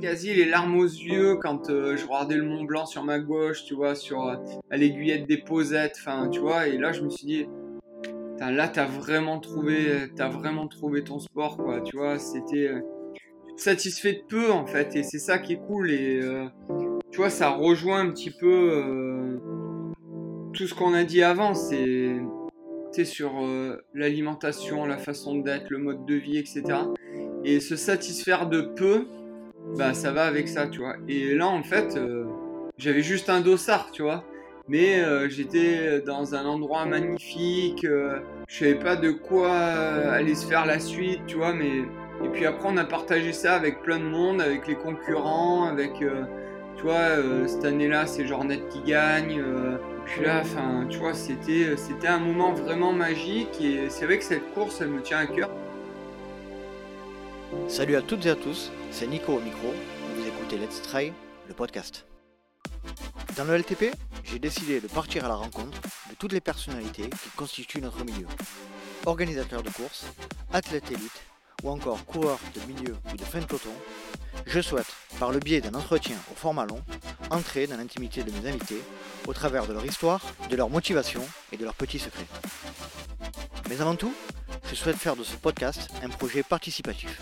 quasi les larmes aux yeux quand euh, je regardais le Mont Blanc sur ma gauche, tu vois, sur euh, à l'aiguillette des posettes, enfin, tu vois, et là je me suis dit, là t'as vraiment trouvé, t'as vraiment trouvé ton sport, quoi, tu vois, c'était satisfait de peu en fait, et c'est ça qui est cool, et tu vois, ça rejoint un petit peu tout ce qu'on a dit avant, c'est sur l'alimentation, la façon d'être, le mode de vie, etc. Et se satisfaire de peu, bah ça va avec ça, tu vois. Et là, en fait, euh, j'avais juste un dossard, tu vois. Mais euh, j'étais dans un endroit magnifique, euh, je savais pas de quoi aller se faire la suite, tu vois. Mais et puis après, on a partagé ça avec plein de monde, avec les concurrents, avec, tu vois, cette année-là, c'est Jornet qui gagne. puis là, enfin, tu vois, c'était c'était un moment vraiment magique et c'est vrai que cette course, elle me tient à cœur. Salut à toutes et à tous, c'est Nico au micro, vous écoutez Let's Try, le podcast. Dans le LTP, j'ai décidé de partir à la rencontre de toutes les personnalités qui constituent notre milieu. Organisateurs de courses, athlètes élites ou encore coureurs de milieu ou de fin de peloton, je souhaite, par le biais d'un entretien au format long, entrer dans l'intimité de mes invités au travers de leur histoire, de leur motivation et de leurs petits secrets. Mais avant tout, je souhaite faire de ce podcast un projet participatif.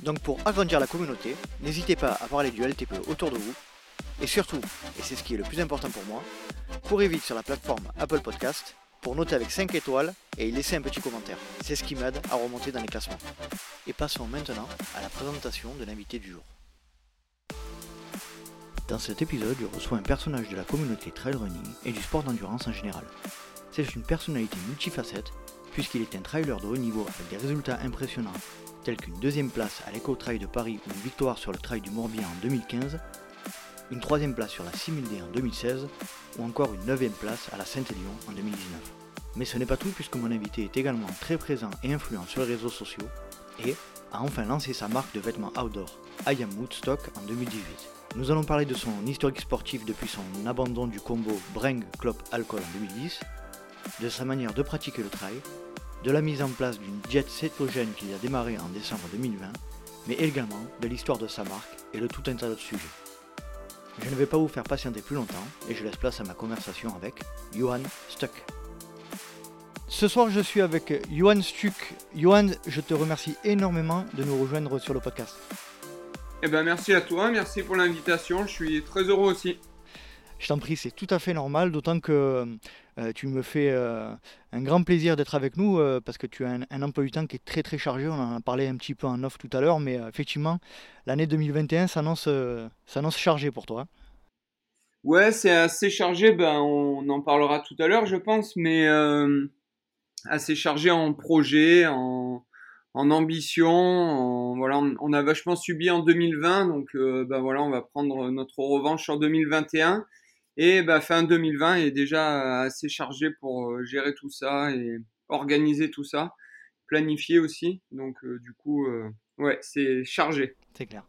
Donc pour agrandir la communauté, n'hésitez pas à parler du LTP autour de vous. Et surtout, et c'est ce qui est le plus important pour moi, courez vite sur la plateforme Apple Podcast pour noter avec 5 étoiles et y laisser un petit commentaire. C'est ce qui m'aide à remonter dans les classements. Et passons maintenant à la présentation de l'invité du jour. Dans cet épisode, je reçois un personnage de la communauté trail running et du sport d'endurance en général. C'est une personnalité multifacette puisqu'il est un trailer de haut niveau avec des résultats impressionnants tels qu'une deuxième place à l'Eco-Trail de Paris ou une victoire sur le Trail du Morbihan en 2015, une troisième place sur la 6000D en 2016 ou encore une neuvième place à la Saint-Élion en 2019. Mais ce n'est pas tout puisque mon invité est également très présent et influent sur les réseaux sociaux et a enfin lancé sa marque de vêtements outdoor, I Am Woodstock en 2018. Nous allons parler de son historique sportif depuis son abandon du combo Breng Clop Alcool en 2010, de sa manière de pratiquer le trail, de la mise en place d'une jet cétogène qui a démarré en décembre 2020, mais également de l'histoire de sa marque et de tout un tas d'autres sujets. Je ne vais pas vous faire patienter plus longtemps et je laisse place à ma conversation avec Johan Stuck. Ce soir, je suis avec Johan Stuck. Johan, je te remercie énormément de nous rejoindre sur le podcast. Eh ben merci à toi, merci pour l'invitation, je suis très heureux aussi. Je t'en prie, c'est tout à fait normal, d'autant que euh, tu me fais euh, un grand plaisir d'être avec nous euh, parce que tu as un, emploi du temps qui est très très chargé. On en a parlé un petit peu en off tout à l'heure, mais effectivement, l'année 2021 s'annonce, s'annonce chargée pour toi. Ouais, c'est assez chargé. Ben, on en parlera tout à l'heure, je pense, mais assez chargé en projet, en, ambition. voilà, on, a vachement subi en 2020, donc ben voilà, on va prendre notre revanche en 2021. Et bah, fin 2020 est déjà assez chargé pour euh, gérer tout ça et organiser tout ça, planifier aussi. Donc euh, du coup, euh, ouais, c'est chargé. C'est clair.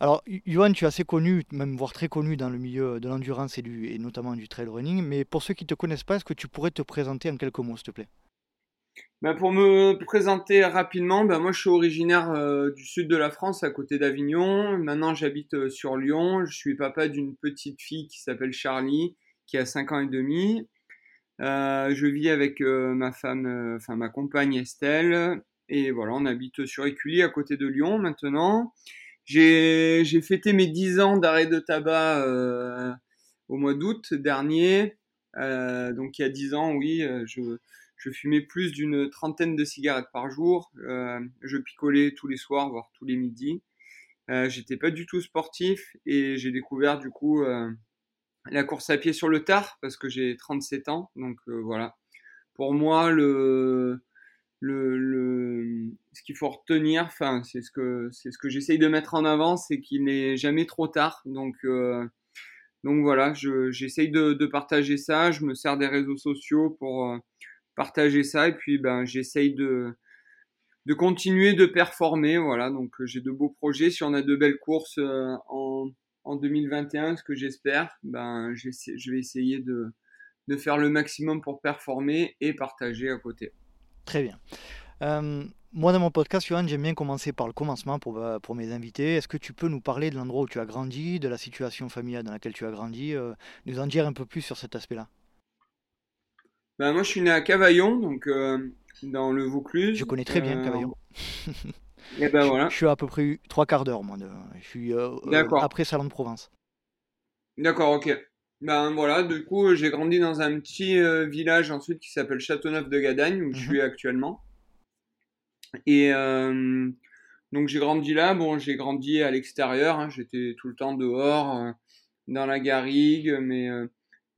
Alors, Johan, tu es assez connu, même voire très connu dans le milieu de l'endurance et, et notamment du trail running. Mais pour ceux qui ne te connaissent pas, est-ce que tu pourrais te présenter en quelques mots, s'il te plaît? Bah, pour me présenter rapidement, bah, moi je suis originaire euh, du sud de la France, à côté d'Avignon. Maintenant j'habite euh, sur Lyon. Je suis papa d'une petite fille qui s'appelle Charlie, qui a 5 ans et demi. Euh, je vis avec ma femme, enfin ma compagne Estelle. Et voilà, on habite sur Écully, à côté de Lyon maintenant. J'ai fêté mes 10 ans d'arrêt de tabac au mois d'août dernier. donc il y a 10 ans, oui, je fumais plus d'une trentaine de cigarettes par jour. Euh, je picolais tous les soirs, voire tous les midis. Euh, j'étais pas du tout sportif et j'ai découvert du coup euh, la course à pied sur le tard parce que j'ai 37 ans. Donc euh, voilà. Pour moi, le, le, le ce qu'il faut retenir, enfin c'est ce que c'est ce que j'essaye de mettre en avant, c'est qu'il n'est jamais trop tard. Donc donc voilà, j'essaye de, de, partager ça. Je me sers des réseaux sociaux pour partager ça et puis ben j'essaye de de continuer de performer voilà. Donc euh, j'ai de beaux projets. Si on a de belles courses euh, en, en 2021 ce que j'espère ben je vais essayer de de faire le maximum pour performer et partager à côté. Très bien. Moi, dans mon podcast, Johan, j'aime bien commencer par le commencement pour, pour mes invités. Est-ce que tu peux nous parler de l'endroit où tu as grandi, de la situation familiale dans laquelle tu as grandi, nous en dire un peu plus sur cet aspect-là? Bah, Moi, je suis né à Cavaillon, donc dans le Vaucluse. Je connais très bien Cavaillon. Et ben voilà. Je suis à peu près trois quarts d'heure, moi. De... Je suis après Salon de Provence. D'accord, ok. Ben voilà, du coup, j'ai grandi dans un petit euh, village ensuite qui s'appelle Châteauneuf de Gadagne, où je mhm. suis actuellement. Et euh, donc j'ai grandi là. Bon, j'ai grandi à l'extérieur. Hein. J'étais tout le temps dehors, euh, dans la garrigue, mais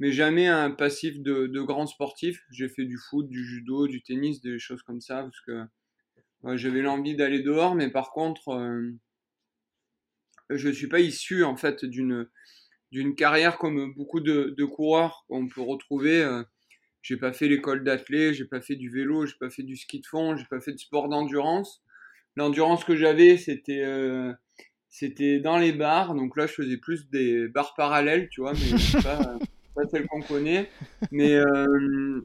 mais jamais un passif de, grand sportif. J'ai fait du foot, du judo, du tennis, des choses comme ça, parce que j'avais l'envie d'aller dehors, mais par contre, je suis pas issu en fait d'une d'une carrière comme beaucoup de, de coureurs qu'on peut retrouver. Euh, j'ai pas fait l'école d'athlète, j'ai pas fait du vélo, j'ai pas fait du ski de fond, j'ai pas fait de sport d'endurance. L'endurance que j'avais, c'était euh, c'était dans les bars. Donc là, je faisais plus des bars parallèles, tu vois, mais pas, pas celles qu'on connaît. Mais euh,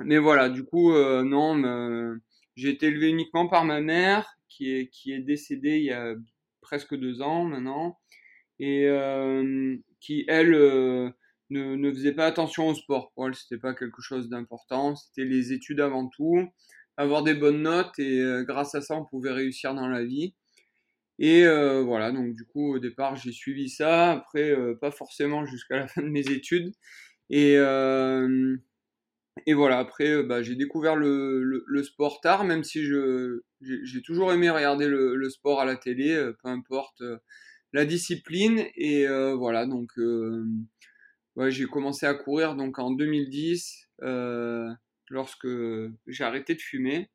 mais voilà, du coup, euh, non, j'ai été élevé uniquement par ma mère, qui est qui est décédée il y a presque deux ans maintenant et euh, qui, elle, euh, ne, ne, faisait pas attention au sport. Pour elle, c'était pas quelque chose d'important. C'était les études avant tout, avoir des bonnes notes et euh, grâce à ça, on pouvait réussir dans la vie. Et voilà, donc du coup, au départ, j'ai suivi ça. Après, pas forcément jusqu'à la fin de mes études. Et, et voilà, après, bah, j'ai découvert le, sport tard, même si je, j'ai, toujours aimé regarder le, sport à la télé, peu importe la discipline. Et euh, voilà, donc euh, j'ai commencé à courir donc en 2010 euh, lorsque j'ai arrêté de fumer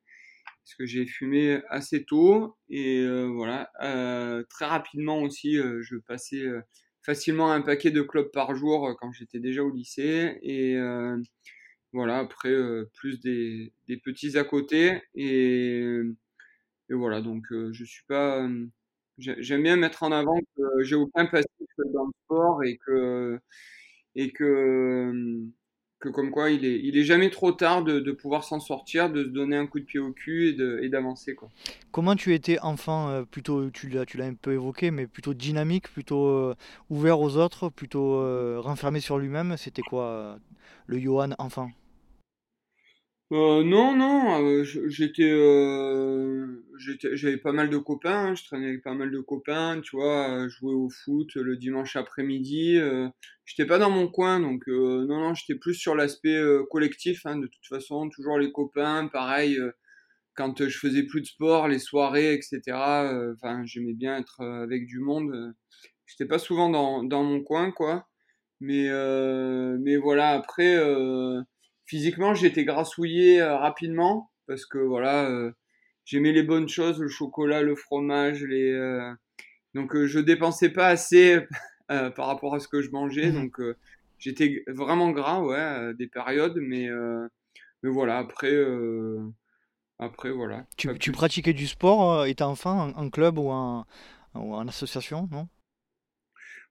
parce que j'ai fumé assez tôt et voilà très rapidement aussi je passais facilement un paquet de clopes par jour quand j'étais déjà au lycée et voilà après plus des, des, petits à côté et, et voilà donc je suis pas J'aime bien mettre en avant que j'ai aucun passif dans le sport et que, et que, que comme quoi il est, il est jamais trop tard de, pouvoir s'en sortir, de se donner un coup de pied au cul et d'avancer. quoi. Comment tu étais enfant euh, plutôt, tu l'as, tu l'as un peu évoqué, mais plutôt dynamique, plutôt euh, ouvert aux autres, plutôt euh, renfermé sur lui-même C'était quoi le Johan enfant? Euh, non, non, euh, j'étais, euh, j'avais pas mal de copains, hein, je traînais avec pas mal de copains, tu vois, jouer au foot le dimanche après-midi. j'étais pas dans mon coin, donc non, non, j'étais plus sur l'aspect collectif, hein, de toute façon, toujours les copains, pareil, quand je faisais plus de sport, les soirées, etc. Enfin, j'aimais bien être avec du monde. j'étais pas souvent dans, dans mon coin, quoi. Mais, mais voilà, après physiquement, j'étais grassouillé euh, rapidement parce que voilà, euh, j'aimais les bonnes choses, le chocolat, le fromage, les euh, donc je dépensais pas assez par rapport à ce que je mangeais, mmh donc j'étais vraiment gras, ouais, des périodes, mais mais voilà, après après voilà. Tu, tu pratiquais du sport étant enfant en, club ou en, ou en association, non?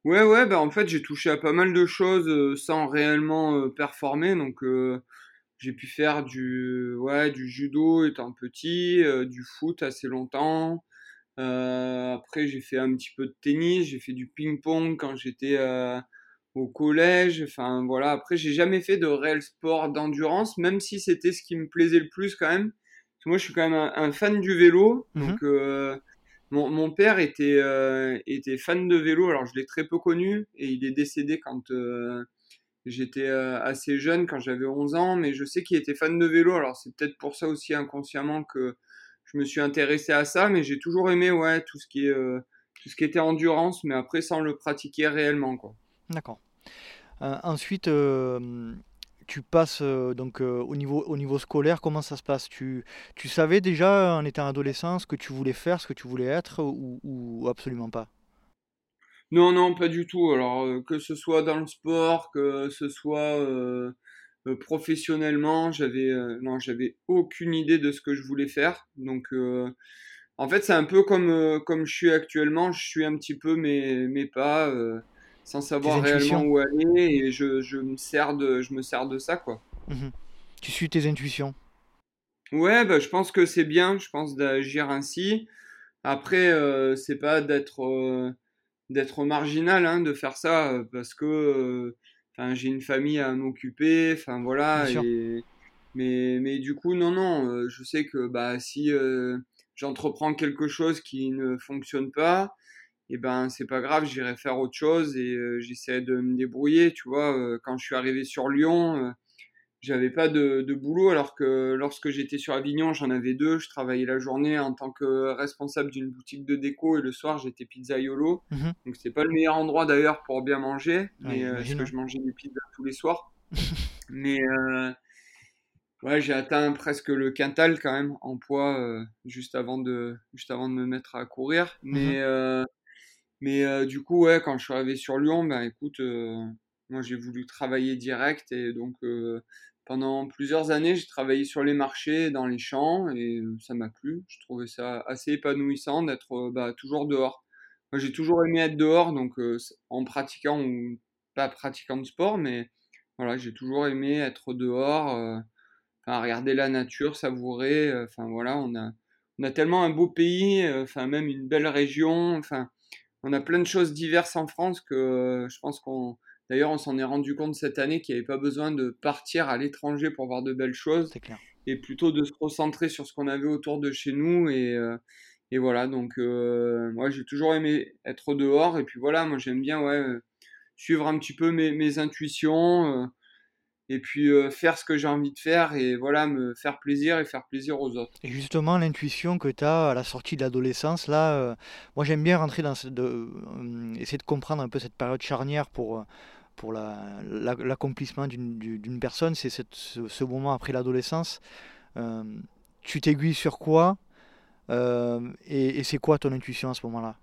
Ouais, ouais, bah en fait, j'ai touché à pas mal de choses euh, sans réellement euh, performer. Donc, euh, j'ai pu faire du, ouais, du judo étant petit, du foot assez longtemps. après, j'ai fait un petit peu de tennis, j'ai fait du ping-pong quand j'étais au collège. Enfin, voilà. Après, j'ai jamais fait de réel sport d'endurance, même si c'était ce qui me plaisait le plus quand même. Parce que moi, je suis quand même un, fan du vélo. Mmh donc, mon, père était, euh, était fan de vélo, alors je l'ai très peu connu et il est décédé quand euh, j'étais euh, assez jeune, quand j'avais 11 ans, mais je sais qu'il était fan de vélo, alors c'est peut-être pour ça aussi inconsciemment que je me suis intéressé à ça, mais j'ai toujours aimé ouais, tout, ce qui est, tout ce qui était endurance, mais après sans le pratiquer réellement. D'accord. ensuite, tu passes euh, donc euh, au, niveau, au niveau scolaire, comment ça se passe? Tu, tu savais déjà en étant adolescent ce que tu voulais faire, ce que tu voulais être ou, absolument pas? Non, non, pas du tout. Alors euh, que ce soit dans le sport, que ce soit professionnellement, j'avais aucune idée de ce que je voulais faire. Donc en fait, c'est un peu comme comme je suis actuellement, je suis un petit peu mes, mes pas sans savoir réellement où aller et je, je, me sers de, je me sers de ça quoi. Mhm. Tu suis tes intuitions. Ouais, bah, je pense que c'est bien, je pense d'agir ainsi. Après, euh, c'est pas d'être euh, d'être marginal, hein, de faire ça, euh, parce que enfin, j'ai une famille à m'occuper, enfin voilà. Et, mais, mais du coup, non, non, je sais que bah, si j'entreprends quelque chose qui ne fonctionne pas, et eh ben c'est pas grave, j'irai faire autre chose et j'essaie de me débrouiller, tu vois. quand je suis arrivé sur Lyon, j'avais pas de, de, boulot alors que lorsque j'étais sur Avignon, j'en avais deux. Je travaillais la journée en tant que responsable d'une boutique de déco et le soir j'étais pizzaiolo. Mhm. Donc c'était pas le meilleur endroit d'ailleurs pour bien manger, mais euh, parce que je mangeais des pizzas tous les soirs. mais euh, ouais, j'ai atteint presque le quintal quand même en poids euh, juste avant de juste avant de me mettre à courir. Mhm. Mais mais du coup ouais, quand je suis arrivé sur Lyon, ben écoute moi j'ai voulu travailler direct et donc pendant plusieurs années, j'ai travaillé sur les marchés, dans les champs, et euh, ça m'a plu. Je trouvais ça assez épanouissant d'être euh, bah, toujours dehors. Moi, j'ai toujours aimé être dehors, donc euh, en pratiquant ou pas pratiquant de sport, mais voilà, j'ai toujours aimé être dehors, regarder la nature, savourer. Enfin voilà, on a, on a tellement un beau pays, enfin même une belle région. Enfin, on a plein de choses diverses en France que je pense qu'on D'ailleurs, on s'en est rendu compte cette année qu'il n'y avait pas besoin de partir à l'étranger pour voir de belles choses. Clair. Et plutôt de se recentrer sur ce qu'on avait autour de chez nous. Et, euh, et voilà, donc euh, moi j'ai toujours aimé être dehors. Et puis voilà, moi j'aime bien ouais, euh, suivre un petit peu mes, mes intuitions et puis euh, faire ce que j'ai envie de faire et voilà me faire plaisir et faire plaisir aux autres. Et justement l'intuition que tu as à la sortie de l'adolescence là euh, moi j'aime bien rentrer dans de, euh, essayer de comprendre un peu cette période charnière pour pour l'accomplissement la, d'une personne, c'est ce, moment après l'adolescence. tu t'aiguilles sur quoi et c'est quoi ton intuition à ce moment-là?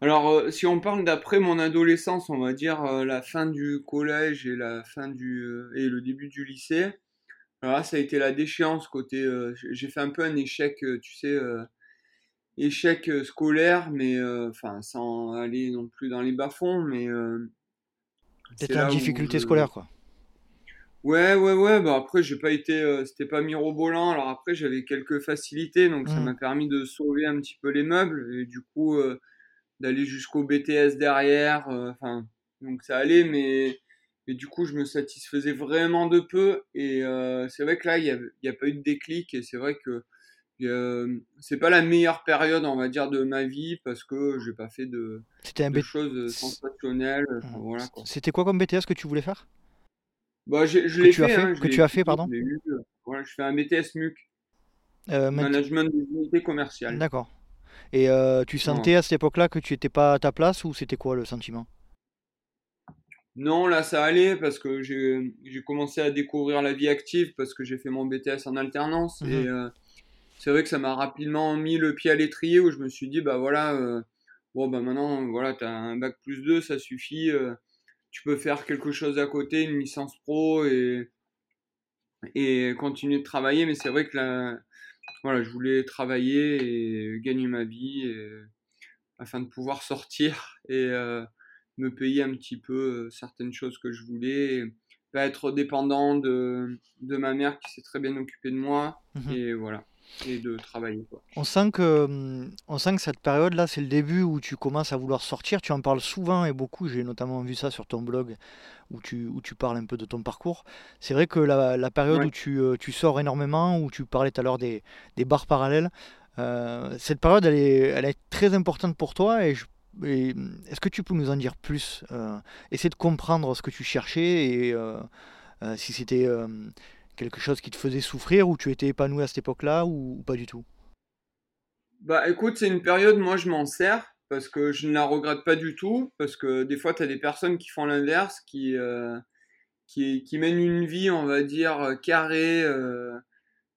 Alors, euh, si on parle d'après mon adolescence, on va dire euh, la fin du collège et la fin du euh, et le début du lycée. Alors là, ça a été la déchéance côté. j'ai fait un peu un échec, tu sais, échec scolaire, mais enfin sans aller non plus dans les bas-fonds, mais. C'était une difficulté scolaire, quoi. Ouais, ouais, ouais. Bah après, j'ai pas été, c'était pas mirobolant. Alors après, j'avais quelques facilités, donc ça mmh. m'a permis de sauver un petit peu les meubles et du coup d'aller jusqu'au BTS derrière. Euh, enfin, donc ça allait, mais, mais du coup, je me satisfaisais vraiment de peu. Et euh, c'est vrai que là, il n'y a, a, pas eu de déclic. Et c'est vrai que c'est pas la meilleure période, on va dire, de ma vie parce que j'ai pas fait de, de choses sensationnelles. voilà, C'était quoi comme BTS que tu voulais faire? Bah, je l'ai fait. Hein, que tu as fait, pardon? voilà, Je fais un BTS MUC. Euh, Management des unités commerciales. D'accord. Et euh, tu sentais à cette époque-là que tu n'étais pas à ta place ou c'était quoi le sentiment? Non, là ça allait parce que j'ai commencé à découvrir la vie active parce que j'ai fait mon BTS en alternance. Et mhm. euh, c'est vrai que ça m'a rapidement mis le pied à l'étrier où je me suis dit, bah voilà, euh, bon bah maintenant, voilà, tu as un bac plus 2, ça suffit. tu peux faire quelque chose à côté, une licence pro et, et continuer de travailler. Mais c'est vrai que la, voilà, je voulais travailler et gagner ma vie afin de pouvoir sortir et euh, me payer un petit peu euh, certaines choses que je voulais, pas être dépendant de, de ma mère qui s'est très bien occupée de moi mmh et voilà et de travailler. Quoi. On, sent que, hum, on sent que cette période-là, c'est le début où tu commences à vouloir sortir. Tu en parles souvent et beaucoup. J'ai notamment vu ça sur ton blog où tu, où tu parles un peu de ton parcours. C'est vrai que la, la période où tu, euh, tu, sors énormément, où tu parlais tout à l'heure des, des bars parallèles, euh, cette période, elle est, elle est très importante pour toi et est-ce que tu peux nous en dire plus euh, Essayer de comprendre ce que tu cherchais et si c'était quelque chose qui te faisait souffrir ou tu étais épanoui à cette époque-là ou, pas du tout? Bah écoute, c'est une période, moi je m'en sers parce que je ne la regrette pas du tout parce que des fois tu as des personnes qui font l'inverse, qui, euh, qui, qui, mènent une vie, on va dire, carrée. Euh,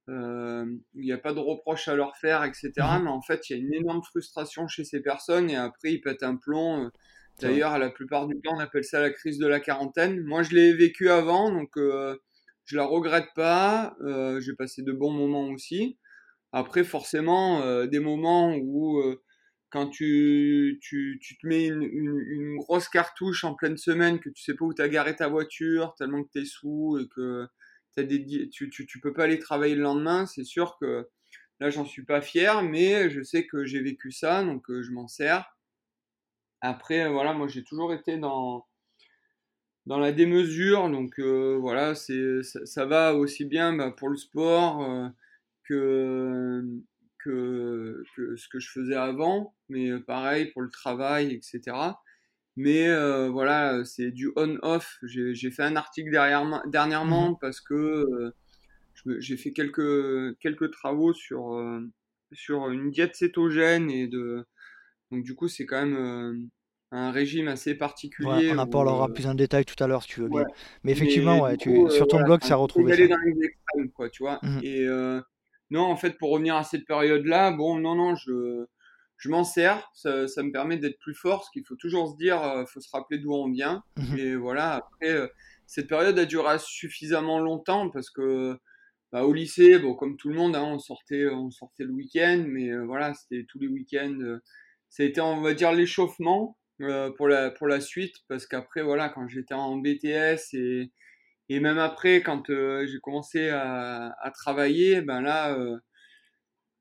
euh, il n'y a pas de reproches à leur faire, etc. Mhm. Mais en fait, il y a une énorme frustration chez ces personnes et après, ils pètent un plomb. D'ailleurs, la plupart du temps, on appelle ça la crise de la quarantaine. Moi, je l'ai vécu avant, donc je la regrette pas. Euh, j'ai passé de bons moments aussi. Après, forcément, euh, des moments où euh, quand tu, tu, tu, te mets une, une, grosse cartouche en pleine semaine, que tu sais pas où t'as garé ta voiture, tellement que t'es sous et que des, tu, tu, tu, peux pas aller travailler le lendemain. C'est sûr que là, j'en suis pas fier, mais je sais que j'ai vécu ça, donc je m'en sers. Après, voilà, moi, j'ai toujours été dans, dans la démesure, donc voilà, c'est, ça, ça, va aussi bien bah, pour le sport que, que, que, ce que je faisais avant, mais pareil pour le travail, etc. Mais euh, voilà, c'est du on-off. J'ai fait un article derrière, dernièrement mmh parce que euh, j'ai fait quelques, quelques travaux sur, euh, sur une diète cétogène et de. Donc, du coup, c'est quand même un régime assez particulier. on en parlera plus en détail tout à l'heure si tu veux bien. Mais effectivement, ouais, tu, sur ton blog, ça retrouve ça. dans les extrêmes, quoi, tu vois. Mmh et non, en fait, pour revenir à cette période-là, bon, non, non, je je m'en sers, ça, ça, me permet d'être plus fort, parce qu'il faut toujours se dire, il euh, faut se rappeler d'où on vient. Mhm. Et voilà, après, euh, cette période a duré suffisamment longtemps, parce que bah, au lycée, bon, comme tout le monde, hein, on, sortait, on sortait le week-end, mais euh, voilà, c'était tous les week-ends. ça a été, on va dire, l'échauffement pour, la, pour la suite, parce qu'après, voilà, quand j'étais en BTS et, et même après, quand j'ai commencé à, à, travailler, ben là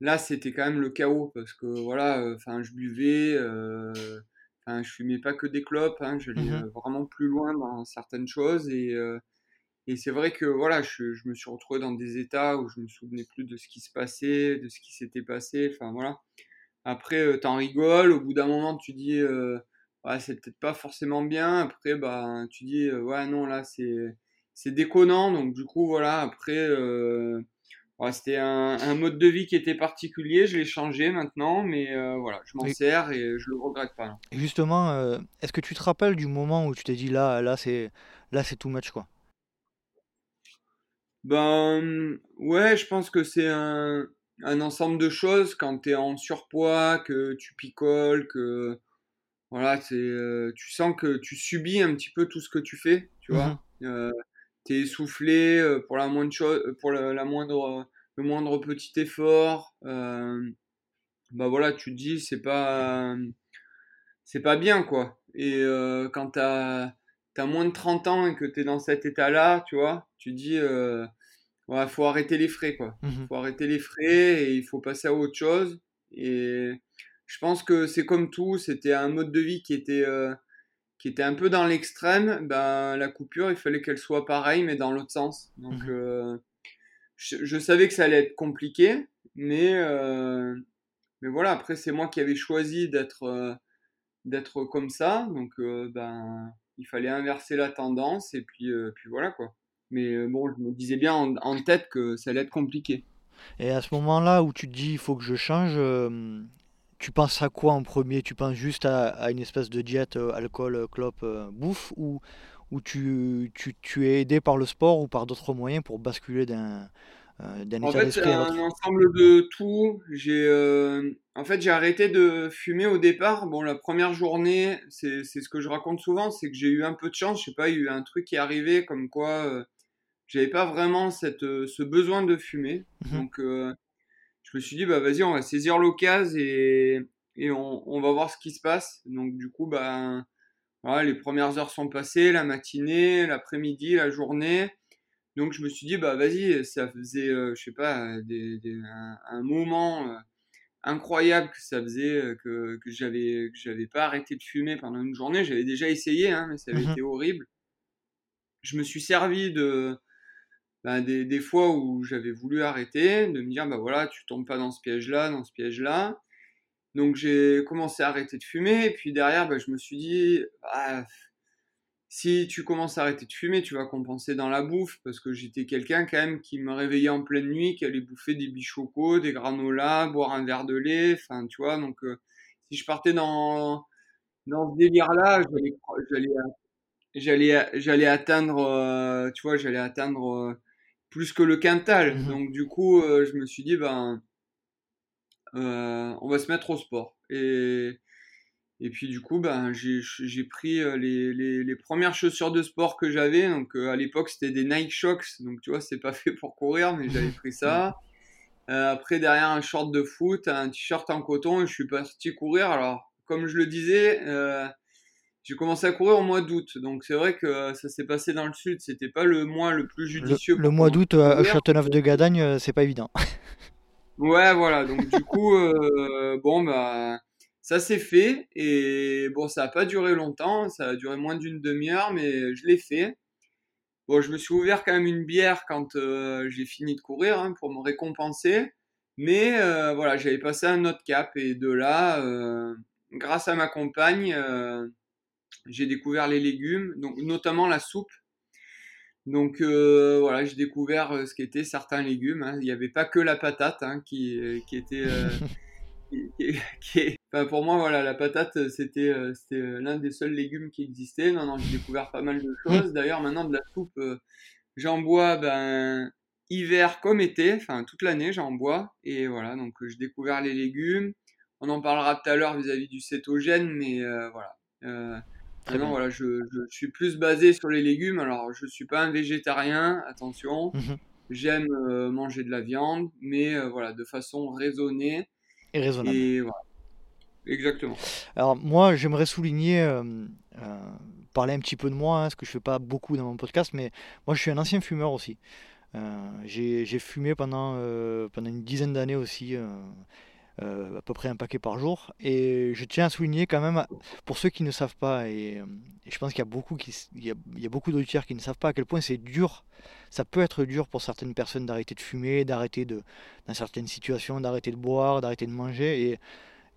Là, c'était quand même le chaos parce que voilà, euh, enfin, je buvais, euh, enfin, je fumais pas que des clopes, hein, j'allais euh, vraiment plus loin dans certaines choses et et c'est vrai que voilà, je, je, me suis retrouvé dans des états où je me souvenais plus de ce qui se passait, de ce qui s'était passé. Enfin voilà. Après, t'en rigoles. Au bout d'un moment, tu dis, ouais, c'est peut-être pas forcément bien. Après, bah, tu dis, ouais, non, là, c'est c'est déconnant. Donc du coup, voilà. Après, c'était un, mode de vie qui était particulier, je l'ai changé maintenant, mais euh, voilà, je m'en sers et je le regrette pas. Et justement, euh, est-ce que tu te rappelles du moment où tu t'es dit là, là c'est, là c'est too much quoi? Ben ouais, je pense que c'est un, un, ensemble de choses quand tu es en surpoids, que tu picoles, que voilà, c'est, euh, tu sens que tu subis un petit peu tout ce que tu fais, tu vois. Mmh t'es essoufflé pour la moindre chose, pour la, moindre, le moindre petit effort. bah voilà, tu te dis c'est pas, c'est pas bien quoi. Et quand t'as as moins de 30 ans et que t'es dans cet état-là, tu vois, tu dis ouais, faut arrêter les frais quoi. Mmh faut arrêter les frais et il faut passer à autre chose. Et je pense que c'est comme tout, c'était un mode de vie qui était qui était un peu dans l'extrême, ben, la coupure, il fallait qu'elle soit pareille, mais dans l'autre sens. Donc, mhm. euh, je, savais que ça allait être compliqué, mais, euh, mais voilà, après, c'est moi qui avais choisi d'être euh, d'être comme ça. Donc, ben, il fallait inverser la tendance, et puis, puis voilà, quoi. Mais bon, je me disais bien en, en, tête que ça allait être compliqué. Et à ce moment-là où tu te dis, il faut que je change, tu penses à quoi en premier? Tu penses juste à, une espèce de diète euh, alcool, euh, clope, euh, bouffe ou, ou tu, tu, tu, es aidé par le sport ou par d'autres moyens pour basculer d'un d'un état d'esprit à l'autre? un ensemble de tout. J'ai en fait j'ai arrêté de fumer au départ. Bon la première journée, c'est ce que je raconte souvent, c'est que j'ai eu un peu de chance. Je sais pas, il y a eu un truc qui est arrivé comme quoi j'avais pas vraiment cette ce besoin de fumer. Mmh Donc je me suis dit, bah vas-y, on va saisir l'occasion et, et on, on, va voir ce qui se passe. Donc du coup, bah, voilà, les premières heures sont passées, la matinée, l'après-midi, la journée. Donc je me suis dit, bah vas-y, ça faisait, euh, je sais pas, des, des, un, moment euh, incroyable que ça faisait euh, que, que j'avais que j'avais pas arrêté de fumer pendant une journée. J'avais déjà essayé, hein, mais ça avait mmh été horrible. Je me suis servi de ben, des, des, fois où j'avais voulu arrêter, de me dire, bah voilà, tu tombes pas dans ce piège-là, dans ce piège-là. Donc j'ai commencé à arrêter de fumer, et puis derrière, bah, je me suis dit, ah, si tu commences à arrêter de fumer, tu vas compenser dans la bouffe, parce que j'étais quelqu'un quand même qui me réveillait en pleine nuit, qui allait bouffer des bichocos, des granolas, boire un verre de lait, enfin tu vois, donc euh, si je partais dans, dans ce délire-là, j'allais j'allais atteindre, euh, tu vois, j'allais atteindre euh, plus que le quintal. Mmh Donc du coup, euh, je me suis dit, ben, euh, on va se mettre au sport. Et, et puis du coup, ben, j'ai pris euh, les, les, les, premières chaussures de sport que j'avais. Donc à l'époque, c'était des Nike Shocks. Donc tu vois, c'est pas fait pour courir, mais j'avais pris ça. après, derrière un short de foot, un t-shirt en coton, et je suis parti courir. Alors, comme je le disais, j'ai commencé à courir au mois d'août, donc c'est vrai que ça s'est passé dans le sud. C'était pas le mois le plus judicieux. Le, mois d'août à Châteauneuf-de-Gadagne, c'est pas évident. Ouais, voilà. Donc du coup, bon bah ça s'est fait et bon, ça a pas duré longtemps. Ça a duré moins d'une demi-heure, mais je l'ai fait. Bon, je me suis ouvert quand même une bière quand j'ai fini de courir hein, pour me récompenser. Mais voilà, j'avais passé un autre cap et de là, grâce à ma compagne, j'ai découvert les légumes, donc notamment la soupe. Donc voilà, j'ai découvert ce qu'étaient certains légumes. Hein. Il n'y avait pas que la patate hein, qui, qui, était. qui, enfin, pour moi, voilà, la patate, c'était l'un des seuls légumes qui existaient. Non, non, j'ai découvert pas mal de choses. D'ailleurs, maintenant, de la soupe, j'en bois ben, hiver comme été, enfin toute l'année, j'en bois. Et voilà, donc j'ai découvert les légumes. On en parlera tout à l'heure vis-à-vis du cétogène, mais voilà. Maintenant, voilà, je, suis plus basé sur les légumes. Alors, je suis pas un végétarien, attention. Mhm. J'aime euh, manger de la viande, mais euh, voilà, de façon raisonnée. Et raisonnable. Et voilà. Exactement. Alors, moi, j'aimerais souligner, euh, parler un petit peu de moi, hein, parce que je fais pas beaucoup dans mon podcast, mais moi, je suis un ancien fumeur aussi. j'ai fumé pendant, pendant une dizaine d'années aussi. Euh, à peu près un paquet par jour. Et je tiens à souligner quand même, pour ceux qui ne savent pas, et, euh, je pense qu'il y a beaucoup, qui, il y a, beaucoup d'auditeurs qui ne savent pas à quel point c'est dur, ça peut être dur pour certaines personnes d'arrêter de fumer, d'arrêter de, dans certaines situations, d'arrêter de boire, d'arrêter de manger.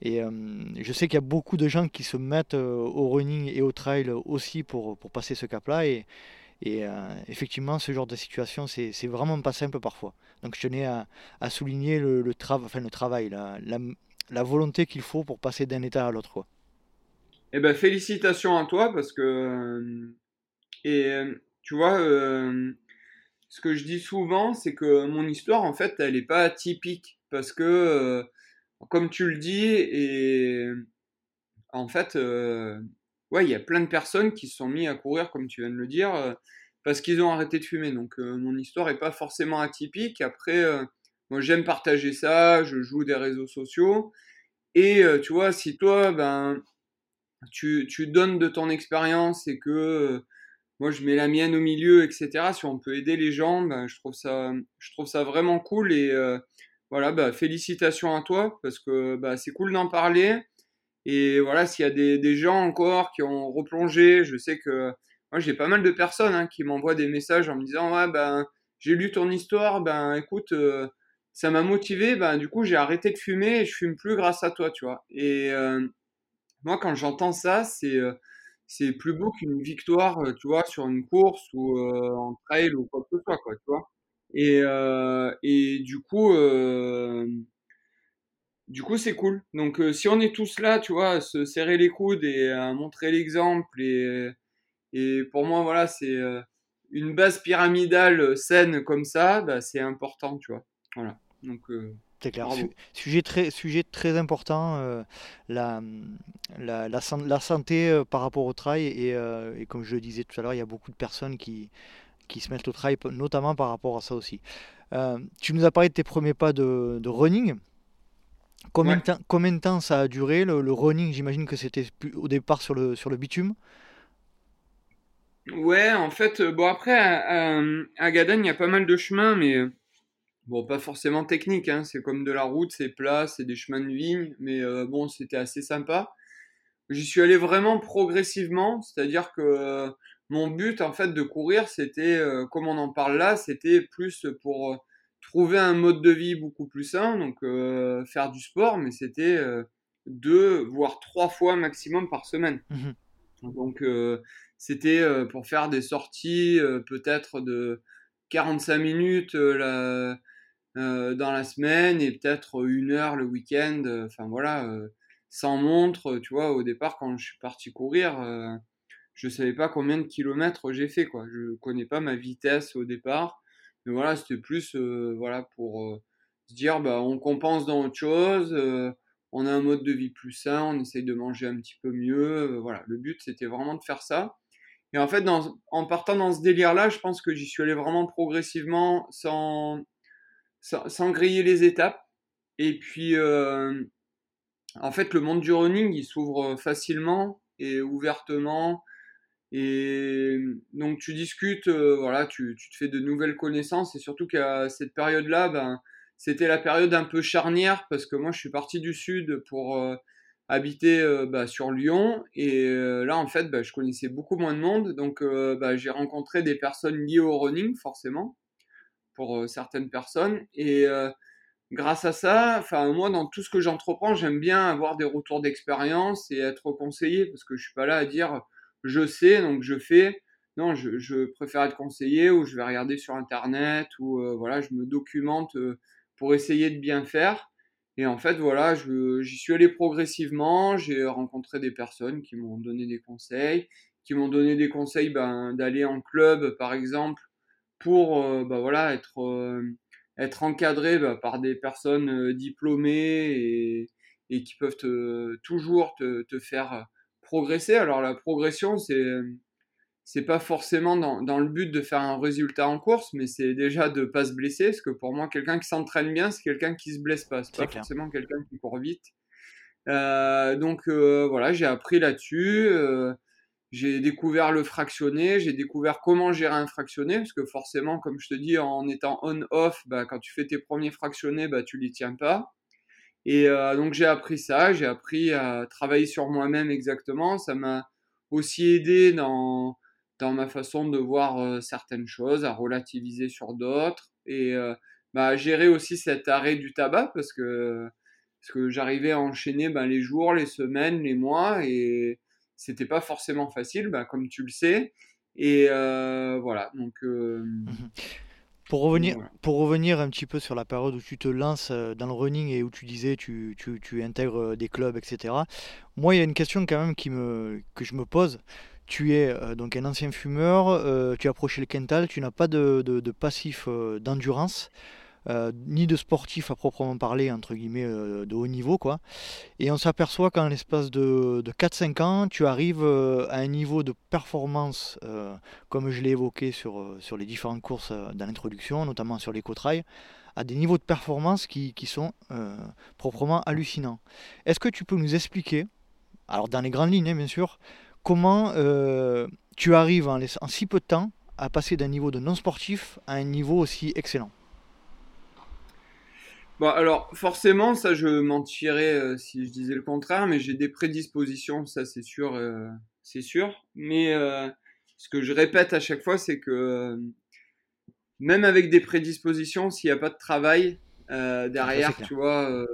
Et, euh, je sais qu'il y a beaucoup de gens qui se mettent au running et au trail aussi pour, pour passer ce cap-là. Et euh, effectivement, ce genre de situation, c'est vraiment pas simple parfois. Donc je tenais à, souligner le, travail, la, la, volonté qu'il faut pour passer d'un état à l'autre. Eh ben, félicitations à toi parce que, euh, et euh, tu vois, ce que je dis souvent, c'est que mon histoire, en fait, elle n'est pas atypique parce que, comme tu le dis, et en fait, ouais, il y a plein de personnes qui se sont mis à courir, comme tu viens de le dire, euh, parce qu'ils ont arrêté de fumer. Donc, euh, mon histoire n'est pas forcément atypique. Après, euh, moi, j'aime partager ça, je joue des réseaux sociaux. Et tu vois, si toi, ben, tu, donnes de ton expérience et que moi, je mets la mienne au milieu, etc., si on peut aider les gens, ben, je, trouve ça, je ça vraiment cool. Et voilà, ben, félicitations à toi, parce que ben, c'est cool d'en parler. Et voilà, s'il y a des, des, gens encore qui ont replongé, je sais que moi j'ai pas mal de personnes hein, qui m'envoient des messages en me disant ouais ben j'ai lu ton histoire, ben écoute euh, ça m'a motivé, ben du coup j'ai arrêté de fumer et je fume plus grâce à toi, tu vois. Et euh, moi quand j'entends ça, c'est euh, c'est plus beau qu'une victoire, tu vois, sur une course ou en trail ou quoi que ce soit, quoi, tu vois. Et, et du coup, du coup, c'est cool. Donc, euh, si on est tous là, tu vois, à se serrer les coudes et à montrer l'exemple, et, et pour moi, voilà, c'est euh, une base pyramidale saine comme ça, bah, c'est important, tu vois. Voilà. Donc, euh, c'est clair. sujet, très, sujet très important, la, la, la, santé par rapport au trail. Et, et, comme je le disais tout à l'heure, il y a beaucoup de personnes qui, qui se mettent au trail, notamment par rapport à ça aussi. tu nous as parlé de tes premiers pas de, de running. Combien, de temps, ça a duré le, running? J'imagine que c'était au départ sur le, sur le bitume. Ouais, en fait, euh, bon après, à, à, il y a pas mal de chemins, mais euh, bon, pas forcément technique, hein, c'est comme de la route, c'est plat, c'est des chemins de vigne, mais euh, bon, c'était assez sympa. J'y suis allé vraiment progressivement, c'est-à-dire que mon but, en fait, de courir, c'était, comme on en parle là, c'était plus pour trouver un mode de vie beaucoup plus sain, donc euh, faire du sport, mais c'était euh, deux, voire trois fois maximum par semaine. Mmh donc euh, c'était pour faire des sorties peut-être de 45 minutes la, dans la semaine et peut-être une heure le week-end. Enfin voilà, sans montre, tu vois, au départ quand je suis parti courir, je savais pas combien de kilomètres j'ai fait, quoi. Je connais pas ma vitesse au départ. Mais voilà, c'était plus euh, voilà, pour euh, se dire bah, on compense dans autre chose, euh, on a un mode de vie plus sain, on essaye de manger un petit peu mieux. voilà, le but c'était vraiment de faire ça. Et en fait, en partant dans ce délire-là, je pense que j'y suis allé vraiment progressivement sans, sans, griller les étapes. Et puis, en fait, le monde du running, il s'ouvre facilement et ouvertement. Et donc tu discutes, euh, voilà, tu, tu, te fais de nouvelles connaissances. Et surtout qu'à cette période-là, ben, c'était la période un peu charnière parce que moi je suis parti du sud pour euh, habiter euh, bah, sur Lyon. Et là en fait bah, je connaissais beaucoup moins de monde. Donc bah, j'ai rencontré des personnes liées au running forcément pour certaines personnes. Et grâce à ça, moi dans tout ce que j'entreprends, j'aime bien avoir des retours d'expérience et être conseillé parce que je suis pas là à dire je sais donc je fais. Non, je, préfère être conseillé ou je vais regarder sur internet ou euh, voilà, je me documente euh, pour essayer de bien faire. Et en fait, voilà, j'y suis allé progressivement. J'ai rencontré des personnes qui m'ont donné des conseils, qui m'ont donné des conseils ben, d'aller en club, par exemple, pour euh, ben, voilà être encadré bah, par des personnes diplômées et, qui peuvent toujours te, faire progresser. Alors la progression, c'est c'est pas forcément dans, dans, le but de faire un résultat en course, mais c'est déjà de pas se blesser, parce que pour moi, quelqu'un qui s'entraîne bien, c'est quelqu'un qui se blesse pas, c'est pas forcément quelqu'un qui court vite. Euh, donc euh, voilà, j'ai appris là-dessus. Euh, j'ai découvert le fractionné, j'ai découvert comment gérer un fractionné, parce que forcément, comme je te dis, en étant on-off, bah, quand tu fais tes premiers fractionnés, bah, tu les tiens pas. Et euh, donc j'ai appris ça, j'ai appris à travailler sur moi-même exactement. Ça m'a aussi aidé dans, dans ma façon de voir euh, certaines choses, à relativiser sur d'autres, et euh, bah, à gérer aussi cet arrêt du tabac, parce que, parce que j'arrivais à enchaîner ben, les jours, les semaines, les mois, et c'était pas forcément facile, bah, comme tu le sais. Et euh, voilà, donc. Euh. Pour revenir, pour revenir un petit peu sur la période où tu te lances euh, dans le running et où tu disais tu, tu, tu intègres des clubs, etc. Moi, il y a une question quand même qui me, que je me pose. Tu es donc un ancien fumeur, tu as approché le Kental, tu n'as pas de, de, de passif d'endurance. Euh, ni de sportif à proprement parler, entre guillemets, euh, de haut niveau. Quoi. Et on s'aperçoit qu'en l'espace de, 4-5 ans, tu arrives euh, à un niveau de performance, comme je l'ai évoqué sur, sur les différentes courses dans l'introduction, notamment sur l'éco-trail, à des niveaux de performance qui, qui sont proprement hallucinants. Est-ce que tu peux nous expliquer, alors dans les grandes lignes hein, bien sûr, comment tu arrives en, en si peu de temps à passer d'un niveau de non sportif à un niveau aussi excellent? Bon, alors forcément, ça je mentirais euh, si je disais le contraire, mais j'ai des prédispositions, ça c'est sûr, euh, c'est sûr. Mais euh, ce que je répète à chaque fois, c'est que même avec des prédispositions, s'il n'y a pas de travail derrière, tu vois,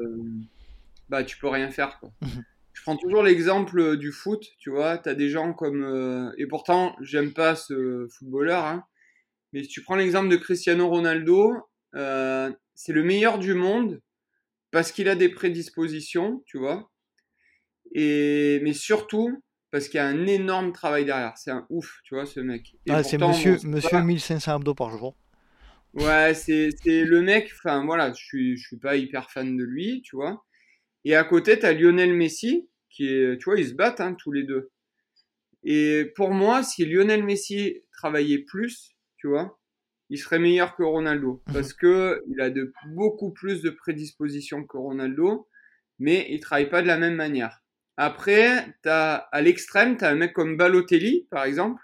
bah tu peux rien faire. Quoi. Mhm. je prends toujours l'exemple du foot, tu vois, tu as des gens comme... et pourtant, j'aime pas ce footballeur, hein, mais si tu prends l'exemple de Cristiano Ronaldo, c'est le meilleur du monde parce qu'il a des prédispositions, tu vois. Et, mais surtout parce qu'il y a un énorme travail derrière. C'est un ouf, tu vois, ce mec. Ah, c'est monsieur, monsieur 1500 abdos par jour. Ouais, c'est le mec, enfin voilà, je suis, je suis pas hyper fan de lui, tu vois. Et à côté, tu as Lionel Messi, qui est, tu vois, ils se battent hein, tous les deux. Et pour moi, si Lionel Messi travaillait plus, tu vois, il serait meilleur que Ronaldo parce que il a de beaucoup plus de prédispositions que Ronaldo, mais il travaille pas de la même manière. Après, as, à l'extrême, tu as un mec comme Balotelli, par exemple.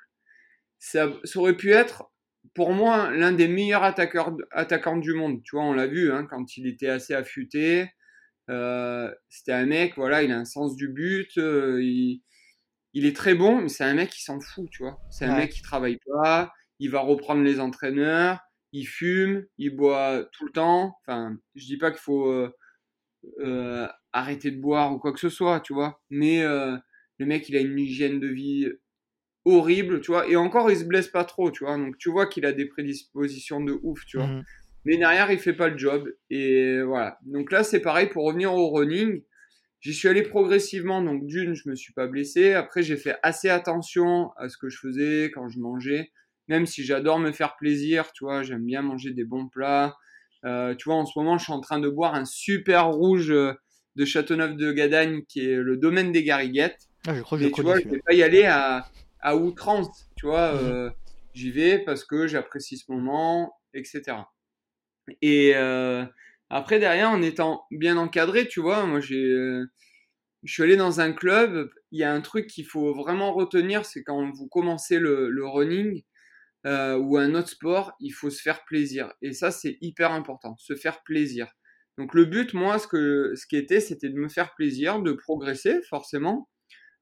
Ça, aurait pu être, pour moi, l'un des meilleurs attaqueurs, attaquants du monde. Tu vois, on l'a vu hein, quand il était assez affûté. Euh, C'était un mec, voilà, il a un sens du but. Euh, il, il, est très bon, mais c'est un mec qui s'en fout, tu vois. C'est un mec qui travaille pas il va reprendre les entraîneurs, il fume, il boit tout le temps. Enfin, je dis pas qu'il faut euh, euh, arrêter de boire ou quoi que ce soit, tu vois. Mais euh, le mec, il a une hygiène de vie horrible, tu vois. Et encore, il se blesse pas trop, tu vois. Donc, tu vois qu'il a des prédispositions de ouf, tu vois. Mmh. Mais derrière, il fait pas le job. Et voilà. Donc là, c'est pareil pour revenir au running. J'y suis allé progressivement. Donc, d'une, je me suis pas blessé. Après, j'ai fait assez attention à ce que je faisais quand je mangeais même si j'adore me faire plaisir, tu vois, j'aime bien manger des bons plats. Euh, tu vois, en ce moment, je suis en train de boire un super rouge euh, de Châteauneuf de Gadagne qui est le domaine des Gariguettes. Ah, je crois que tu vois, je vais pas y aller à, à outrance, tu vois. Mhm. Euh, j'y vais parce que j'apprécie ce moment, etc. Et après, derrière, en étant bien encadré, tu vois, moi, j'ai je suis allé dans un club. Il y a un truc qu'il faut vraiment retenir, c'est quand vous commencez le, le running euh, ou un autre sport, il faut se faire plaisir. Et ça, c'est hyper important, se faire plaisir. Donc le but, moi, ce, que, ce qui était, c'était de me faire plaisir, de progresser, forcément.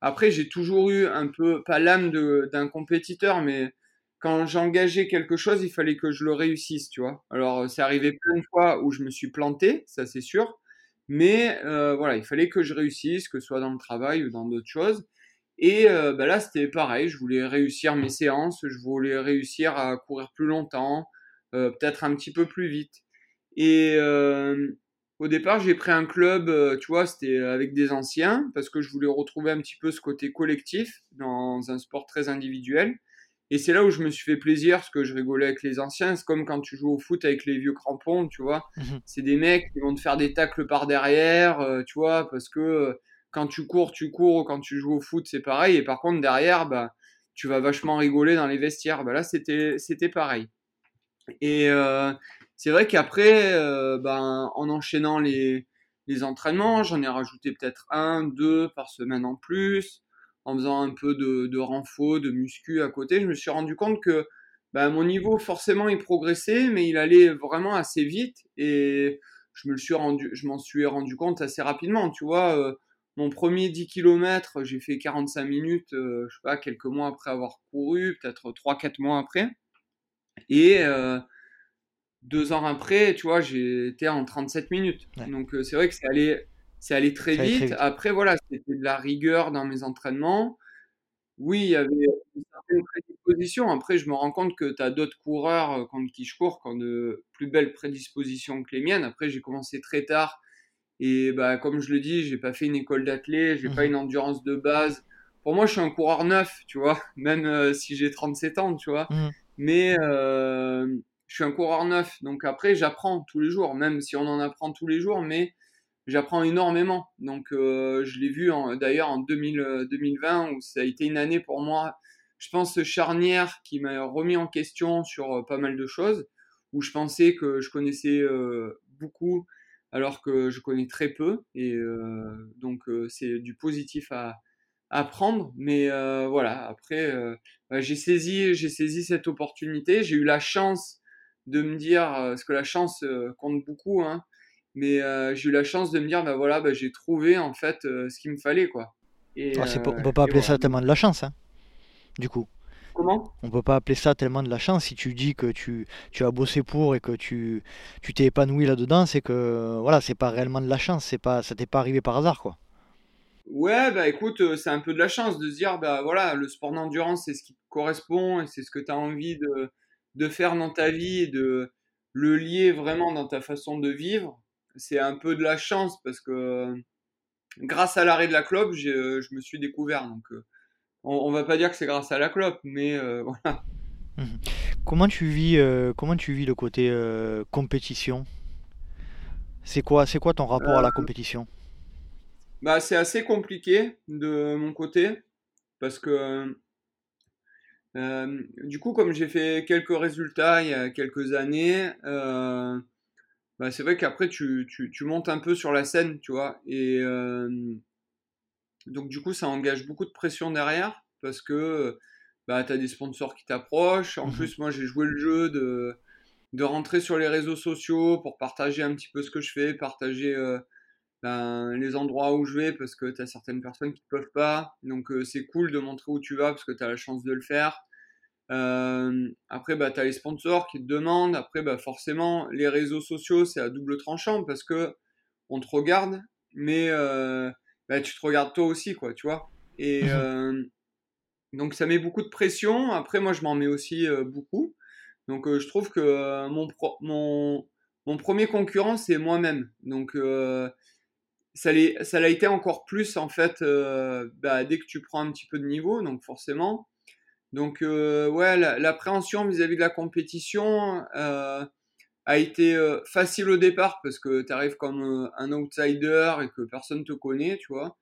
Après, j'ai toujours eu un peu, pas l'âme d'un compétiteur, mais quand j'engageais quelque chose, il fallait que je le réussisse, tu vois. Alors, c'est arrivé plein de fois où je me suis planté, ça c'est sûr. Mais euh, voilà, il fallait que je réussisse, que ce soit dans le travail ou dans d'autres choses. Et euh, bah là, c'était pareil, je voulais réussir mes séances, je voulais réussir à courir plus longtemps, euh, peut-être un petit peu plus vite. Et au départ, j'ai pris un club, tu vois, c'était avec des anciens, parce que je voulais retrouver un petit peu ce côté collectif dans un sport très individuel. Et c'est là où je me suis fait plaisir, parce que je rigolais avec les anciens. C'est comme quand tu joues au foot avec les vieux crampons, tu vois. Mhm. C'est des mecs qui vont te faire des tacles par derrière, euh, tu vois, parce que euh, quand tu cours, tu cours. Quand tu joues au foot, c'est pareil. Et par contre, derrière, bah, tu vas vachement rigoler dans les vestiaires. Bah, là, c'était, pareil. Et euh, c'est vrai qu'après, ben, en enchaînant les, les entraînements, j'en ai rajouté peut-être un, deux par semaine en plus en faisant un peu de, de renfo, de muscu à côté, je me suis rendu compte que bah, mon niveau, forcément, il progressait, mais il allait vraiment assez vite. Et je me suis m'en suis rendu compte assez rapidement. Tu vois, euh, mon premier 10 km, j'ai fait 45 minutes, euh, je sais pas, quelques mois après avoir couru, peut-être 3-4 mois après. Et euh, deux ans après, tu vois, j'étais en 37 minutes. Donc c'est vrai que c'est allé c'est allé très, vite. Après, voilà, c'était de la rigueur dans mes entraînements. Oui, il y avait une certaine prédisposition. Après, je me rends compte que tu as d'autres coureurs euh, contre qui je cours qui ont de plus belles prédispositions que les miennes. Après, j'ai commencé très tard. Et bah, comme je le dis, j'ai pas fait une école d'athlète, j'ai pas mmh une endurance de base. Pour moi, je suis un coureur neuf, tu vois, même euh, si j'ai 37 ans, tu vois. Mmh Mais euh, je suis un coureur neuf. Donc après, j'apprends tous les jours, même si on en apprend tous les jours. Mais j'apprends énormément. Donc, euh, je l'ai vu d'ailleurs en 2000, 2020 euh, où ça a été une année pour moi, je pense, charnière qui m'a remis en question sur pas mal de choses où je pensais que je connaissais beaucoup alors que je connais très peu. Et euh, donc, euh, c'est du positif à, à prendre. Mais voilà, après, bah, j'ai saisi, saisi cette opportunité. J'ai eu la chance de me dire, parce que la chance compte beaucoup, hein, mais euh, j'ai eu la chance de me dire, bah voilà, bah, j'ai trouvé en fait euh, ce qu'il me fallait, quoi. Et, ah, on peut pas appeler ça tellement de la chance, hein, du coup. Comment? On peut pas appeler ça tellement de la chance si tu dis que tu, tu as bossé pour et que tu tu t'es épanoui là-dedans, c'est que voilà, c'est pas réellement de la chance, c'est pas ça t'est pas arrivé par hasard quoi. Ouais, bah écoute, euh, c'est un peu de la chance de se dire bah voilà, le sport d'endurance c'est ce qui te correspond et c'est ce que tu as envie de de faire dans ta vie et de le lier vraiment dans ta façon de vivre c'est un peu de la chance parce que grâce à l'arrêt de la clope, je me suis découvert. Donc, euh, on, va pas dire que c'est grâce à la clope, mais euh, voilà. Mmh. Comment tu vis, euh, comment tu vis le côté compétition? C'est quoi, c'est quoi ton rapport à la compétition? Bah, c'est assez compliqué de mon côté parce que du coup, comme j'ai fait quelques résultats il y a quelques années, bah, c'est vrai qu'après tu, tu, tu, montes un peu sur la scène, tu vois. Et euh, donc du coup, ça engage beaucoup de pression derrière parce que bah, tu as des sponsors qui t'approchent. En mmh plus, moi, j'ai joué le jeu de, de rentrer sur les réseaux sociaux pour partager un petit peu ce que je fais, partager euh, ben, les endroits où je vais parce que tu as certaines personnes qui ne peuvent pas. Donc euh, c'est cool de montrer où tu vas parce que tu as la chance de le faire. Euh, après, bah, tu as les sponsors qui te demandent. Après, bah, forcément, les réseaux sociaux, c'est à double tranchant parce que on te regarde, mais bah, tu te regardes toi aussi, quoi, tu vois. Et euh, donc, ça met beaucoup de pression. Après, moi, je m'en mets aussi euh, beaucoup. Donc, euh, je trouve que mon, mon, mon premier concurrent, c'est moi-même. Donc, ça l'a été encore plus, en fait, bah, dès que tu prends un petit peu de niveau. Donc, forcément, donc, ouais, l'appréhension vis-à-vis de la compétition a été euh, facile au départ parce que tu arrives comme un outsider et que personne te connaît, tu vois.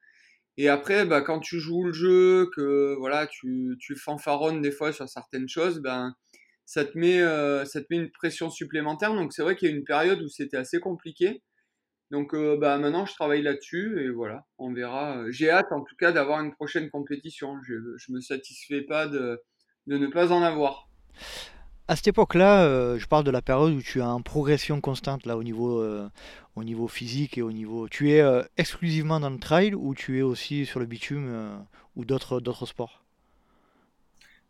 Et après, bah, quand tu joues le jeu, que voilà, tu, tu fanfaronnes des fois sur certaines choses, ben, ça te met, ça te met une pression supplémentaire. Donc, c'est vrai qu'il y a une période où c'était assez compliqué. Donc bah, maintenant, je travaille là-dessus et voilà, on verra. J'ai hâte en tout cas d'avoir une prochaine compétition. Je ne me satisfais pas de, de ne pas en avoir. À cette époque-là, je parle de la période où tu es en progression constante là au niveau, au niveau physique et au niveau. Tu es exclusivement dans le trail ou tu es aussi sur le bitume ou d'autres d'autres sports?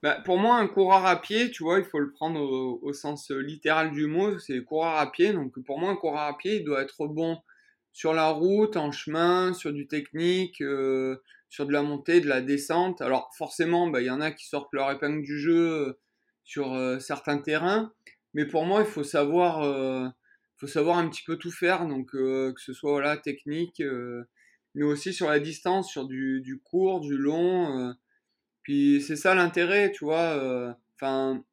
Bah, pour moi, un coureur à pied, tu vois, il faut le prendre au, sens littéral du mot, c'est coureur à pied. Donc pour moi, un coureur à pied, il doit être bon sur la route, en chemin, sur du technique, sur de la montée, de la descente. Alors forcément, bah, il y en a qui sortent leur épingle du jeu sur certains terrains, mais pour moi, il faut savoir, faut savoir un petit peu tout faire. Donc que ce soit voilà technique, mais aussi sur la distance, sur du, du court, du long. Puis c'est ça l'intérêt, tu vois. Euh, enfin,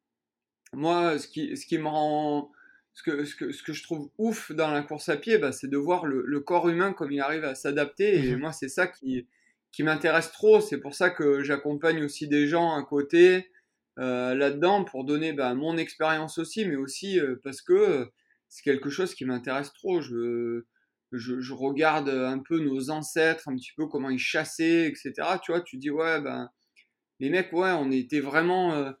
moi, ce qui, ce qui me rend. Ce que, ce, que, ce que je trouve ouf dans la course à pied, bah, c'est de voir le, le, corps humain comme il arrive à s'adapter. Et mhm. moi, c'est ça qui, qui m'intéresse trop. C'est pour ça que j'accompagne aussi des gens à côté euh, là-dedans pour donner bah, mon expérience aussi, mais aussi euh, parce que c'est quelque chose qui m'intéresse trop. Je, je, je, regarde un peu nos ancêtres, un petit peu comment ils chassaient, etc. Tu vois, tu dis, ouais, ben les mecs, ouais, on était vraiment, euh,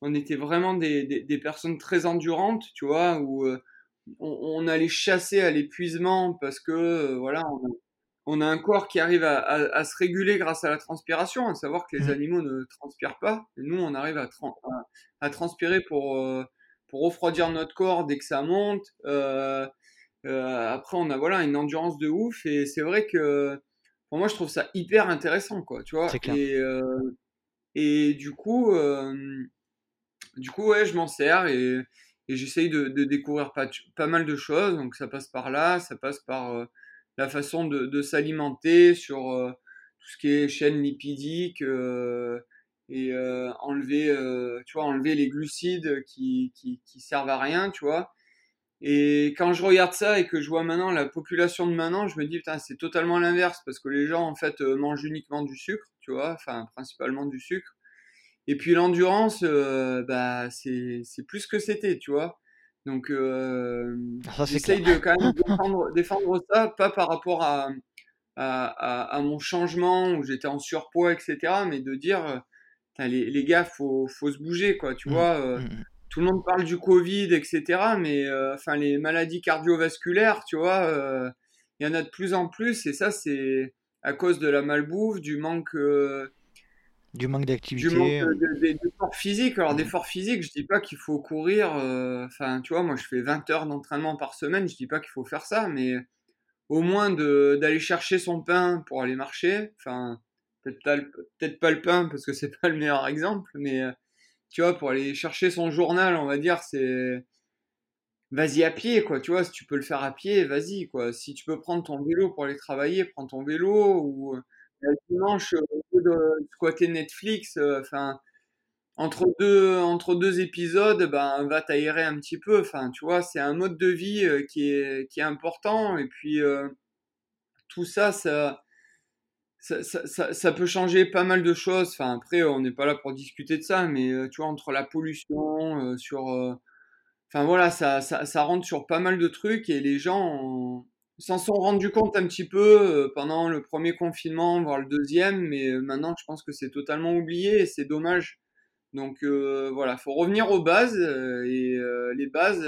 on était vraiment des, des, personnes très endurantes, tu vois, où euh, on, allait chasser à l'épuisement parce que, euh, voilà, on a, un corps qui arrive à, à, se réguler grâce à la transpiration, à savoir que les mmh. animaux ne transpirent pas. Et nous, on arrive à, à, transpirer pour, pour refroidir notre corps dès que ça monte. après, on a voilà une endurance de ouf et c'est vrai que pour moi, je trouve ça hyper intéressant, quoi, tu vois. Et, et du coup, du coup ouais, je m'en sers et, et j'essaye de, de, découvrir pas, pas, mal de choses. Donc ça passe par là, ça passe par la façon de, s'alimenter sur tout ce qui est chaîne lipidique et enlever, tu vois, enlever les glucides qui, qui, servent à rien, tu vois. Et quand je regarde ça et que je vois maintenant la population de maintenant, je me dis putain c'est totalement l'inverse parce que les gens en fait mangent uniquement du sucre tu vois, enfin principalement du sucre. Et puis l'endurance, euh, bah, c'est plus que c'était, tu vois. Donc euh, ah, j'essaye de quand même défendre, ça, pas par rapport à, à, à, mon changement où j'étais en surpoids, etc., mais de dire, euh, les, les, gars, faut, faut se bouger, quoi, tu mmh, vois. Euh, mmh, mmh. Tout le monde parle du Covid, etc., mais enfin les maladies cardiovasculaires, tu vois, il y en a de plus en plus, et ça, c'est à cause de la malbouffe, du manque. Euh, du manque d'activité. Du manque d'effort physique. Alors, mhm. d'effort physique, je dis pas qu'il faut courir. Euh, enfin, tu vois, moi, je fais 20 heures d'entraînement par semaine. Je dis pas qu'il faut faire ça, mais au moins d'aller chercher son pain pour aller marcher. Enfin, peut-être pas, peut pas le pain parce que c'est pas le meilleur exemple, mais euh, tu vois, pour aller chercher son journal, on va dire, c'est vas-y à pied, quoi. Tu vois, si tu peux le faire à pied, vas-y, quoi. Si tu peux prendre ton vélo pour aller travailler, prends ton vélo. Ou euh, le dimanche, euh, au lieu de squatter Netflix, euh, entre deux, épisodes, ben, va t'aérer un petit peu. C'est un mode de vie qui est, important. Et puis, tout ça, ça, peut changer pas mal de choses. Après, on n'est pas là pour discuter de ça, mais entre la pollution, sur voilà, ça, rentre sur pas mal de trucs et les gens s'en sont rendus compte un petit peu euh, pendant le premier confinement, voire le deuxième, mais euh, maintenant je pense que c'est totalement oublié et c'est dommage. Donc euh, voilà, faut revenir aux bases et les bases,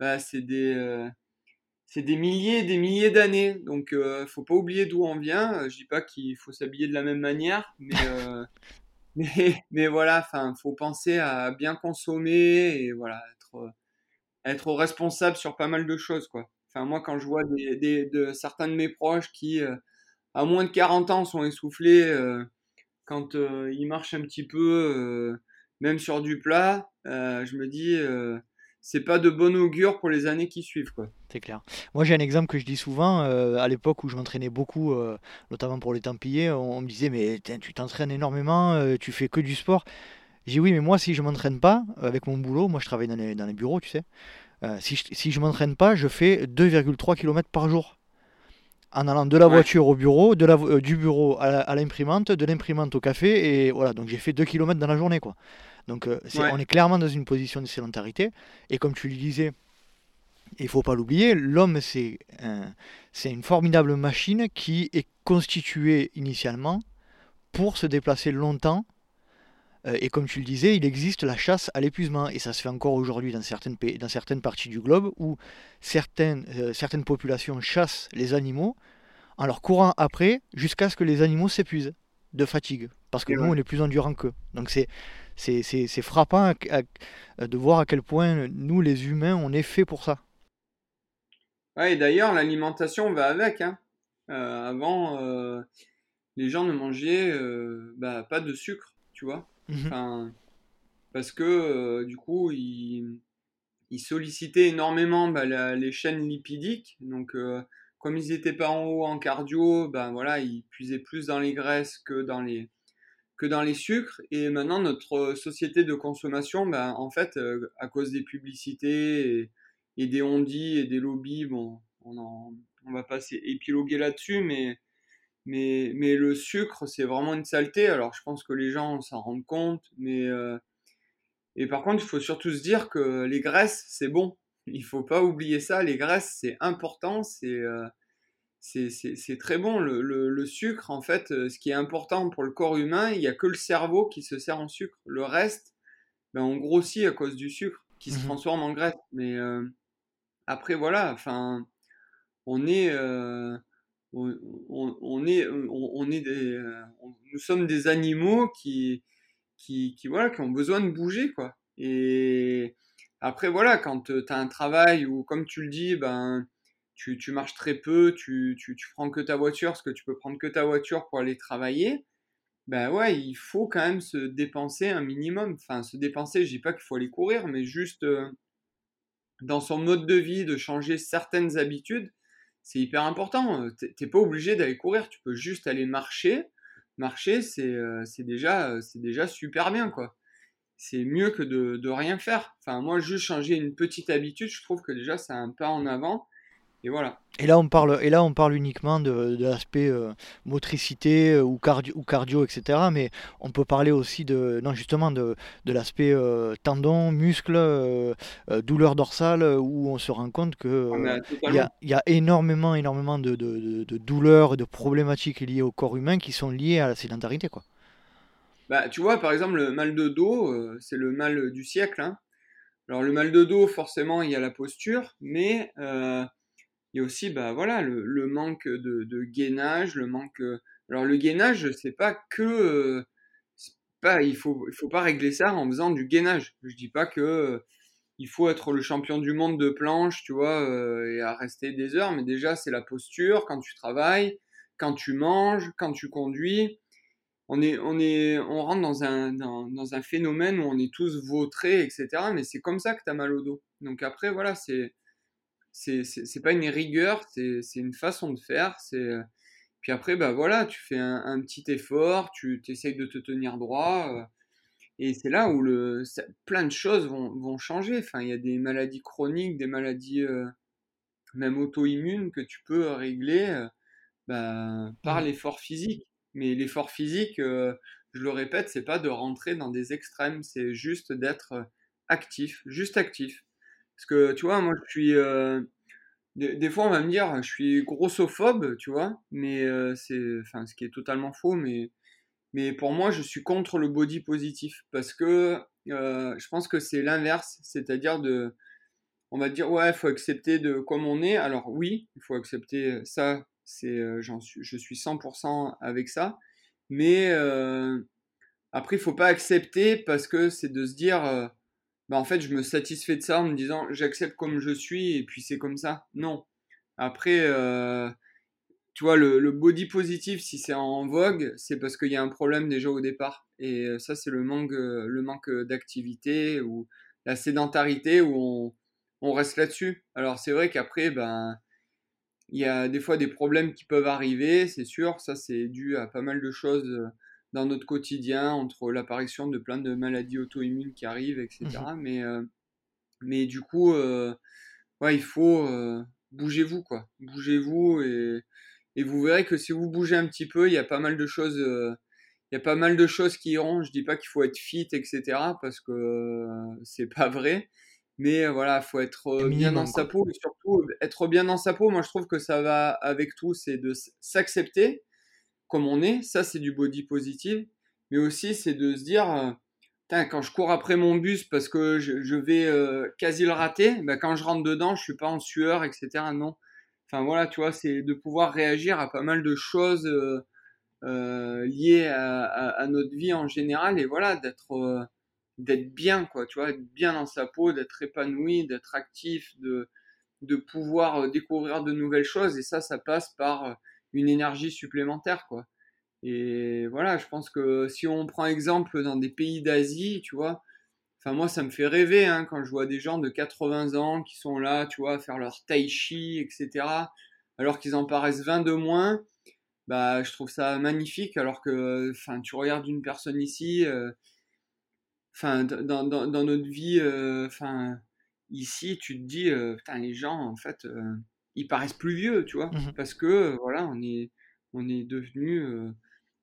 bah, c'est des c'est des milliers et des milliers d'années. Donc faut pas oublier d'où on vient. Je dis pas qu'il faut s'habiller de la même manière, mais mais, mais voilà, enfin faut penser à bien consommer et voilà euh, être, responsable sur pas mal de choses, quoi. Enfin, moi, quand je vois des, de, certains de mes proches qui, euh, à moins de 40 ans, sont essoufflés euh, quand ils marchent un petit peu, même sur du plat, je me dis, c'est pas de bon augure pour les années qui suivent, quoi. C'est clair. Moi, j'ai un exemple que je dis souvent. à l'époque où je m'entraînais beaucoup, notamment pour les Templiers, on, me disait, mais tu t'entraînes énormément, tu fais que du sport. J'ai oui, mais moi, si je m'entraîne pas, euh, avec mon boulot, moi je travaille dans les bureaux, tu sais, euh, si je, si je m'entraîne pas, je fais 2,3 km par jour. En allant de la voiture au bureau, de la, euh, du bureau à l'imprimante, de l'imprimante au café, et voilà, donc j'ai fait 2 km dans la journée, quoi. Donc on est clairement dans une position de sédentarité, et comme tu le disais, il faut pas l'oublier, l'homme, c'est c'est une formidable machine qui est constituée initialement pour se déplacer longtemps. Euh, et comme tu le disais, il existe la chasse à l'épuisement. Et ça se fait encore aujourd'hui dans certaines, dans certaines parties du globe où certaines, euh, certaines populations chassent les animaux en leur courant après jusqu'à ce que les animaux s'épuisent de fatigue. Parce que nous, on est plus endurant qu'eux. Donc c'est, c'est, frappant de voir à quel point nous, les humains, on est fait pour ça. Ouais, et d'ailleurs, l'alimentation va avec. Hein. Euh, avant, euh, les gens ne mangeaient euh, bah, pas de sucre, tu vois. Mmh parce que du coup, ils, ils, sollicitaient énormément bah, les chaînes lipidiques. Donc, comme ils n'étaient pas en haut en cardio, ben voilà, ils puisaient plus dans les graisses que dans les que dans les sucres. Et maintenant, notre société de consommation, ben, en fait, à cause des publicités et, des ondits et des lobbies. Bon, on, en, on va pas épiloguer là-dessus, mais, mais, mais le sucre, c'est vraiment une saleté. Alors, je pense que les gens s'en rendent compte, mais. Euh, et par contre, il faut surtout se dire que les graisses, c'est bon. Il faut pas oublier ça. Les graisses, c'est important. C'est. Euh, c'est très bon. Le, le, sucre, en fait, euh, ce qui est important pour le corps humain, il n'y a que le cerveau qui se sert en sucre. Le reste, ben, on grossit à cause du sucre qui se mmh transforme en graisse. Mais, après, voilà, enfin, on est, euh, on, est, on, est des, euh, nous sommes des animaux qui, qui, qui, voilà, qui ont besoin de bouger, quoi. Et après, voilà, quand tu as un travail où, comme tu le dis, ben, tu, tu marches très peu, tu, tu, tu, prends que ta voiture, parce que tu peux prendre que ta voiture pour aller travailler, ben ouais, il faut quand même se dépenser un minimum. Enfin, se dépenser, je dis pas qu'il faut aller courir, mais juste euh, dans son mode de vie, de changer certaines habitudes, c'est hyper important. T'es pas obligé d'aller courir, tu peux juste aller marcher. Marcher, c'est déjà, déjà super bien, quoi. C'est mieux que de, de, rien faire. Enfin, moi, juste changer une petite habitude, je trouve que déjà, c'est un pas en avant. Et voilà. Et là, on parle, et là, on parle uniquement de, l'aspect euh, motricité euh, ou, cardio, ou cardio, etc. Mais on peut parler aussi de, non, justement de, de l'aspect euh, tendon, muscle, douleur dorsale, où on se rend compte que il y, y, a énormément, énormément de, de, de, douleurs et de problématiques liées au corps humain qui sont liées à la sédentarité, quoi. Bah, tu vois, par exemple, le mal de dos, c'est le mal du siècle. Hein. Alors, le mal de dos, forcément, il y a la posture, mais il y a aussi bah, voilà, le, manque de, gainage, le manque. Alors le gainage, c'est pas que. pas, il faut, il faut pas régler ça en faisant du gainage. Je dis pas que il faut être le champion du monde de planche, tu vois, et à rester des heures, mais déjà c'est la posture quand tu travailles, quand tu manges, quand tu conduis. On, est, on, est, on rentre dans un, dans, dans un phénomène où on est tous vautrés, etc. Mais c'est comme ça que tu as mal au dos. Donc après, voilà, c'est c'est pas une rigueur, c'est une façon de faire. C'est euh, puis après, bah voilà, tu fais un, petit effort, tu essayes de te tenir droit. Euh, et c'est là où le, plein de choses vont, vont, changer. Enfin, il y a des maladies chroniques, des maladies euh, même auto-immunes que tu peux régler bah, par mmh. l'effort physique. Mais l'effort physique, je le répète, c'est pas de rentrer dans des extrêmes, c'est juste d'être actif, juste actif. Parce que, tu vois, moi, je suis. Euh, des, fois, on va me dire, je suis grossophobe, tu vois, mais euh, c'est. Enfin, ce qui est totalement faux, mais. Mais pour moi, je suis contre le body positif. Parce que euh, je pense que c'est l'inverse. C'est-à-dire de. On va dire, ouais, il faut accepter de comme on est. Alors, oui, il faut accepter ça. C'est, j'en suis, je suis 100% avec ça. Mais après, il faut pas accepter parce que c'est de se dire bah en fait, je me satisfais de ça en me disant j'accepte comme je suis et puis c'est comme ça. Non. Après, euh, tu vois, le, body positif, si c'est en vogue, c'est parce qu'il y a un problème déjà au départ. Et euh, ça, c'est le manque, euh, le manque d'activité ou la sédentarité où on, on reste là-dessus. Alors, c'est vrai qu'après, ben, il y a des fois des problèmes qui peuvent arriver, c'est sûr. Ça, c'est dû à pas mal de choses dans notre quotidien, entre l'apparition de plein de maladies auto-immunes qui arrivent, etc. Mmh mais, euh, mais du coup, euh, ouais, il faut euh, bougez-vous, quoi. Bougez-vous et, et, vous verrez que si vous bougez un petit peu, il y a pas mal de choses. il y a pas mal de choses qui iront. Je dis pas qu'il faut être fit, etc. parce que c'est pas vrai. Mais voilà, faut être bien dans sa peau et surtout être bien dans sa peau. Moi, je trouve que ça va avec tout, c'est de s'accepter comme on est. Ça, c'est du body positive. Mais aussi, c'est de se dire, quand je cours après mon bus parce que je, vais quasi le rater, ben, quand je rentre dedans, je suis pas en sueur, etc. Non. Enfin voilà, tu vois, c'est de pouvoir réagir à pas mal de choses euh, liées à, notre vie en général et voilà, d'être d'être bien, quoi, tu vois, être bien dans sa peau, d'être épanoui, d'être actif, de, de pouvoir découvrir de nouvelles choses et ça, ça passe par une énergie supplémentaire, quoi. Et voilà, je pense que si on prend exemple dans des pays d'Asie, tu vois, enfin moi ça me fait rêver hein, quand je vois des gens de 80 ans qui sont là, tu vois, faire leur tai chi, etc. Alors qu'ils en paraissent 20 de moins, bah je trouve ça magnifique. Alors que, enfin, tu regardes une personne ici, euh, enfin, dans, dans, dans, notre vie, euh, enfin, ici, tu te dis, euh, putain, les gens, en fait, ils paraissent plus vieux, tu vois, mmh parce que voilà, on est, on est devenu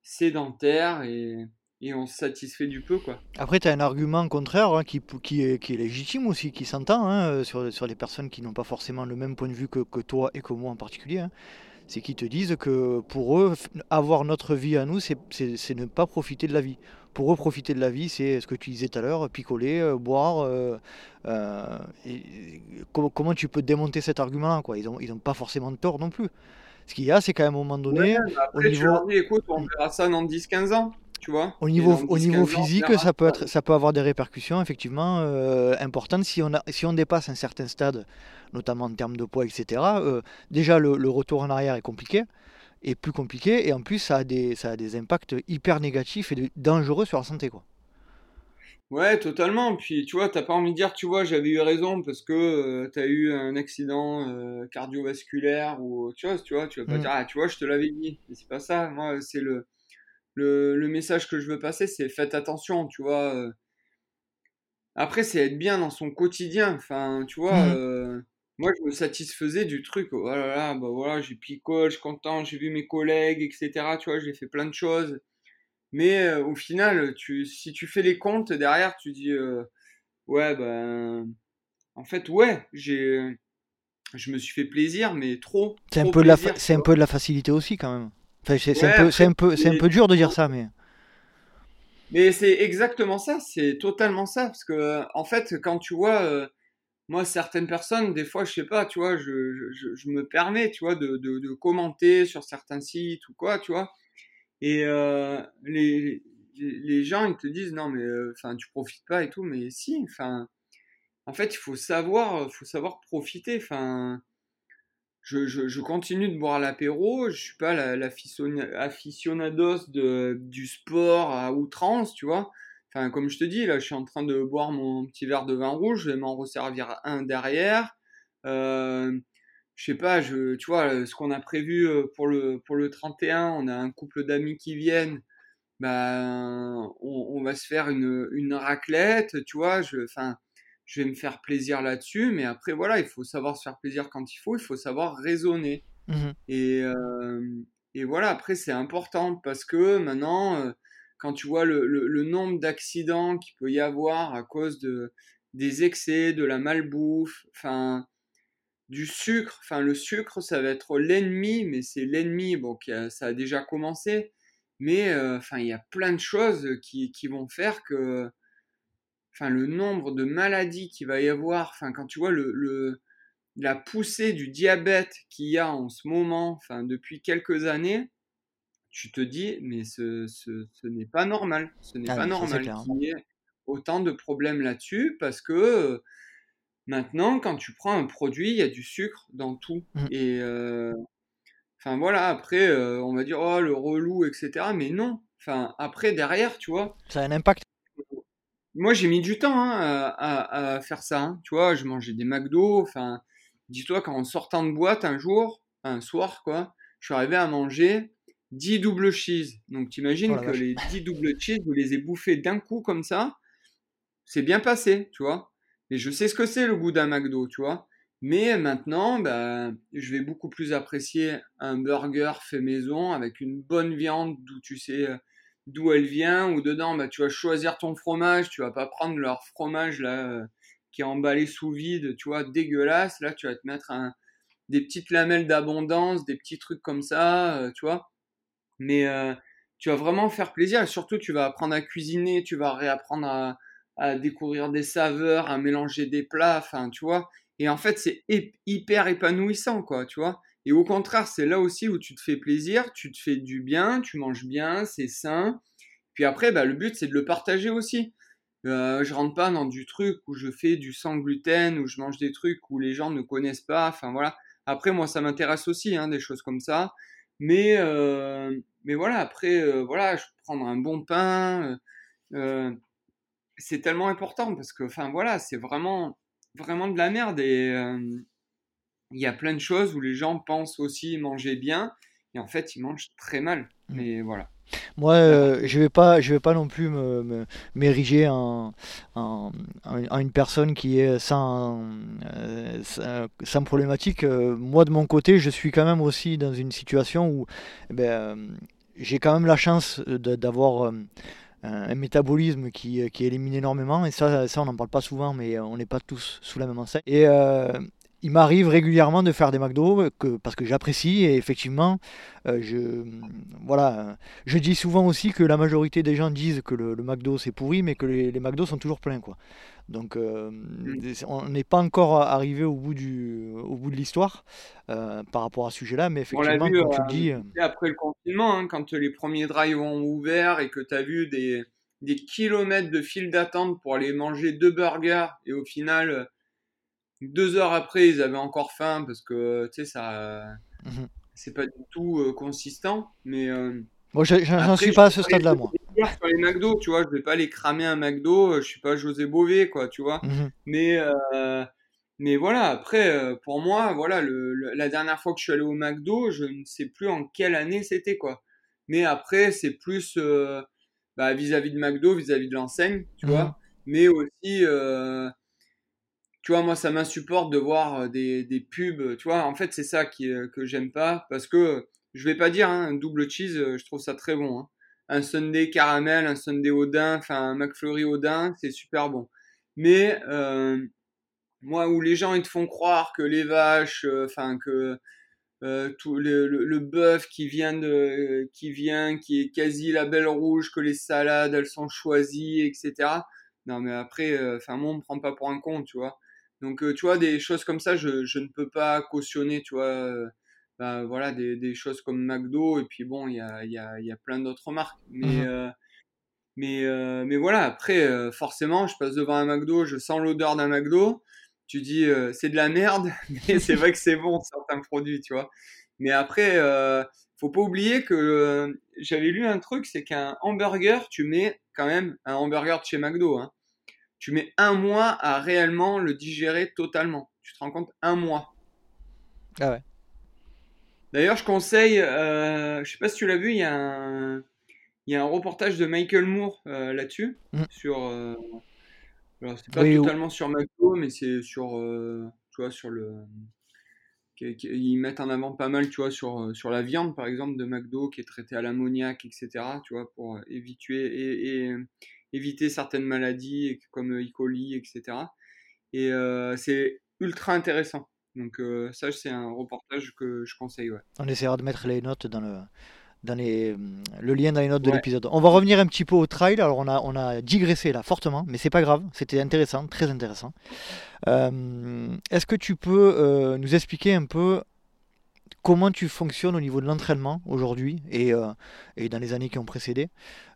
sédentaire et, et, on se satisfait du peu. Quoi. Après, tu as un argument contraire hein, qui, qui, est, qui, est, légitime aussi, qui s'entend hein, euh, sur, sur les personnes qui n'ont pas forcément le même point de vue que, que toi et que moi en particulier. Hein. C'est qu'ils te disent que pour eux, avoir notre vie à nous, c'est ne pas profiter de la vie. Pour eux, profiter de la vie, c'est ce que tu disais tout à l'heure, picoler, euh, boire. Euh, et, comment, comment, tu peux démonter cet argument-là Ils n'ont ils ont pas forcément de tort non plus. Ce qu'il y a, c'est qu'à un moment donné, au niveau... écoute, on verra ça dans 10-15 ans. Tu vois? Au niveau, au niveau physique, ça peut, être, ça peut avoir des répercussions effectivement euh, importantes si on, a, si on dépasse un certain stade, notamment en termes de poids, etc. Euh, déjà, le, le, retour en arrière est compliqué, est plus compliqué, et en plus, ça a des, ça a des impacts hyper négatifs et dangereux sur la santé. Quoi. Ouais, totalement. Puis tu vois, t'as pas envie de dire, tu vois, j'avais eu raison parce que euh, t'as eu un accident euh, cardiovasculaire ou tu vois, tu vois, tu vas pas mm. dire, ah, tu vois, je te l'avais dit. c'est pas ça. Moi, c'est le, le, le message que je veux passer, c'est faites attention, tu vois. Euh. Après, c'est être bien dans son quotidien. Enfin, tu vois, mm. Moi, je me satisfaisais du truc. Oh là là, bah voilà, j'ai picole, je suis content, j'ai vu mes collègues, etc. Tu vois, j'ai fait plein de choses. Mais euh, au final, tu, si tu fais les comptes derrière, tu dis euh, ouais ben en fait ouais j'ai je me suis fait plaisir mais trop. C'est un peu de la c'est un peu de la facilité aussi quand même. Enfin, c'est un peu c'est un peu c'est un peu dur de dire ça mais. Mais c'est exactement ça, c'est totalement ça parce que en fait quand tu vois moi certaines personnes des fois je sais pas tu vois je, je, me permets tu vois de, de, commenter sur certains sites ou quoi tu vois et euh, les, les gens, ils te disent non, mais euh, enfin, tu profites pas et tout, mais si, enfin, en fait, il faut savoir, faut savoir profiter. Enfin, je, je, continue de boire l'apéro, je suis pas l'aficionados de, du sport à outrance, tu vois. Enfin, comme je te dis, là, je suis en train de boire mon petit verre de vin rouge, je vais m'en resservir un derrière. Euh, je sais pas, je, tu vois, ce qu'on a prévu euh, pour le, pour le 31, on a un couple d'amis qui viennent, ben, on, va se faire une, une raclette, tu vois, je, enfin, je vais me faire plaisir là-dessus, mais après, voilà, il faut savoir se faire plaisir quand il faut, il faut savoir raisonner. Mmh et, euh, et voilà, après, c'est important parce que maintenant, euh, quand tu vois le, nombre d'accidents qu'il peut y avoir à cause de, des excès, de la malbouffe, enfin, du sucre. Enfin, le sucre, ça va être l'ennemi, mais c'est l'ennemi. Bon, ça a déjà commencé, mais euh, il y a plein de choses qui, vont faire que, enfin, le nombre de maladies qu'il va y avoir. Enfin, quand tu vois la poussée du diabète qu'il y a en ce moment, enfin, depuis quelques années, tu te dis, mais ce, ce, ce n'est pas normal. Ce n'est ah pas normal qu'il y ait autant de problèmes là-dessus parce que Maintenant, quand tu prends un produit, il y a du sucre dans tout. Mmh. Et euh, enfin voilà, après, euh, on va dire oh le relou, etc. Mais non. Enfin après derrière, tu vois. Ça a un impact. Moi, j'ai mis du temps hein, à, faire ça. Hein. Tu vois, je mangeais des McDo. Enfin, dis-toi qu'en sortant de boîte un jour, un soir, quoi, je suis arrivé à manger 10 double cheese. Donc, t'imagines oh que les 10 double cheese, je les ai bouffés d'un coup comme ça. C'est bien passé, tu vois. Et je sais ce que c'est le goût d'un McDo, tu vois. Mais maintenant, bah, je vais beaucoup plus apprécier un burger fait maison avec une bonne viande d'où tu sais euh, d'où elle vient ou dedans bah, tu vas choisir ton fromage tu vas pas prendre leur fromage là euh, qui est emballé sous vide, tu vois, dégueulasse. Là, tu vas te mettre un, des petites lamelles d'abondance, des petits trucs comme ça, euh, tu vois. Mais euh, tu vas vraiment faire plaisir surtout, tu vas apprendre à cuisiner, tu vas réapprendre à, à découvrir des saveurs, à mélanger des plats, enfin, tu vois. Et en fait, c'est hyper épanouissant, quoi, tu vois. Et au contraire, c'est là aussi où tu te fais plaisir, tu te fais du bien, tu manges bien, c'est sain. Puis après, bah, le but, c'est de le partager aussi. Euh, je rentre pas dans du truc où je fais du sans gluten, où je mange des trucs où les gens ne connaissent pas. Enfin voilà. Après, moi, ça m'intéresse aussi, hein, des choses comme ça. Mais, euh, mais voilà, après, euh, voilà, je prendre un bon pain. Euh, c'est tellement important parce que, enfin voilà, c'est vraiment, vraiment de la merde. Et il y a plein de choses où les gens pensent aussi manger bien. Et en fait, ils mangent très mal. Mmh. Mais voilà. Moi, euh, je vais pas, je vais pas non plus m'ériger en, en, une personne qui est sans, euh, sans problématique. Euh, moi, de mon côté, je suis quand même aussi dans une situation où eh ben, j'ai quand même la chance d'avoir un métabolisme qui, qui, élimine énormément et ça, ça on n'en parle pas souvent mais on n'est pas tous sous la même enseigne il m'arrive régulièrement de faire des McDo euh, que, parce que j'apprécie et effectivement, euh, je, voilà, je dis souvent aussi que la majorité des gens disent que le, McDo c'est pourri, mais que les, les, McDo sont toujours pleins. Quoi. Donc euh, on n'est pas encore arrivé au bout, du, au bout de l'histoire par rapport à ce sujet-là, mais effectivement, vu, comme tu dis. Après le confinement, hein, quand les premiers drives ont ouvert et que tu as vu des, des kilomètres de file d'attente pour aller manger deux burgers et au final deux heures après, ils avaient encore faim parce que, tu sais, ça. Mhm. C'est pas du tout euh, consistant. Mais. Euh, moi, j'en suis pas à ce stade-là, moi. Sur les McDo, tu vois, je vais pas aller cramer un McDo, euh, je suis pas José Bové, quoi, tu vois. Mhm. Mais. Mais voilà, après, pour moi, voilà, le, la dernière fois que je suis allé au McDo, je ne sais plus en quelle année c'était, quoi. Mais après, c'est plus bah, vis-à-vis de McDo, vis-à-vis de l'enseigne, tu vois. Mhm. Mais aussi, tu vois, moi, ça m'insupporte de voir euh, des, des, pubs. Tu vois, en fait, c'est ça qui, que j'aime pas parce que je vais pas dire hein, un double cheese, euh, je trouve ça très bon. Hein. Un Sunday caramel, un Sunday au daim, enfin un McFlurry au daim, c'est super bon. Mais euh, moi, où les gens ils te font croire que les vaches, euh, enfin que euh, tout le, le, le bœuf qui vient de, qui vient, qui est quasi la belle rouge, que les salades elles sont choisies, etc. Non, mais après, enfin moi on me prend pas pour un con, tu vois. Donc, euh, tu vois, des choses comme ça, je, je ne peux pas cautionner, tu vois. Euh, bah, voilà, des, des, choses comme McDo, et puis bon, il y a, y, a, y a, plein d'autres marques. Mais, euh, mais, mais voilà, après, forcément, je passe devant un McDo, je sens l'odeur d'un McDo. Tu dis, c'est de la merde, mais c'est vrai que c'est bon, certains produits, tu vois. Mais après, faut pas oublier que j'avais lu un truc, c'est qu'un hamburger, tu mets quand même un hamburger de chez McDo, hein, tu mets un mois à réellement le digérer totalement. Tu te rends compte Un mois. Ah ouais. D'ailleurs, je conseille, euh, je sais pas si tu l'as vu, il y, a un, il y a un reportage de Michael Moore euh, là-dessus. Mm. Sur. Euh, alors, c'est pas totalement sur McDo, mais c'est sur. Euh, tu vois, sur le. Ils mettent en avant pas mal, tu vois, sur, sur la viande, par exemple, de McDo, qui est traitée à l'ammoniac, etc., tu vois, pour éviter, et, et, éviter certaines maladies comme E. coli, etc. Et euh, c'est ultra intéressant. Donc euh, ça, c'est un reportage que je conseille. Ouais. On essaiera de mettre les notes dans le, dans les, le lien dans les notes de l'épisode. On va revenir un petit peu au trail. Alors on a, on a digressé là fortement, mais c'est pas grave. C'était intéressant, très intéressant. Euh, est-ce que tu peux nous expliquer un peu comment tu fonctionnes au niveau de l'entraînement aujourd'hui et, euh, et, dans les années qui ont précédé.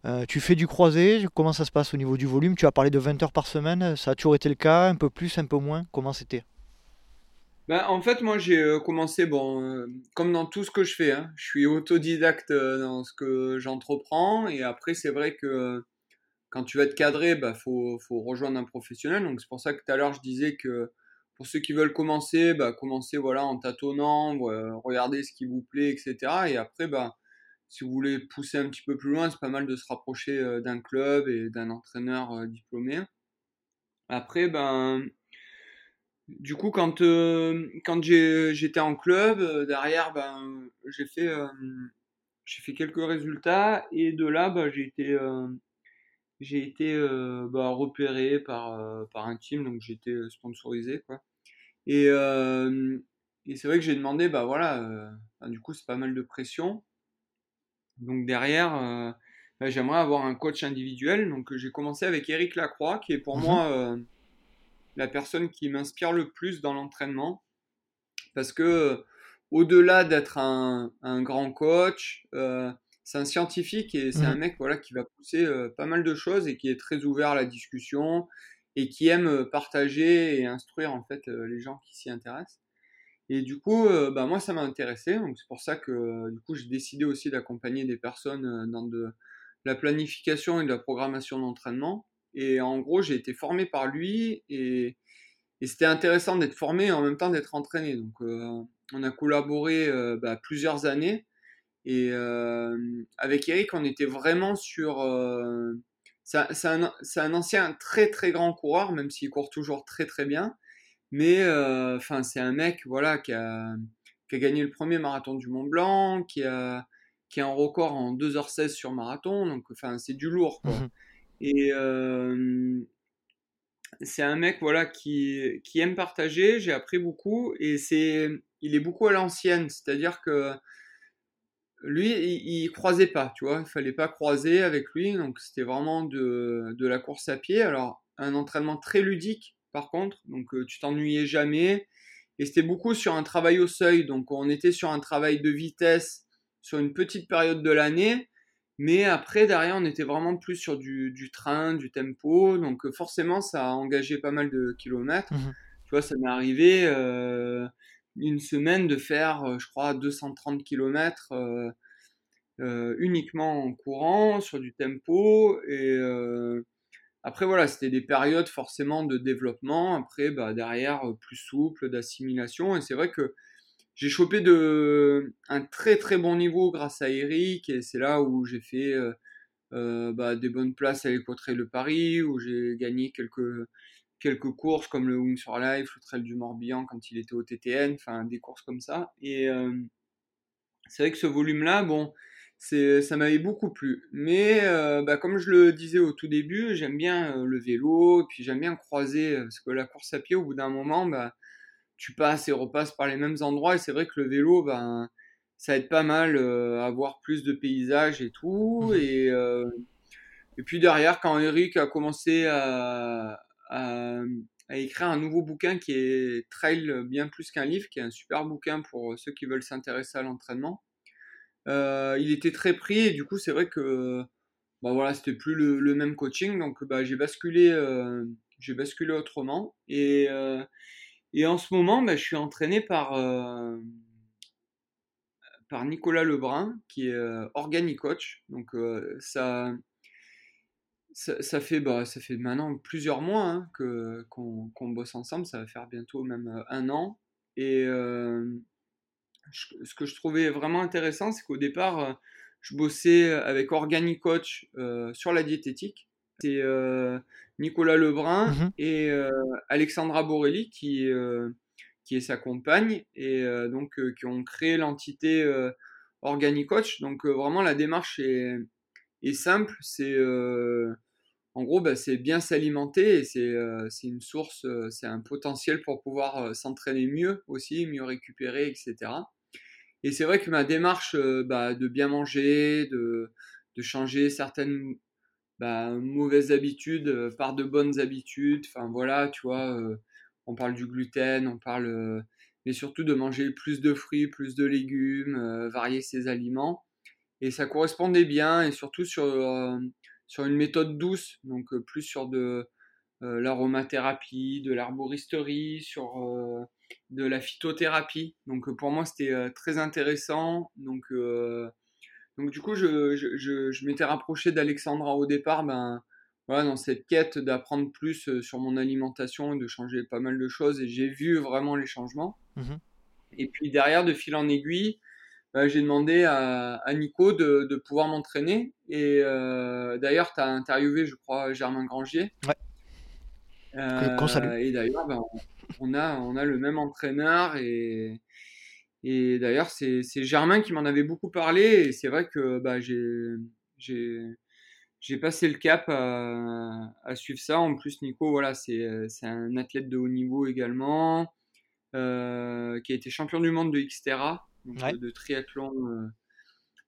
Euh, tu fais du croisé, comment ça se passe au niveau du volume? Tu as parlé de 20 heures par semaine, ça a toujours été le cas, un peu plus, un peu moins Comment c'était? Ben, en fait, moi, j'ai euh, commencé, bon, comme dans tout ce que je fais, hein, je suis autodidacte dans ce que j'entreprends, et après, c'est vrai que quand tu vas être cadré, il bah, faut, faut rejoindre un professionnel, donc c'est pour ça que tout à l'heure, je disais que pour ceux qui veulent commencer, bah, commencez voilà, en tâtonnant, regardez ce qui vous plaît, etc. Et après, bah, si vous voulez pousser un petit peu plus loin, c'est pas mal de se rapprocher euh, d'un club et d'un entraîneur euh, diplômé. Après, ben, du coup, quand, euh, quand j'étais en club, derrière, ben, j'ai fait, j'ai fait quelques résultats et de là, ben, j'ai été, j'ai été euh, bah, repéré par, euh, par un team, donc j'ai été sponsorisé. Quoi. Et, euh, et c'est vrai que j'ai demandé, bah voilà, bah, du coup c'est pas mal de pression. Donc derrière, bah, j'aimerais avoir un coach individuel. Donc j'ai commencé avec Eric Lacroix, qui est pour mhm. moi la personne qui m'inspire le plus dans l'entraînement. Parce que au-delà d'être un, un, grand coach, c'est un scientifique et c'est un mmh. mec voilà, qui va pousser euh, pas mal de choses et qui est très ouvert à la discussion et qui aime partager et instruire en fait euh, les gens qui s'y intéressent. Et du coup, bah, moi, ça m'a intéressé. Donc, c'est pour ça que du coup, j'ai décidé aussi d'accompagner des personnes dans de la planification et de la programmation d'entraînement. Et en gros, j'ai été formé par lui et, et c'était intéressant d'être formé et en même temps d'être entraîné. Donc, on a collaboré bah, plusieurs années et euh, avec Eric, on était vraiment sur. Euh, c'est un, un, ancien très très grand coureur, même s'il court toujours très très bien. Mais euh, enfin, c'est un mec voilà, qui, a, qui a gagné le premier marathon du Mont Blanc, qui a, qui a un record en 2h16 sur marathon. Donc, enfin, c'est du lourd. Quoi. Mmh Et c'est un mec voilà, qui, qui aime partager. J'ai appris beaucoup. Et c'est, il est beaucoup à l'ancienne. C'est-à-dire que lui, il, croisait pas, tu vois, il fallait pas croiser avec lui, donc c'était vraiment de, de, la course à pied. Alors, un entraînement très ludique, par contre, donc euh, tu t'ennuyais jamais, et c'était beaucoup sur un travail au seuil, donc on était sur un travail de vitesse sur une petite période de l'année, mais après, derrière, on était vraiment plus sur du, du train, du tempo, donc euh, forcément, ça a engagé pas mal de kilomètres. Mmh tu vois, ça m'est arrivé. Euh, une semaine de faire, euh, je crois, 230 km euh, euh, uniquement en courant, sur du tempo. Et après, voilà, c'était des périodes forcément de développement. Après, bah, derrière, plus souple, d'assimilation. Et c'est vrai que j'ai chopé de, un très très bon niveau grâce à Eric. Et c'est là où j'ai fait bah, des bonnes places à l'Équatrial de Paris, où j'ai gagné quelques quelques courses comme le Wings for Life, le Trail du Morbihan quand il était au TTN, enfin des courses comme ça. Et euh, c'est vrai que ce volume-là, bon, ça m'avait beaucoup plu. Mais euh, bah, comme je le disais au tout début, j'aime bien euh, le vélo, et puis j'aime bien croiser, parce que la course à pied, au bout d'un moment, bah, tu passes et repasses par les mêmes endroits, et c'est vrai que le vélo, bah, ça aide pas mal à voir plus de paysages et tout. Mmh et puis derrière, quand Eric a commencé à, à, écrire un nouveau bouquin qui est Trail bien plus qu'un livre, qui est un super bouquin pour ceux qui veulent s'intéresser à l'entraînement. Euh, il était très pris et du coup c'est vrai que bah voilà c'était plus le, même coaching. Donc bah, j'ai basculé euh, basculé autrement. Et, euh, et en ce moment bah, je suis entraîné par par Nicolas Lebrun qui est organicoach donc ça ça, fait, bah, ça fait maintenant plusieurs mois hein, que, qu'on, bosse ensemble, ça va faire bientôt même euh, un an. Et euh, ce que je trouvais vraiment intéressant, c'est qu'au départ, euh, je bossais avec Organicoach euh, sur la diététique. C'est Nicolas Lebrun mmh et Alexandra Borelli qui, qui est sa compagne et donc qui ont créé l'entité Organicoach. Donc vraiment, la démarche est, est simple. C'est en gros, bah, c'est bien s'alimenter et c'est euh, une source, euh, c'est un potentiel pour pouvoir euh, s'entraîner mieux aussi, mieux récupérer, etc. Et c'est vrai que ma démarche bah, de bien manger, de, changer certaines bah, mauvaises habitudes par de bonnes habitudes, enfin voilà, tu vois, on parle du gluten, on parle, mais surtout de manger plus de fruits, plus de légumes, varier ses aliments. Et ça correspondait bien, et surtout sur sur une méthode douce, donc euh, plus sur de euh, l'aromathérapie, de l'arboristerie, sur euh, de la phytothérapie. Donc pour moi c'était très intéressant. Donc, donc du coup je, je, je, m'étais rapproché d'Alexandra au départ, ben, voilà, dans cette quête d'apprendre plus sur mon alimentation et de changer pas mal de choses et j'ai vu vraiment les changements. Mmh et puis derrière, de fil en aiguille, bah, j'ai demandé à, Nico de, pouvoir m'entraîner. Et euh, d'ailleurs, tu as interviewé, je crois, Germain Grangier. Ouais. Euh, et d'ailleurs, ben, on, a, on a le même entraîneur. Et, et d'ailleurs, c'est Germain qui m'en avait beaucoup parlé. Et c'est vrai que bah, j'ai j'ai passé le cap à, à, suivre ça. En plus, Nico, voilà, c'est un athlète de haut niveau également, qui a été champion du monde de Xterra, de triathlon,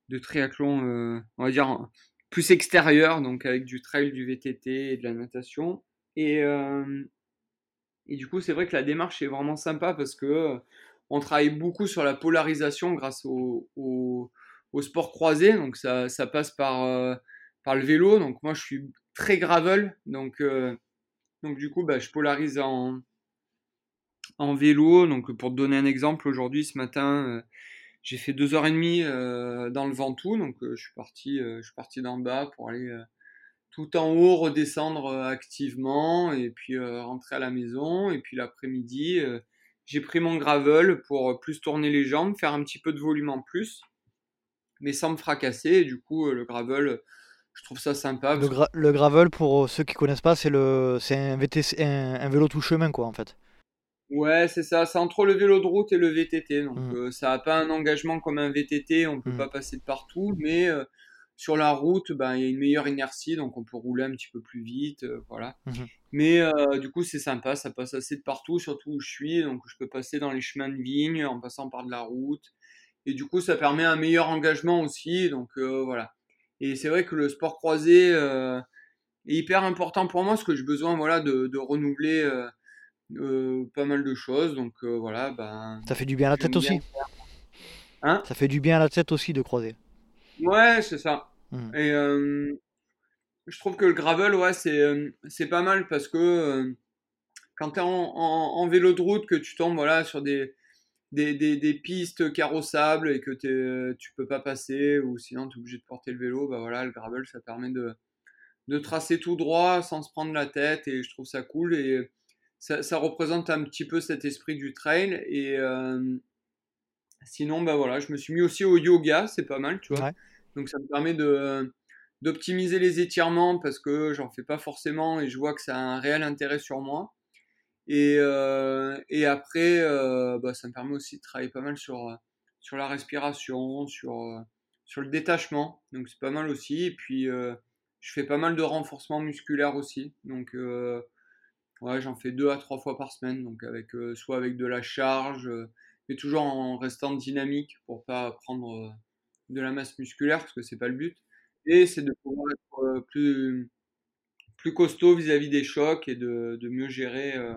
de triathlon, on va dire plus extérieur, donc avec du trail, du VTT et de la natation. Et, et du coup, c'est vrai que la démarche est vraiment sympa parce que on travaille beaucoup sur la polarisation grâce au, au, sport croisé. Donc ça, ça passe par, euh, par le vélo. Donc moi je suis très gravel. Donc, euh, donc du coup bah, je polarise en, en vélo. Donc pour te donner un exemple, aujourd'hui ce matin euh, j'ai fait deux heures et demie dans le Ventoux. Donc je suis parti, je suis parti d'en bas pour aller tout en haut redescendre activement et puis rentrer à la maison. Et puis l'après-midi j'ai pris mon gravel pour plus tourner les jambes, faire un petit peu de volume en plus, mais sans me fracasser. Et du coup, euh, le gravel, je trouve ça sympa. Le, gravel, pour ceux qui connaissent pas, c'est le, c'est un, un, vélo tout chemin, quoi, en fait. Ouais, c'est ça. C'est entre le vélo de route et le VTT. Donc, mmh. euh, ça n'a pas un engagement comme un VTT. On peut mmh. pas passer de partout, mais euh, sur la route, ben, il y a une meilleure inertie, donc on peut rouler un petit peu plus vite, euh, voilà. Mmh Mais euh, du coup, c'est sympa, ça passe assez de partout, surtout où je suis, donc je peux passer dans les chemins de vigne en passant par de la route. Et du coup, ça permet un meilleur engagement aussi, donc euh, voilà. Et c'est vrai que le sport croisé est hyper important pour moi, parce que j'ai besoin, voilà, de, renouveler pas mal de choses, donc voilà. Ben, ça fait du bien à la tête aussi. Hein? Ça fait du bien à la tête aussi de croiser. Ouais, c'est ça. Mmh. Et euh, je trouve que le gravel, ouais, c'est, euh, c'est pas mal parce que euh, quand tu es en, en, vélo de route, que tu tombes voilà, sur des, des, des, des pistes carrossables et que tu peux pas passer ou sinon tu es obligé de porter le vélo, bah voilà, le gravel, ça permet de, de tracer tout droit sans se prendre la tête et je trouve ça cool et ça, ça représente un petit peu cet esprit du trail et sinon bah voilà je me suis mis aussi au yoga c'est pas mal tu vois donc ça me permet de d'optimiser les étirements parce que j'en fais pas forcément et je vois que ça a un réel intérêt sur moi. Et, euh, et après, euh, bah, ça me permet aussi de travailler pas mal sur, sur la respiration, sur, sur le détachement. Donc c'est pas mal aussi. Et puis je fais pas mal de renforcement musculaire aussi. Donc ouais, j'en fais deux à trois fois par semaine. Donc avec soit avec de la charge, mais toujours en restant dynamique pour pas prendre de la masse musculaire parce que c'est pas le but. Et c'est de pouvoir être euh, plus, plus costaud vis-à-vis des chocs et de, de mieux gérer euh,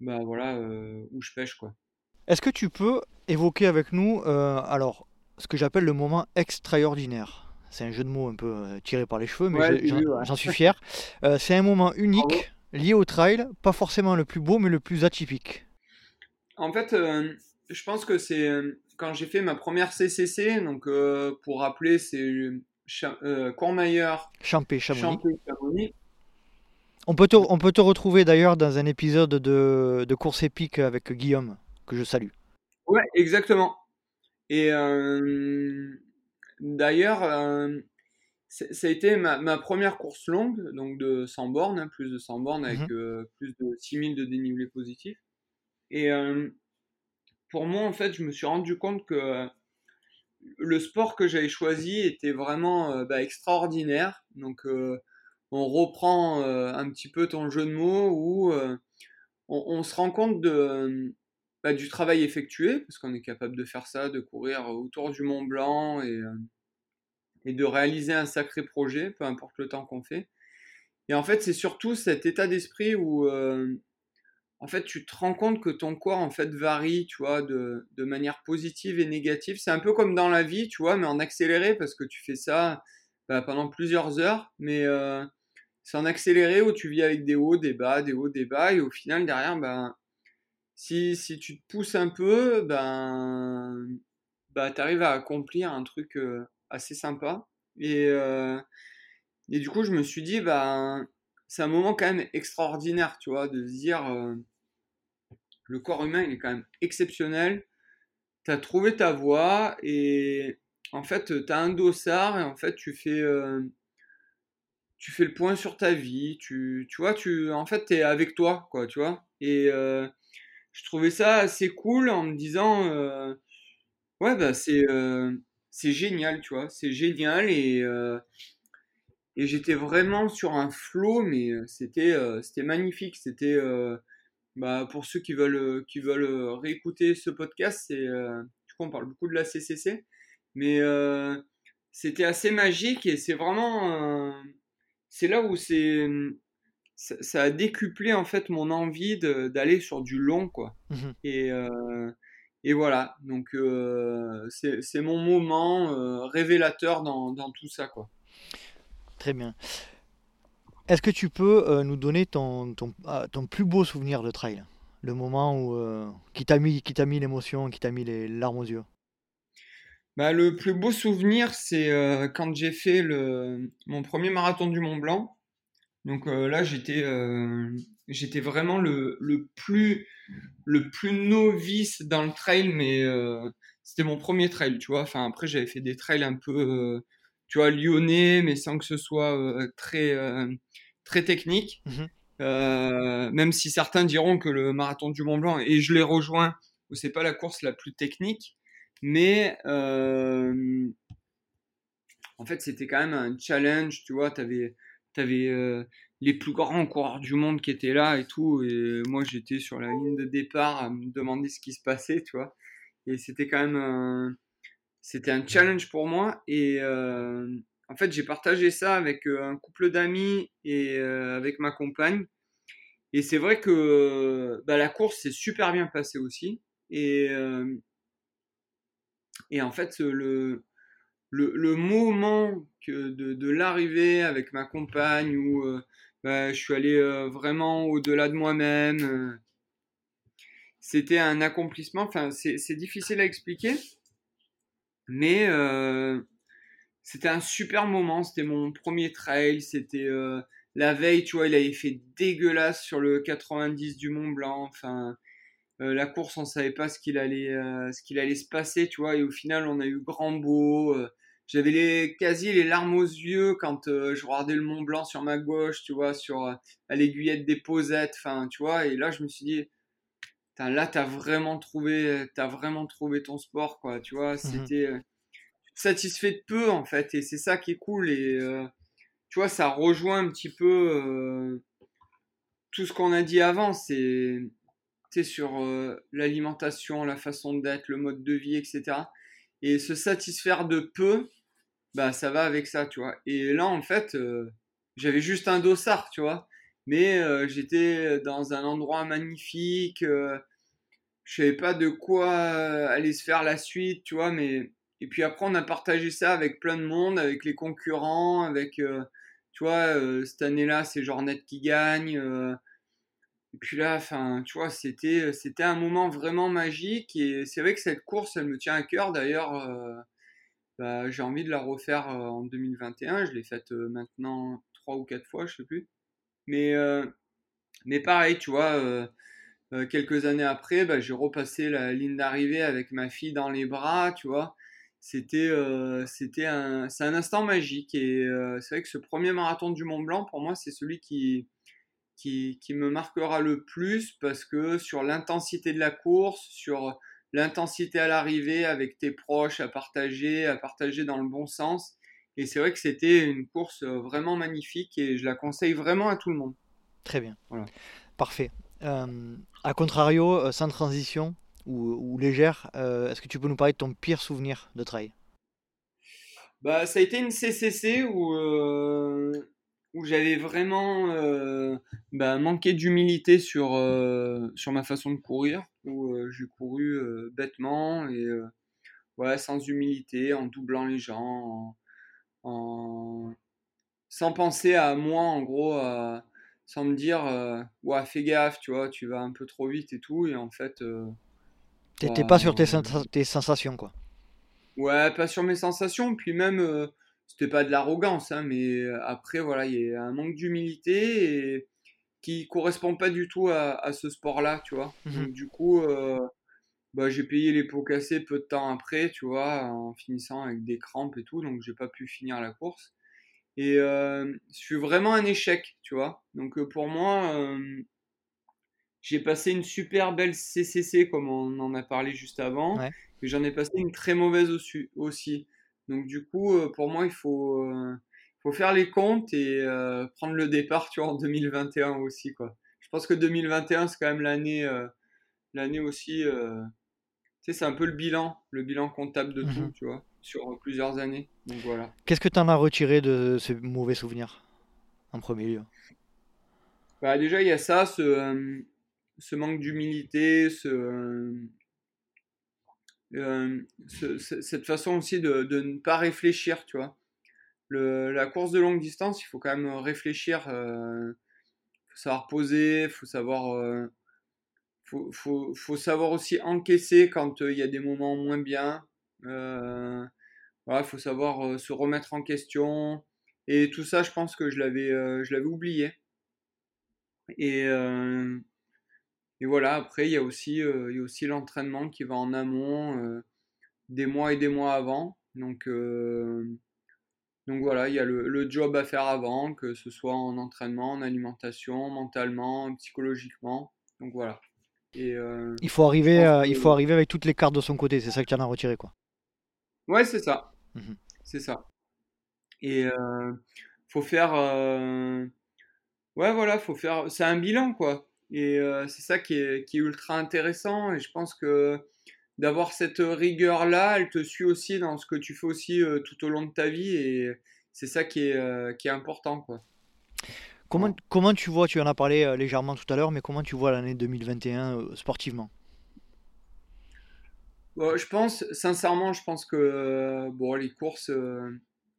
bah, voilà, euh, où je pêche. Quoi. Est-ce que tu peux évoquer avec nous alors, ce que j'appelle le moment extraordinaire? C'est un jeu de mots un peu tiré par les cheveux, mais j'en suis fier. c'est un moment unique lié au trail, pas forcément le plus beau, mais le plus atypique. En fait, je pense que c'est quand j'ai fait ma première CCC, donc euh, pour rappeler, c'est euh, Courmayeur, Champé, Chamonix. On peut, te, on peut te retrouver d'ailleurs dans un épisode de, de course épique avec Guillaume, que je salue. Ouais, exactement. Et euh, d'ailleurs, euh, ça a été ma, ma, première course longue, donc de 100 bornes, hein, plus de 100 bornes avec mhm. plus de 6000 de dénivelé positif. Et pour moi, en fait, je me suis rendu compte que le sport que j'avais choisi était vraiment euh, bah, extraordinaire. Donc, euh, on reprend euh, un petit peu ton jeu de mots où on, se rend compte de, bah, du travail effectué, parce qu'on est capable de faire ça, de courir autour du Mont Blanc et, et de réaliser un sacré projet, peu importe le temps qu'on fait. Et en fait, c'est surtout cet état d'esprit où en fait, tu te rends compte que ton corps, en fait, varie, tu vois, de, de manière positive et négative. C'est un peu comme dans la vie, tu vois, mais en accéléré, parce que tu fais ça bah, pendant plusieurs heures, mais euh, c'est en accéléré où tu vis avec des hauts, des bas, des hauts, des bas, et au final, derrière, ben, si, si tu te pousses un peu, ben, bah, tu arrives à accomplir un truc euh, assez sympa. Et, euh, et du coup, je me suis dit, ben, c'est un moment quand même extraordinaire, tu vois, de se dire euh, le corps humain il est quand même exceptionnel. Tu as trouvé ta voie et en fait tu as un dossard et en fait tu fais euh, tu fais le point sur ta vie, tu, tu vois, tu en fait tu es avec toi quoi, tu vois. Et je trouvais ça assez cool en me disant ouais bah c'est c'est génial, tu vois, c'est génial et et j'étais vraiment sur un flow, mais c'était c'était magnifique. C'était bah, pour ceux qui veulent qui veulent réécouter ce podcast, c'est du coup on parle beaucoup de la CCC, mais c'était assez magique et c'est vraiment c'est là où c'est ça, a décuplé en fait mon envie d'aller sur du long quoi. Mmh et et voilà, donc c'est mon moment révélateur dans, dans, tout ça quoi. Très bien. Est-ce que tu peux euh, nous donner ton, ton, ton, plus beau souvenir de trail? Le moment où, euh, qui t'a mis, l'émotion, qui t'a mis les larmes aux yeux? Bah, Le plus beau souvenir, c'est euh, quand j'ai fait le, mon premier marathon du Mont Blanc. Donc là, j'étais j'étais vraiment le, le, plus, le plus novice dans le trail, mais c'était mon premier trail, tu vois. Enfin, après, j'avais fait des trails un peu tu vois, lyonnais, mais sans que ce soit euh, très, euh, très technique. Euh, même si certains diront que le marathon du Mont Blanc, et je les rejoins, c'est pas la course la plus technique, mais en fait, c'était quand même un challenge, tu vois, tu avais, avais les plus grands coureurs du monde qui étaient là et tout, et moi j'étais sur la ligne de départ à me demander ce qui se passait, tu vois, et c'était quand même c'était un challenge pour moi et euh, en fait j'ai partagé ça avec euh, un couple d'amis et euh, avec ma compagne. Et c'est vrai que bah, la course s'est super bien passée aussi et et en fait le le, moment que de, de l'arrivée avec ma compagne où bah, je suis allé vraiment au-delà de moi-même c'était un accomplissement enfin c'est difficile à expliquer mais euh, c'était un super moment. C'était mon premier trail. C'était euh, la veille, tu vois, il avait fait dégueulasse sur le 90 du Mont Blanc. Enfin, euh, la course, on savait pas ce qu'il allait, ce qu'il allait se passer, tu vois. Et au final, on a eu grand beau. J'avais les, quasi les larmes aux yeux quand je regardais le Mont Blanc sur ma gauche, tu vois, sur à l'aiguillette des posettes, enfin, tu vois. Et là, je me suis dit, là, t'as vraiment trouvé, as vraiment trouvé ton sport, quoi. Tu vois, mmh c'était euh, satisfait de peu en fait, et c'est ça qui est cool. Et euh, tu vois, ça rejoint un petit peu euh, tout ce qu'on a dit avant. C'est sur l'alimentation, la façon d'être, le mode de vie, etc. Et se satisfaire de peu, bah ça va avec ça, tu vois. Et là, en fait, j'avais juste un dossard, tu vois mais euh, j'étais dans un endroit magnifique. Euh, je savais pas de quoi euh, aller se faire la suite, tu vois. Mais et puis après, on a partagé ça avec plein de monde, avec les concurrents, avec, tu vois, cette année-là, c'est Jornet qui gagne. Et puis là, enfin, tu vois, c'était un moment vraiment magique. Et c'est vrai que cette course, elle me tient à cœur. D'ailleurs, bah, j'ai envie de la refaire en 2021. Je l'ai faite maintenant trois ou quatre fois, je sais plus. Mais, euh, mais pareil, tu vois, euh, euh, quelques années après, bah, j'ai repassé la ligne d'arrivée avec ma fille dans les bras, tu vois. C'était c'était un, un instant magique. Et c'est vrai que ce premier marathon du Mont Blanc, pour moi, c'est celui qui, qui, qui, me marquera le plus parce que sur l'intensité de la course, sur l'intensité à l'arrivée avec tes proches à partager, à partager dans le bon sens, et c'est vrai que c'était une course euh, vraiment magnifique et je la conseille vraiment à tout le monde. Très bien. Voilà. Parfait. Euh, a contrario, euh, sans transition ou, légère, est-ce que tu peux nous parler de ton pire souvenir de trail? Bah, Ça a été une CCC où, où j'avais vraiment bah, manqué d'humilité sur, sur ma façon de courir, où j'ai couru bêtement et sans humilité, en doublant les gens, sans penser à moi, en gros, euh, sans me dire, euh, ouais, fais gaffe, tu vois, tu vas un peu trop vite et tout, et en fait. Euh, T'étais bah, pas sur tes, tes, sensations, quoi. Ouais, pas sur mes sensations, puis même, c'était pas de l'arrogance, hein, mais après, voilà, il y a un manque d'humilité et qui correspond pas du tout à, ce sport-là, tu vois. Mmh Donc, du coup, bah, j'ai payé les pots cassés peu de temps après, tu vois, en finissant avec des crampes et tout, donc j'ai pas pu finir la course. Et euh, je vraiment un échec, tu vois. Donc euh, pour moi, euh, j'ai passé une super belle CCC, comme on en a parlé juste avant, mais j'en ai passé une très mauvaise aussi. Donc du coup, pour moi, il faut, faut faire les comptes et euh, prendre le départ, tu vois, en 2021 aussi, quoi. Je pense que 2021, c'est quand même l'année, euh, l'année aussi, euh, tu sais, c'est un peu le bilan, le bilan comptable de tout, Mhm. tu vois, sur plusieurs années. Donc voilà. Qu'est-ce que tu en as retiré de ces mauvais souvenirs en premier lieu? Bah, déjà, il y a ça, ce, euh, ce manque d'humilité, ce, euh, ce- ce- cette façon aussi de, ne pas réfléchir, tu vois. La course de longue distance, il faut quand même réfléchir, euh, faut savoir poser, faut savoir, euh, faut, savoir aussi encaisser quand euh, il y a des moments moins bien. Euh, voilà, faut savoir se remettre en question. Et tout ça, je pense que je l'avais, je l'avais oublié. Et, et voilà, après, il y a aussi, euh, il y a aussi l'entraînement qui va en amont, euh, des mois et des mois avant. Donc, euh, donc voilà, il y a le, le job à faire avant, que ce soit en entraînement, en alimentation, mentalement, psychologiquement. Donc voilà. Et euh, Il faut arriver, euh, il faut arriver avec toutes les cartes de son côté, c'est ça que tu en as retiré quoi. Ouais, c'est ça. Mhm. C'est ça. Et euh, faut faire... Ouais, voilà, faut faire... C'est un bilan, quoi. Et euh, c'est ça qui est, qui est ultra intéressant. Et je pense que d'avoir cette rigueur-là, elle te suit aussi dans ce que tu fais aussi euh, tout au long de ta vie. Et c'est ça qui est, euh, qui est important, quoi. Comment, comment tu vois, tu en as parlé légèrement tout à l'heure, mais comment tu vois l'année 2021 euh, sportivement? Bon, je pense, sincèrement, je pense que bon, les courses,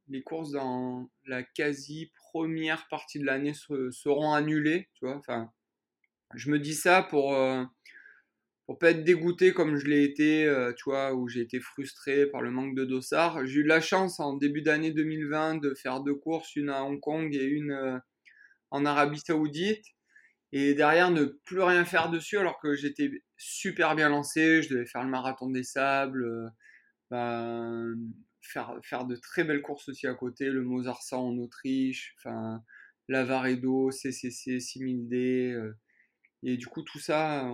les courses dans la quasi première partie de l'année se- seront annulées, tu vois. Enfin, je me dis ça pour, euh, pour pas être dégoûté comme je l'ai été, euh, tu vois, où j'ai été frustré par le manque de dossard. J'ai eu la chance en début d'année 2020 de faire deux courses, une à Hong Kong et une euh, en Arabie Saoudite. Et derrière, ne plus rien faire dessus alors que j'étais super bien lancé. Je devais faire le marathon des sables, euh, ben, faire, faire de très belles courses aussi à côté, le Mozart 100 en Autriche, enfin, l'Avaredo, CCC, 6000D. Et du coup, tout ça,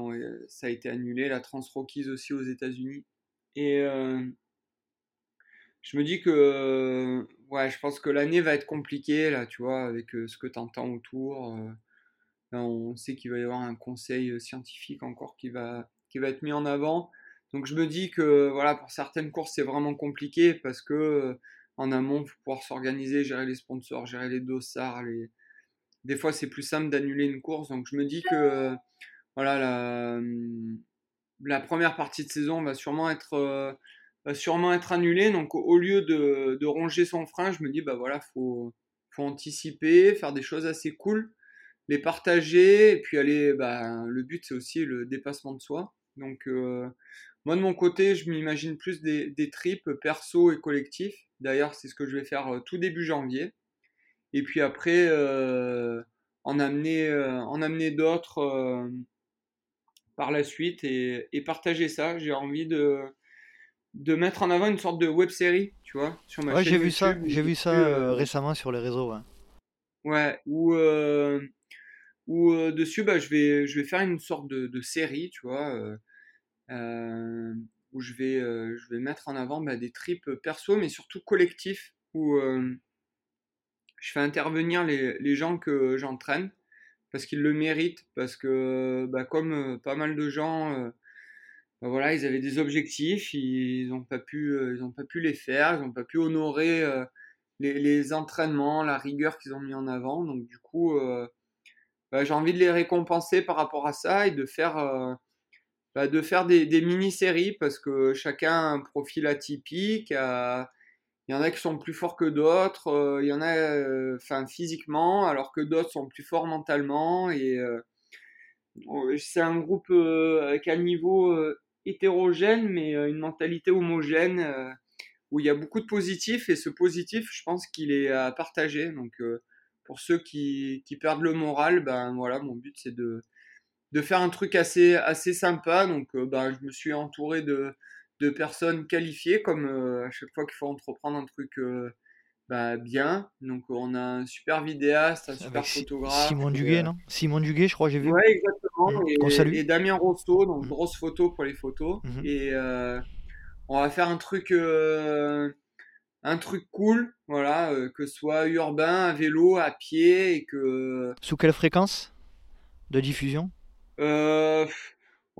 ça a été annulé. La Transrockies aussi aux États-Unis. Et euh, je me dis que, euh, ouais, je pense que l'année va être compliquée, là, tu vois, avec euh, ce que tu entends autour. on sait qu'il va y avoir un conseil scientifique encore qui va, qui va être mis en avant. Donc je me dis que voilà, pour certaines courses, c'est vraiment compliqué parce que en amont, il faut pouvoir s'organiser, gérer les sponsors, gérer les dossards. Les... Des fois, c'est plus simple d'annuler une course. Donc je me dis que euh, voilà, la, hum, la première partie de saison va sûrement être, euh, va sûrement être annulée. Donc au lieu de, de ronger son frein, je me dis bah voilà, faut, faut anticiper, faire des choses assez cool les partager et puis aller bah, le but c'est aussi le dépassement de soi donc euh, moi de mon côté je m'imagine plus des, des trips perso et collectifs d'ailleurs c'est ce que je vais faire tout début janvier et puis après euh, en amener euh, en amener d'autres euh, par la suite et, et partager ça j'ai envie de de mettre en avant une sorte de web série tu vois sur ma Ouais, chaîne j'ai vu ça, j'ai vu ça euh, récemment sur les réseaux. ouais. ouais euh, euh, dessus bah, je vais je vais faire une sorte de, de série tu vois où je vais je vais mettre en avant bah, des trips perso mais surtout collectifs où je fais intervenir les, gens que j'entraîne parce qu'ils le méritent parce que bah, comme euh, pas mal de gens euh, bah, voilà ils avaient des objectifs ils n'ont pas pu euh, pas pu les faire ils n'ont pas pu honorer les, entraînements la rigueur qu'ils ont mis en avant donc du coup bah, j'ai envie de les récompenser par rapport à ça et de faire, de faire des, mini-séries parce que chacun a un profil atypique. Il y en a qui sont plus forts que d'autres, euh, il y en a euh, enfin, physiquement, alors que d'autres sont plus forts mentalement. Et euh, c'est un groupe avec un niveau hétérogène, mais une mentalité homogène où il y a beaucoup de positifs. Et ce positif, je pense qu'il est à partager. Donc, pour ceux qui, qui perdent le moral, ben voilà, mon but c'est de, de faire un truc assez, assez sympa. Donc, ben, je me suis entouré de, de personnes qualifiées, comme euh, à chaque fois qu'il faut entreprendre un truc euh, bah, bien. Donc, on a un super vidéaste, un super Avec Si- photographe. Simon Duguay, euh, non? Simon Duguay, je crois, j'ai vu. Ouais, exactement. Qu'on Et, salue. et Damien Rosso, donc Mhm, grosse photo pour les photos. mhm. Et euh, on va faire un truc, euh, un truc cool, voilà, que ce soit urbain, à vélo, à pied, et que. Sous quelle fréquence de diffusion?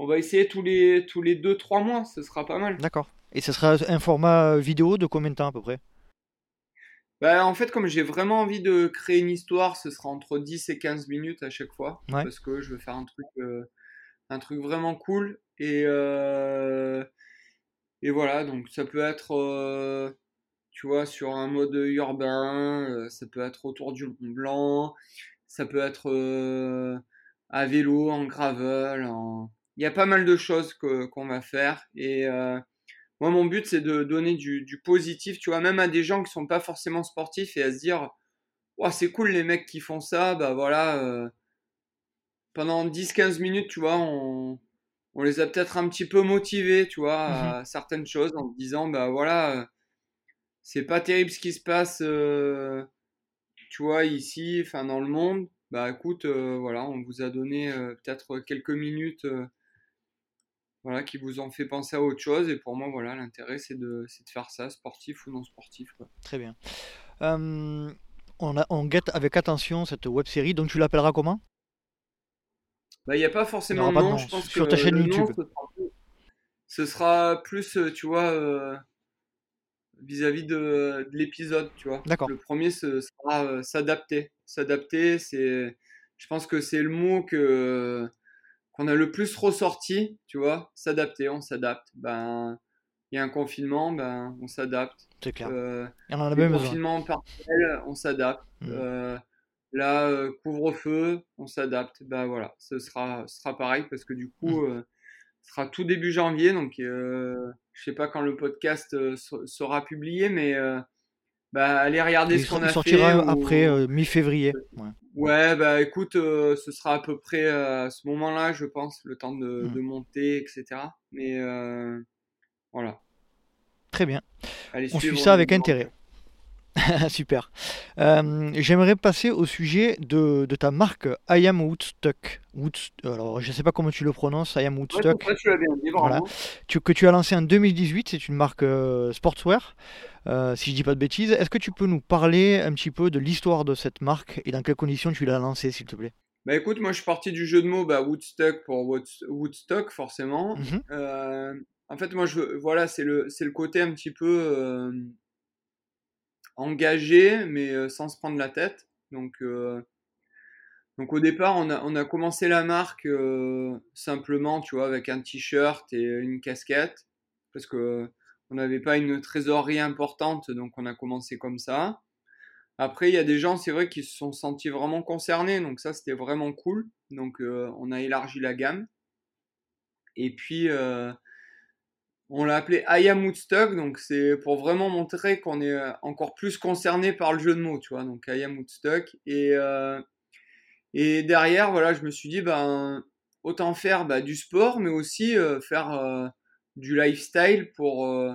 On va essayer tous les tous les deux trois mois, ce sera pas mal. D'accord. Et ce sera un format vidéo de combien de temps à peu près? Bah, en fait, comme j'ai vraiment envie de créer une histoire, ce sera entre 10 et 15 minutes à chaque fois. Parce que je veux faire un truc, euh, un truc vraiment cool. Et, euh, et voilà, donc ça peut être, euh, tu vois, sur un mode urbain, ça peut être autour du Mont Blanc, ça peut être à vélo, en gravel. Il y a pas mal de choses qu'on va faire. Et moi, mon but, c'est de donner du, positif, tu vois, même à des gens qui sont pas forcément sportifs et à se dire, c'est cool les mecs qui font ça, bah voilà, euh, pendant 10-15 minutes, tu vois, on, les a peut-être un petit peu motivés, tu vois, à mhm. certaines choses en disant, bah voilà, euh, c'est pas terrible ce qui se passe, euh, tu vois, ici, enfin dans le monde. Bah écoute, voilà, on vous a donné peut-être quelques minutes voilà, qui vous ont fait penser à autre chose. Et pour moi, voilà, l'intérêt, c'est de, de, faire ça, sportif ou non sportif. Quoi. Très bien. on, a, on guette avec attention cette web série. Donc, tu l'appelleras comment? Il n'y bah, a pas forcément de nom. Je pense Sur ta chaîne YouTube. ce, sera plus, euh, tu vois, euh, vis-à-vis de, de l'épisode, tu vois. D'accord. Le premier, ce sera euh, s'adapter. S'adapter, c'est. Je pense que c'est le mot que qu'on a le plus ressorti, tu vois, s'adapter, on s'adapte. Ben, il y a un confinement, ben, on s'adapte. C'est clair. Euh, il en a même confinement partiel, on s'adapte. Mmh. Euh, là, euh, couvre-feu, on s'adapte. Ben voilà, ce sera, ce sera pareil parce que du coup, mmh. ce sera tout début janvier. Donc, je sais pas quand le podcast sera publié, mais bah, allez regarder ce qu'on a fait. Sortira après mi-février. Ouais. Ouais, bah écoute, euh, ce sera à peu près euh, à ce moment-là, je pense, le temps de, mmh. monter, etc. Mais euh, voilà. Très bien. On suit ça avec intérêt. Super. J'aimerais passer au sujet de, ta marque I Am Woodstock. alors, je ne sais pas comment tu le prononces, I Am Woodstock. tu l'as bien dit, voilà. tu, que tu as lancé en 2018, c'est une marque sportswear. Euh, si je dis pas de bêtises. Est-ce que tu peux nous parler un petit peu de l'histoire de cette marque et dans quelles conditions tu l'as lancée, s'il te plaît? Bah écoute, moi je suis parti du jeu de mots bah, Woodstock pour Woodstock forcément. Euh, en fait, moi je voilà, c'est le le côté un petit peu euh, engagé, mais sans se prendre la tête. Donc donc au départ, on a, on a commencé la marque simplement, tu vois, avec un t-shirt et une casquette, parce que on n'avait pas une trésorerie importante, donc on a commencé comme ça. Après, il y a des gens, c'est vrai, qui se sont sentis vraiment concernés, donc ça, c'était vraiment cool. Donc, euh, on a élargi la gamme. Et puis, euh, on l'a appelé Ayam Woodstock, donc c'est pour vraiment montrer qu'on est euh, encore plus concerné par le jeu de mots, tu vois. Donc, Ayam Woodstock. Et, et derrière, voilà, je me suis dit, ben, autant faire bah, du sport, mais aussi faire du lifestyle pour, euh,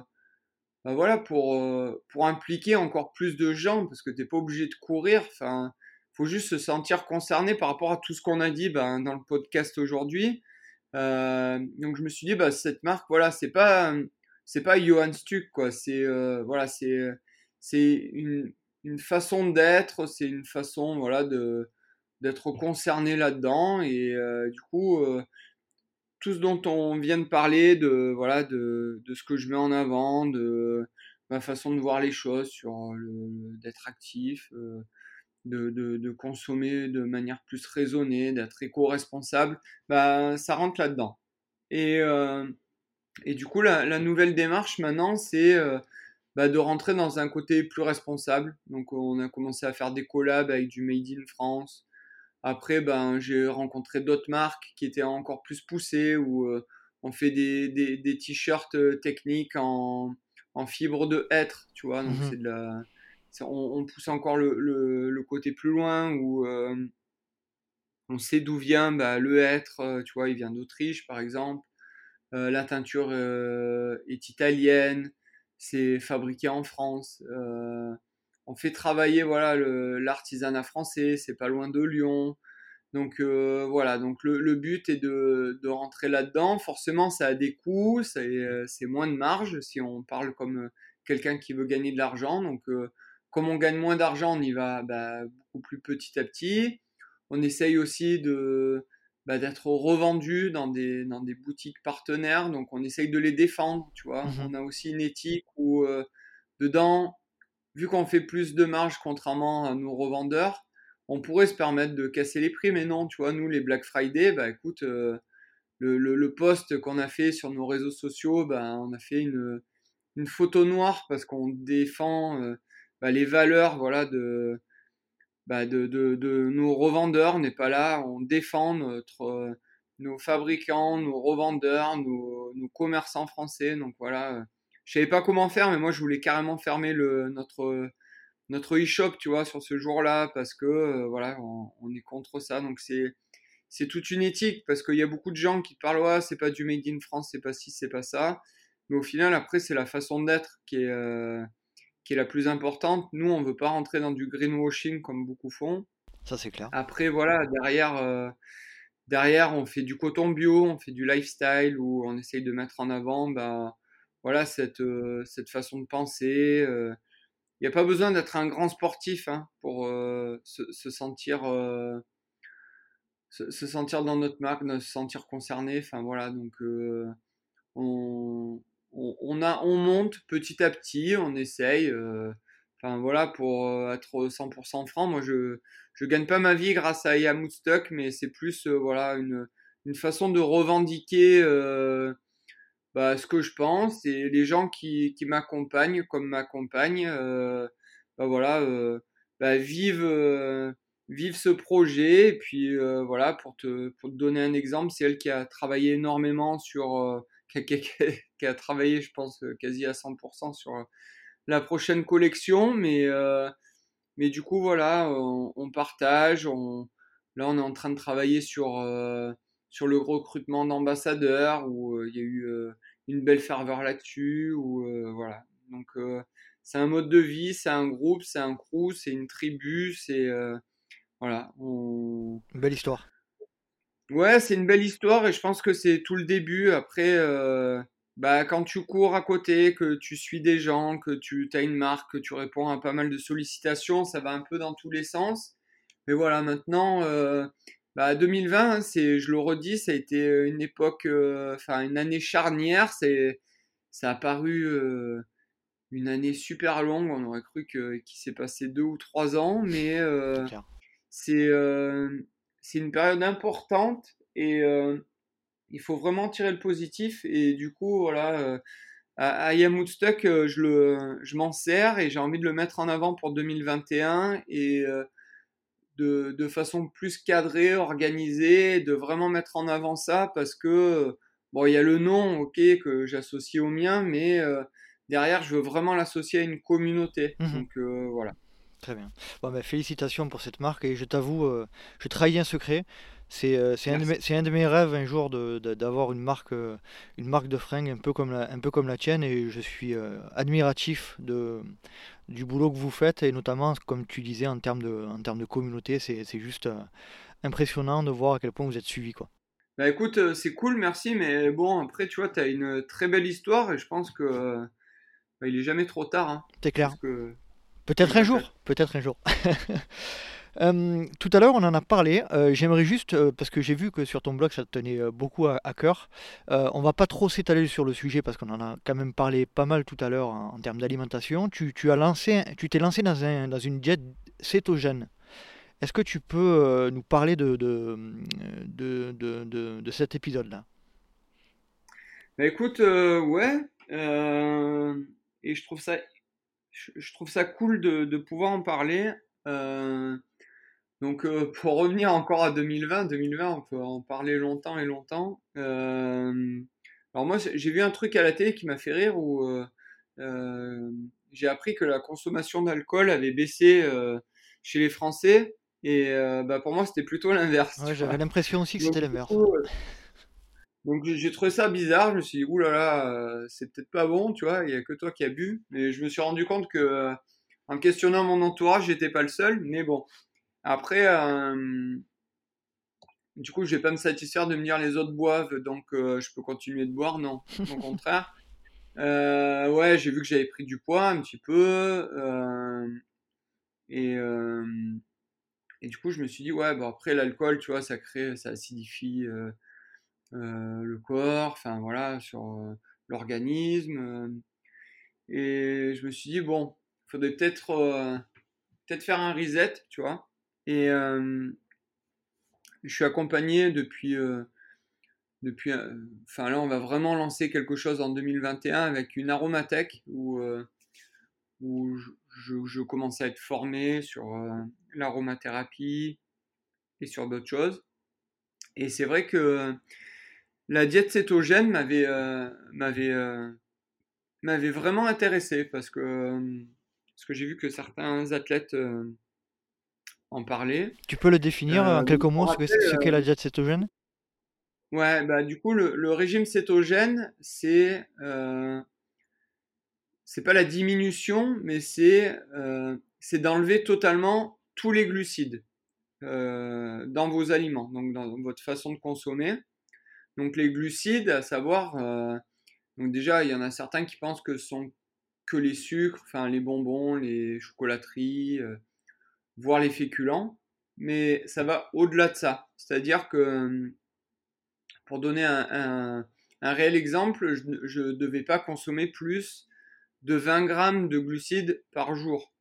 bah voilà, pour, euh, pour impliquer encore plus de gens parce que t'es pas obligé de courir. Enfin, faut juste se sentir concerné par rapport à tout ce qu'on a dit ben, dans le podcast aujourd'hui. Euh, donc je me suis dit, bah, cette marque, voilà, c'est pas, c'est pas Johan Stuck, quoi. C'est, voilà, c'est, c'est une, façon d'être, c'est une façon, voilà, de, d'être concerné là-dedans. Et du coup, tout ce dont on vient de parler, de, voilà, de, de, ce que je mets en avant, de ma façon de voir les choses, sur d'être actif, euh, de, de, de, consommer de manière plus raisonnée, d'être éco-responsable, bah, ça rentre là-dedans. Et, euh, et du coup, la, la, nouvelle démarche maintenant, c'est euh, bah, de rentrer dans un côté plus responsable. Donc, on a commencé à faire des collabs avec du Made in France, après, ben, j'ai rencontré d'autres marques qui étaient encore plus poussées, où euh, on fait des, des, t-shirts techniques en, en, fibre de hêtre, tu vois. Donc, mmh c'est de la, on, pousse encore le, le, côté plus loin, où euh, on sait d'où vient bah, le hêtre, tu vois, il vient d'Autriche, par exemple. la teinture est italienne, c'est fabriqué en France on fait travailler voilà l'artisanat français, c'est pas loin de Lyon. Donc euh, voilà, donc le, but est de, rentrer là-dedans. Forcément, ça a des coûts, c'est moins de marge si on parle comme quelqu'un qui veut gagner de l'argent. Donc, comme on gagne moins d'argent, on y va bah, beaucoup plus petit à petit. On essaye aussi de bah, d'être revendu dans des, dans des boutiques partenaires. Donc, on essaye de les défendre, tu vois. Mmh on a aussi une éthique où, dedans, vu qu'on fait plus de marge contrairement à nos revendeurs, on pourrait se permettre de casser les prix, mais non, tu vois, nous, les Black Friday, bah écoute, le, le, post qu'on a fait sur nos réseaux sociaux, bah, on a fait une, une photo noire parce qu'on défend bah, les valeurs voilà, de, bah, de, de, de, nos revendeurs, n'est pas là, on défend notre, euh, nos fabricants, nos revendeurs, nos, nos, commerçants français. Donc voilà, euh, je savais pas comment faire, mais moi je voulais carrément fermer le, notre, notre e-shop, tu vois, sur ce jour-là, parce que euh, voilà, on, est contre ça. Donc c'est c'est toute une éthique, parce qu'il y a beaucoup de gens qui parlent, ouais, c'est pas du made in France, c'est pas ci, c'est pas ça. Mais au final, après, c'est la façon d'être qui est, qui est la plus importante. Nous, on veut pas rentrer dans du greenwashing comme beaucoup font. Ça, c'est clair. Après, voilà, derrière, euh, derrière, on fait du coton bio, on fait du lifestyle où on essaye de mettre en avant bah, voilà, cette, euh, cette façon de penser. Il euh. n'y a pas besoin d'être un grand sportif hein, pour se, se, sentir. Se, se, sentir dans notre marque, se sentir concerné. Enfin voilà, donc on, on, a, on monte petit à petit, on essaye. Euh, enfin voilà, pour euh, être 100% franc, moi je je gagne pas ma vie grâce à Yamootstock, mais c'est plus euh, voilà une, une façon de revendiquer bah, ce que je pense et les gens qui, qui m'accompagnent comme m'accompagnent, bah, voilà, bah, vivent vivre ce projet. Et puis voilà, pour te, pour te donner un exemple, c'est elle qui a travaillé énormément sur qui travaillé, je pense, euh, quasi à 100% sur euh, la prochaine collection. Mais, euh, mais du coup, voilà, on, partage. On, là, on est en train de travailler sur, sur le recrutement d'ambassadeurs, où il y a eu une belle ferveur là-dessus. voilà. Donc, c'est un mode de vie, c'est un groupe, c'est un crew, c'est une tribu, c'est. voilà. On... Belle histoire. Ouais, c'est une belle histoire et je pense que c'est tout le début. Après, euh, bah, quand tu cours à côté, que tu suis des gens, que tu as une marque, que tu réponds à pas mal de sollicitations, ça va un peu dans tous les sens. Mais voilà, maintenant, euh, bah, 2020, hein, c'est, je le redis, ça a été une époque, euh, enfin une année charnière. C'est, ça a paru euh, une année super longue. On aurait cru que, qu'il s'est passé deux ou trois ans, mais c'est c'est une période importante et euh, il faut vraiment tirer le positif. Et du coup, voilà, euh, à, Yamootstock, euh, je, le, je m'en sers et j'ai envie de le mettre en avant pour 2021 et de, de, façon plus cadrée, organisée, de vraiment mettre en avant ça parce que, bon, il y a le nom, ok, que j'associe au mien, mais derrière, je veux vraiment l'associer à une communauté. Mmh Donc voilà. Très bien. Bon, ben, félicitations pour cette marque et je t'avoue, euh, je trahis un secret. C'est euh, un, un, de mes rêves un jour d'avoir une marque, euh, une marque de fringues un peu comme la, un peu comme la tienne et je suis admiratif de, du boulot que vous faites et notamment, comme tu disais, en termes de, en termes de communauté, c'est juste impressionnant de voir à quel point vous êtes suivi. Quoi. Bah écoute, c'est cool, merci, mais bon, après, tu vois, tu as une très belle histoire et je pense que bah, il est jamais trop tard. Hein, c'est clair. Peut-être un jour, peut-être un jour. Euh, tout à l'heure, on en a parlé. Euh, j'aimerais juste, euh, parce que j'ai vu que sur ton blog, ça te tenait beaucoup à, cœur. on va pas trop s'étaler sur le sujet parce qu'on en a quand même parlé pas mal tout à l'heure en, termes d'alimentation. Tu, as lancé, tu t'es lancé dans, un, dans une diète cétogène. Est-ce que tu peux nous parler de, cet épisode-là? Bah Écoute, ouais. et je trouve ça cool de, pouvoir en parler. Donc, euh, pour revenir encore à 2020, 2020, on peut en parler longtemps et longtemps. Euh, alors, moi, j'ai vu un truc à la télé qui m'a fait rire où j'ai appris que la consommation d'alcool avait baissé chez les Français. Et bah, pour moi, c'était plutôt l'inverse. J'avais l'impression aussi que c'était l'inverse. Donc j'ai trouvé ça bizarre, je me suis dit, oulala, là là, euh, c'est peut-être pas bon, tu vois, il n'y a que toi qui as bu. Mais je me suis rendu compte que euh, en questionnant mon entourage, j'étais pas le seul. Mais bon, après, euh, du coup, je vais pas me satisfaire de me dire les autres boivent, donc je peux continuer de boire, non, au contraire. Euh, ouais, j'ai vu que j'avais pris du poids un petit peu. euh, et, euh, et du coup, je me suis dit, ouais, bon, après, l'alcool, tu vois, ça crée, ça acidifie euh, euh, le corps, enfin, voilà, sur euh, l'organisme. euh. et je me suis dit, bon, il faudrait peut-être euh, peut-être faire un reset, tu vois. Et je suis accompagné depuis, depuis, enfin là, on va vraiment lancer quelque chose en 2021 avec une aromathèque où, où je, je- je commence à être formé sur l'aromathérapie et sur d'autres choses. Et c'est vrai que la diète cétogène m'avait m'avait m'avait vraiment intéressé parce que parce que j'ai vu que certains athlètes en parlaient. Tu peux le définir Euh, en quelques mots ce qu'est la diète cétogène? Ouais, bah du coup le, le régime cétogène, c'est euh, c'est pas la diminution, mais c'est euh, c'est d'enlever totalement tous les glucides euh, dans vos aliments, donc dans votre façon de consommer. Donc les glucides, à savoir, euh, donc déjà il y en a certains qui pensent que ce sont que les sucres, enfin les bonbons, les chocolateries, euh, voire les féculents, mais ça va au-delà de ça. C'est-à-dire que pour donner un, réel exemple, je ne devais pas consommer plus de 20 grammes de glucides par jour.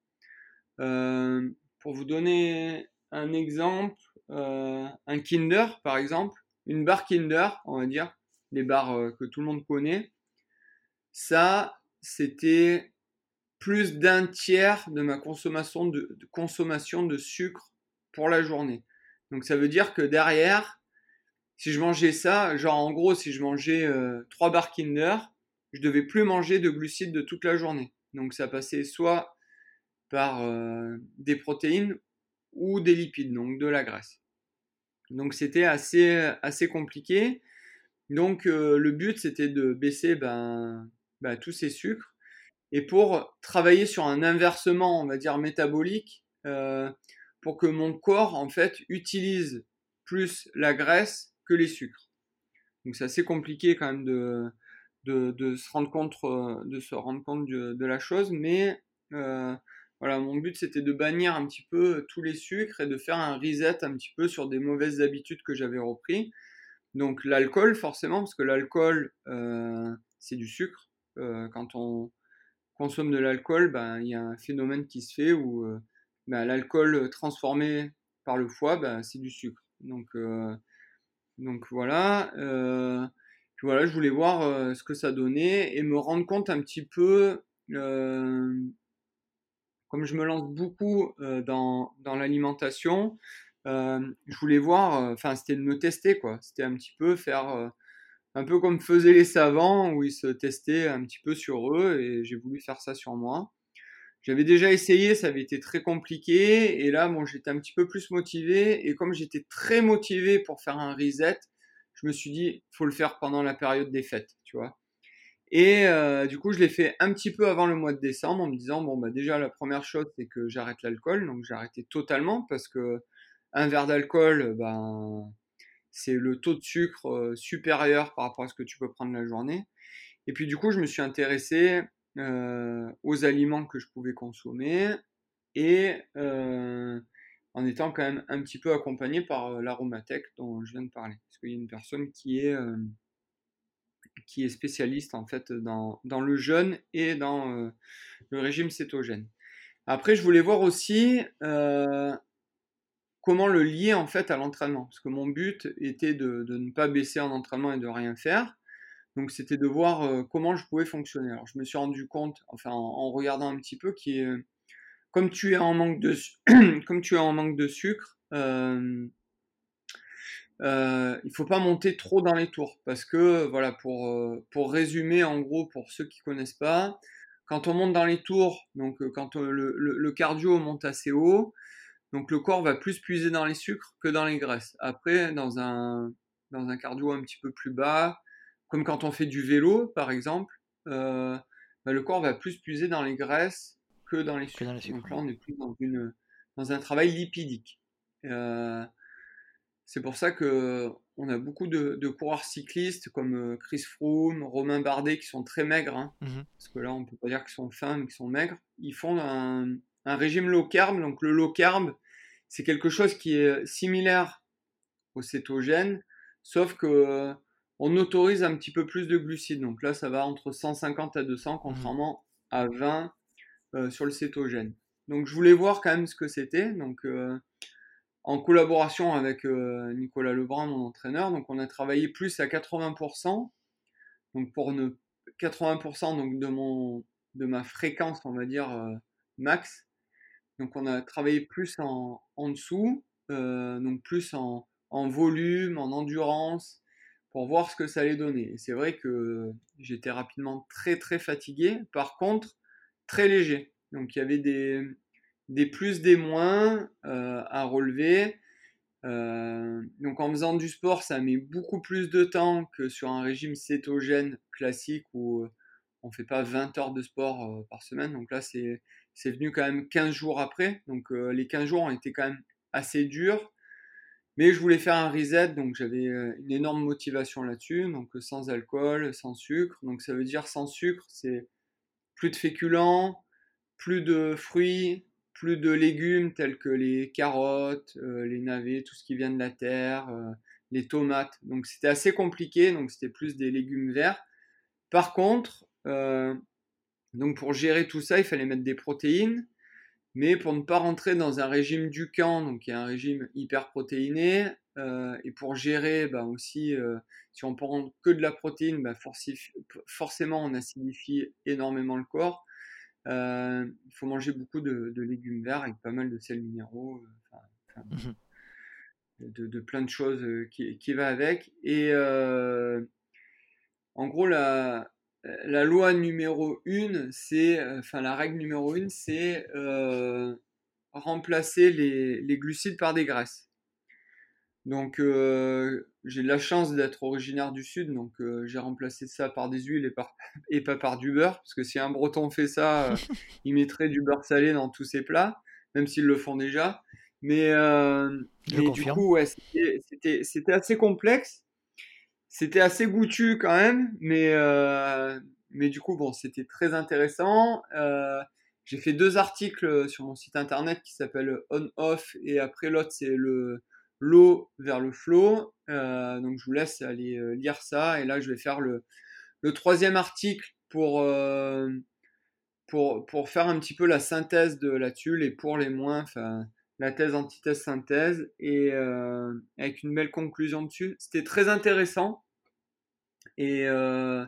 Euh, pour vous donner un exemple, euh, un Kinder par exemple, une barre Kinder, on va dire, les barres euh, que tout le monde connaît, ça c'était plus d'un tiers de ma consommation de, consommation de sucre pour la journée. Donc ça veut dire que derrière, si je mangeais ça, genre en gros, si je mangeais euh, 3 barres Kinder, je devais plus manger de glucides de toute la journée. Donc ça passait soit par euh, des protéines ou des lipides, donc de la graisse. Donc c'était assez, assez compliqué. Donc euh, le but c'était de baisser ben, ben, tous ces sucres et pour travailler sur un inversement, on va dire métabolique, euh, pour que mon corps en fait utilise plus la graisse que les sucres. Donc c'est assez compliqué quand même de, de, se rendre compte euh, de se rendre compte de, de la chose, mais euh, voilà, mon but c'était de bannir un petit peu tous les sucres et de faire un reset un petit peu sur des mauvaises habitudes que j'avais repris. Donc l'alcool forcément, parce que l'alcool euh, c'est du sucre. Euh, quand on consomme de l'alcool, ben, il y a un phénomène qui se fait où euh, ben, l'alcool transformé par le foie, ben, c'est du sucre. Donc, euh, voilà. Euh, puis voilà, je voulais voir euh, ce que ça donnait et me rendre compte un petit peu, euh, comme je me lance beaucoup euh, dans, dans l'alimentation, euh, je voulais voir, euh, enfin c'était de me tester quoi. C'était un petit peu faire euh, un peu comme faisaient les savants où ils se testaient un petit peu sur eux et j'ai voulu faire ça sur moi. J'avais déjà essayé, ça avait été très compliqué et là bon j'étais un petit peu plus motivé et comme j'étais très motivé pour faire un reset, je me suis dit faut le faire pendant la période des fêtes, tu vois. Et euh, du coup je l'ai fait un petit peu avant le mois de décembre en me disant bon bah déjà la première chose c'est que j'arrête l'alcool donc j'ai arrêté totalement parce que un verre d'alcool ben c'est le taux de sucre euh, supérieur par rapport à ce que tu peux prendre la journée. Et puis du coup, je me suis intéressé euh, aux aliments que je pouvais consommer et euh, en étant quand même un petit peu accompagné par l'aromathèque dont je viens de parler. Parce qu'il y a une personne qui est, spécialiste en fait dans, le jeûne et dans le régime cétogène. Après, je voulais voir aussi comment le lier en fait à l'entraînement. Parce que mon but était de, ne pas baisser en entraînement et de rien faire. Donc c'était de voir euh, comment je pouvais fonctionner. Alors je me suis rendu compte, enfin en, regardant un petit peu, qui comme tu es en manque de sucre, euh, euh, il faut pas monter trop dans les tours parce que voilà pour euh, résumer en gros pour ceux qui connaissent pas, quand on monte dans les tours, donc euh, quand le cardio monte assez haut, donc le corps va plus puiser dans les sucres que dans les graisses. Après, dans un, dans un cardio un petit peu plus bas, comme quand on fait du vélo par exemple, euh, bah, le corps va plus puiser dans les graisses que dans les sucres. Dans les sucres. Donc là, on est plus dans, une, dans un travail lipidique. Euh, C'est pour ça que on a beaucoup de, coureurs cyclistes comme Chris Froome, Romain Bardet qui sont très maigres, hein. mmh parce que là on peut pas dire qu'ils sont fins mais qu'ils sont maigres. Ils font un, un, régime low carb. Donc le low carb, c'est quelque chose qui est similaire au cétogène, sauf que on autorise un petit peu plus de glucides. Donc là, ça va entre 150 à 200, mmh. contrairement à 20 euh, sur le cétogène. Donc je voulais voir quand même ce que c'était. Donc euh, en collaboration avec euh, Nicolas Lebrun, mon entraîneur, donc on a travaillé plus à 80%. Donc pour ne 80% donc de mon de ma fréquence, on va dire max. Donc on a travaillé plus en, en dessous, donc plus en, en volume, en endurance, pour voir ce que ça allait donner. C'est vrai que j'étais rapidement très très fatigué, par contre très léger. Donc il y avait des, des plus, des moins euh, à relever. Euh, donc en faisant du sport, ça met beaucoup plus de temps que sur un régime cétogène classique où on fait pas 20 heures de sport euh, par semaine. Donc là, c'est venu quand même 15 jours après. Donc les 15 jours ont été quand même assez durs. Mais je voulais faire un reset, donc j'avais euh, une énorme motivation là-dessus. Donc euh, sans alcool, sans sucre. Donc ça veut dire sans sucre, c'est plus de féculents, plus de fruits, plus de légumes tels que les carottes, euh, les navets, tout ce qui vient de la terre, les tomates. Donc c'était assez compliqué, donc c'était plus des légumes verts. Par contre, donc pour gérer tout ça, il fallait mettre des protéines. Mais pour ne pas rentrer dans un régime du camp, donc qui est un régime hyper protéiné, euh, et pour gérer bah, aussi, euh, si on prend que de la protéine, bah, forcément on acidifie énormément le corps. Euh, il faut manger beaucoup de, légumes verts avec pas mal de sels minéraux, mmh de, de, plein de choses qui, qui va avec. Et en gros, la, la loi numéro 1, c'est, euh, enfin la règle numéro 1, c'est euh, remplacer les, glucides par des graisses. Donc euh, j'ai la chance d'être originaire du sud, donc j'ai remplacé ça par des huiles et, par, et pas par du beurre, parce que si un breton fait ça, il mettrait du beurre salé dans tous ses plats, même s'ils le font déjà. Mais, du coup, c'était assez complexe c'était assez goûtu quand même, mais, euh, du coup, c'était très intéressant. Euh, j'ai fait deux articles sur mon site internet qui s'appelle On-Off et après l'autre, c'est le l'eau vers le flow. Euh, donc, je vous laisse aller lire ça. Et là, je vais faire le, troisième article pour, faire un petit peu la synthèse de là-dessus, les pour, les moins, la thèse, antithèse, synthèse, et avec une belle conclusion dessus. C'était très intéressant. Et euh,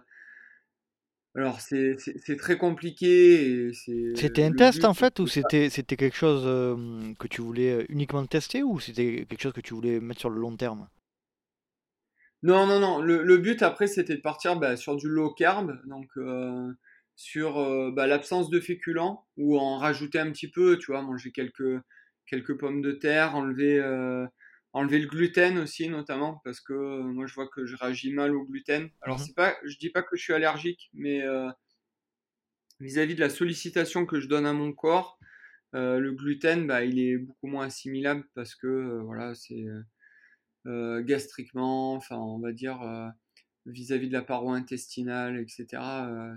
alors, c'est très compliqué. C'était un test en fait, ou c'était quelque chose que tu voulais uniquement tester, ou c'était quelque chose que tu voulais mettre sur le long terme? Non, non, non. Le, but après, c'était de partir bah, sur du low carb, donc sur bah, l'absence de féculents, ou en rajouter un petit peu, tu vois, manger quelques, quelques pommes de terre, enlever enlever le gluten aussi notamment parce que euh, moi je vois que je réagis mal au gluten. Alors c'est pas, je dis pas que je suis allergique, mais euh, vis-à-vis de la sollicitation que je donne à mon corps, euh, le gluten, bah, il est beaucoup moins assimilable parce que voilà, c'est gastriquement, enfin on va dire vis-à-vis de la paroi intestinale, etc.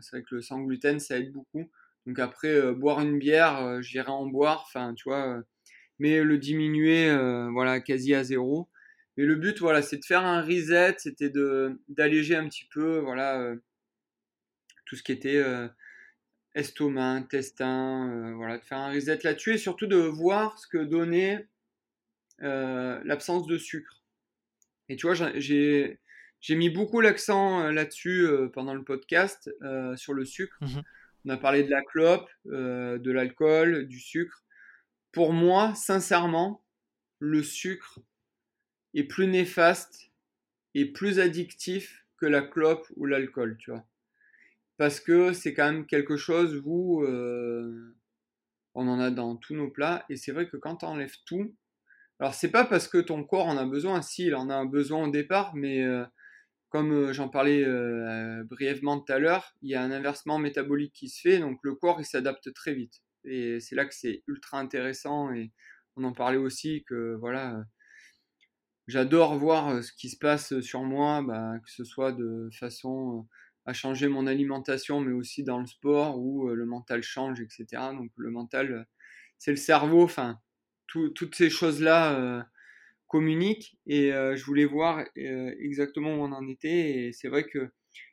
c'est vrai que le sans gluten ça aide beaucoup. Donc après boire une bière, j'irai en boire, enfin tu vois mais le diminuer euh, voilà quasi à zéro. Mais le but voilà c'est de faire un reset, c'était de d'alléger un petit peu voilà euh, tout ce qui était euh, estomac, intestin, voilà de faire un reset là-dessus et surtout de voir ce que donnait l'absence de sucre. Et tu vois j'ai j'ai mis beaucoup l'accent là-dessus pendant le podcast sur le sucre. Mmh On a parlé de la clope, de l'alcool, du sucre pour moi, sincèrement, le sucre est plus néfaste et plus addictif que la clope ou l'alcool, tu vois. Parce que c'est quand même quelque chose où euh, on en a dans tous nos plats. Et c'est vrai que quand tu enlèves tout, alors c'est pas parce que ton corps en a besoin, si il en a besoin au départ, mais euh, comme euh, j'en parlais brièvement tout à l'heure, il y a un inversement métabolique qui se fait, donc le corps il s'adapte très vite. Et c'est là que c'est ultra intéressant. Et on en parlait aussi que voilà, j'adore voir ce qui se passe sur moi, bah, que ce soit de façon à changer mon alimentation, mais aussi dans le sport où le mental change, etc. Donc le mental, c'est le cerveau, enfin, toutes ces choses-là communiquent et je voulais voir exactement où on en était. Et c'est vrai que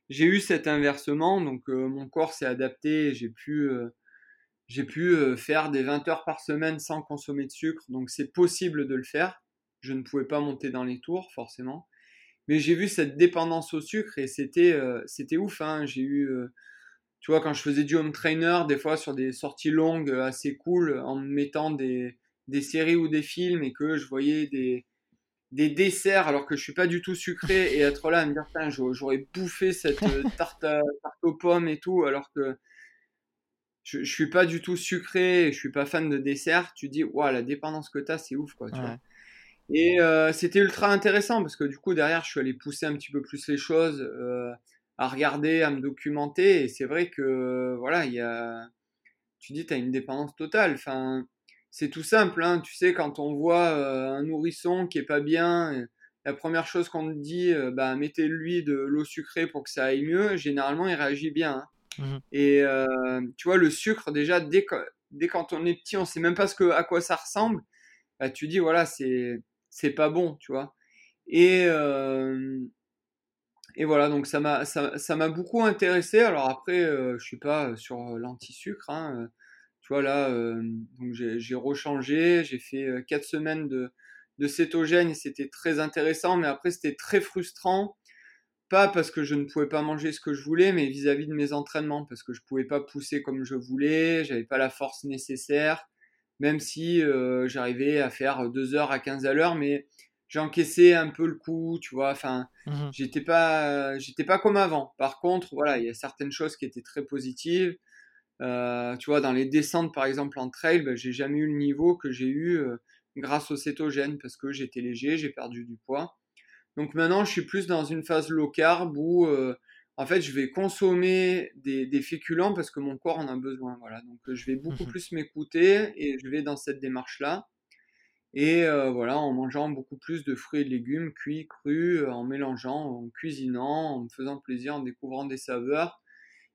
j'ai eu cet inversement, donc mon corps s'est adapté, j'ai pu j'ai pu faire des 20 heures par semaine sans consommer de sucre, donc c'est possible de le faire. Je ne pouvais pas monter dans les tours, forcément. Mais j'ai vu cette dépendance au sucre et c'était c'était ouf. Hein. J'ai eu, tu vois, quand je faisais du home trainer, des fois sur des sorties longues assez cool, en me mettant des, des séries ou des films et que je voyais des, des desserts alors que je suis pas du tout sucré et être là à me dire, j'aurais bouffé cette tarte, tarte aux pommes et tout alors que je, je suis pas du tout sucré, je suis pas fan de dessert, tu dis, waouh, la dépendance que tu as, c'est ouf, quoi, tu vois. Et euh, c'était ultra intéressant parce que du coup, derrière, je suis allé pousser un petit peu plus les choses, euh, à regarder, à me documenter. Et c'est vrai que, voilà, il y a, tu dis, tu as une dépendance totale. Enfin, c'est tout simple, hein. Tu sais, quand on voit euh, un nourrisson qui est pas bien, la première chose qu'on te dit, bah, mettez-lui de l'eau sucrée pour que ça aille mieux. Généralement, il réagit bien. Hein. Mmh et euh, tu vois, le sucre, déjà, dès, dès quand on est petit, on sait même pas ce que, à quoi ça ressemble. Bah, tu dis, voilà, c'est, pas bon, tu vois. Et, euh, et voilà, donc ça m'a, ça, beaucoup intéressé. Alors après, euh, je suis pas sur l'anti-sucre. Hein. Tu vois, là, j'ai, rechangé. J'ai fait 4 semaines de, de cétogène c'était très intéressant. Mais après, c'était très frustrant pas parce que je ne pouvais pas manger ce que je voulais, mais vis-à-vis de mes entraînements, parce que je pouvais pas pousser comme je voulais, j'avais pas la force nécessaire, même si euh, j'arrivais à faire 2 heures à 15 à l'heure, mais j'encaissais un peu le coup, tu vois, enfin, mmh j'étais pas, j'étais pas comme avant. Par contre, voilà, il y a certaines choses qui étaient très positives. Euh, tu vois, dans les descentes, par exemple, en trail, ben, j'ai jamais eu le niveau que j'ai eu euh, grâce au cétogène, parce que j'étais léger, j'ai perdu du poids. Donc maintenant, je suis plus dans une phase low carb où euh, en fait, je vais consommer des, féculents parce que mon corps en a besoin. Voilà. Donc je vais beaucoup mmh plus m'écouter et je vais dans cette démarche-là. Et euh, voilà, en mangeant beaucoup plus de fruits et de légumes, cuits, crus, en mélangeant, en cuisinant, en me faisant plaisir, en découvrant des saveurs.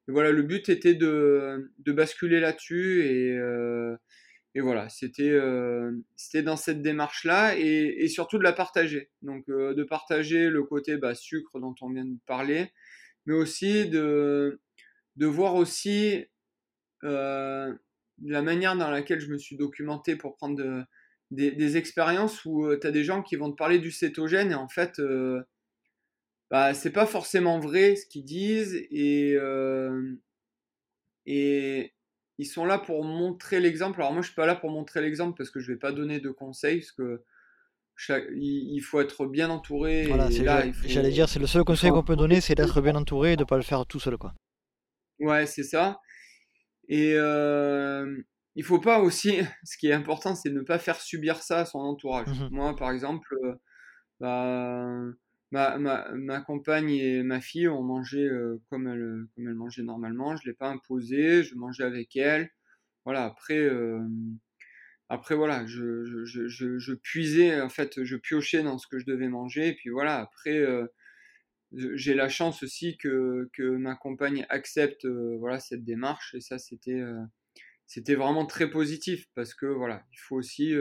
Et voilà, le but était de, basculer là-dessus et, euh, et voilà, c'était euh, c'était dans cette démarche-là et, et, surtout de la partager. Donc euh, de partager le côté bah, sucre dont on vient de parler, mais aussi de, de voir aussi euh, la manière dans laquelle je me suis documenté pour prendre de, des, des, expériences où euh, tu as des gens qui vont te parler du cétogène et en fait, euh, bah, c'est pas forcément vrai ce qu'ils disent et, euh, et, ils sont là pour montrer l'exemple. Alors moi, je suis pas là pour montrer l'exemple parce que je vais pas donner de conseils, parce que il faut être bien entouré. Voilà, j'allais dire, c'est le seul conseil qu'on peut donner, c'est d'être bien entouré et de pas le faire tout seul, quoi. Ouais, c'est ça. Et euh, il faut pas aussi, ce qui est important, c'est ne pas faire subir ça à son entourage. Mmh moi, par exemple, euh, bah, ma, ma, compagne et ma fille ont mangé euh, comme, elles, comme elles mangeaient normalement. Je ne l'ai pas imposé, je mangeais avec elles. Voilà, après, euh, après voilà, je, je, je, je, puisais, en fait, je piochais dans ce que je devais manger. Et puis voilà, après, euh, j'ai la chance aussi que, que ma compagne accepte voilà, cette démarche. Et ça, c'était c'était vraiment très positif parce que voilà, il faut aussi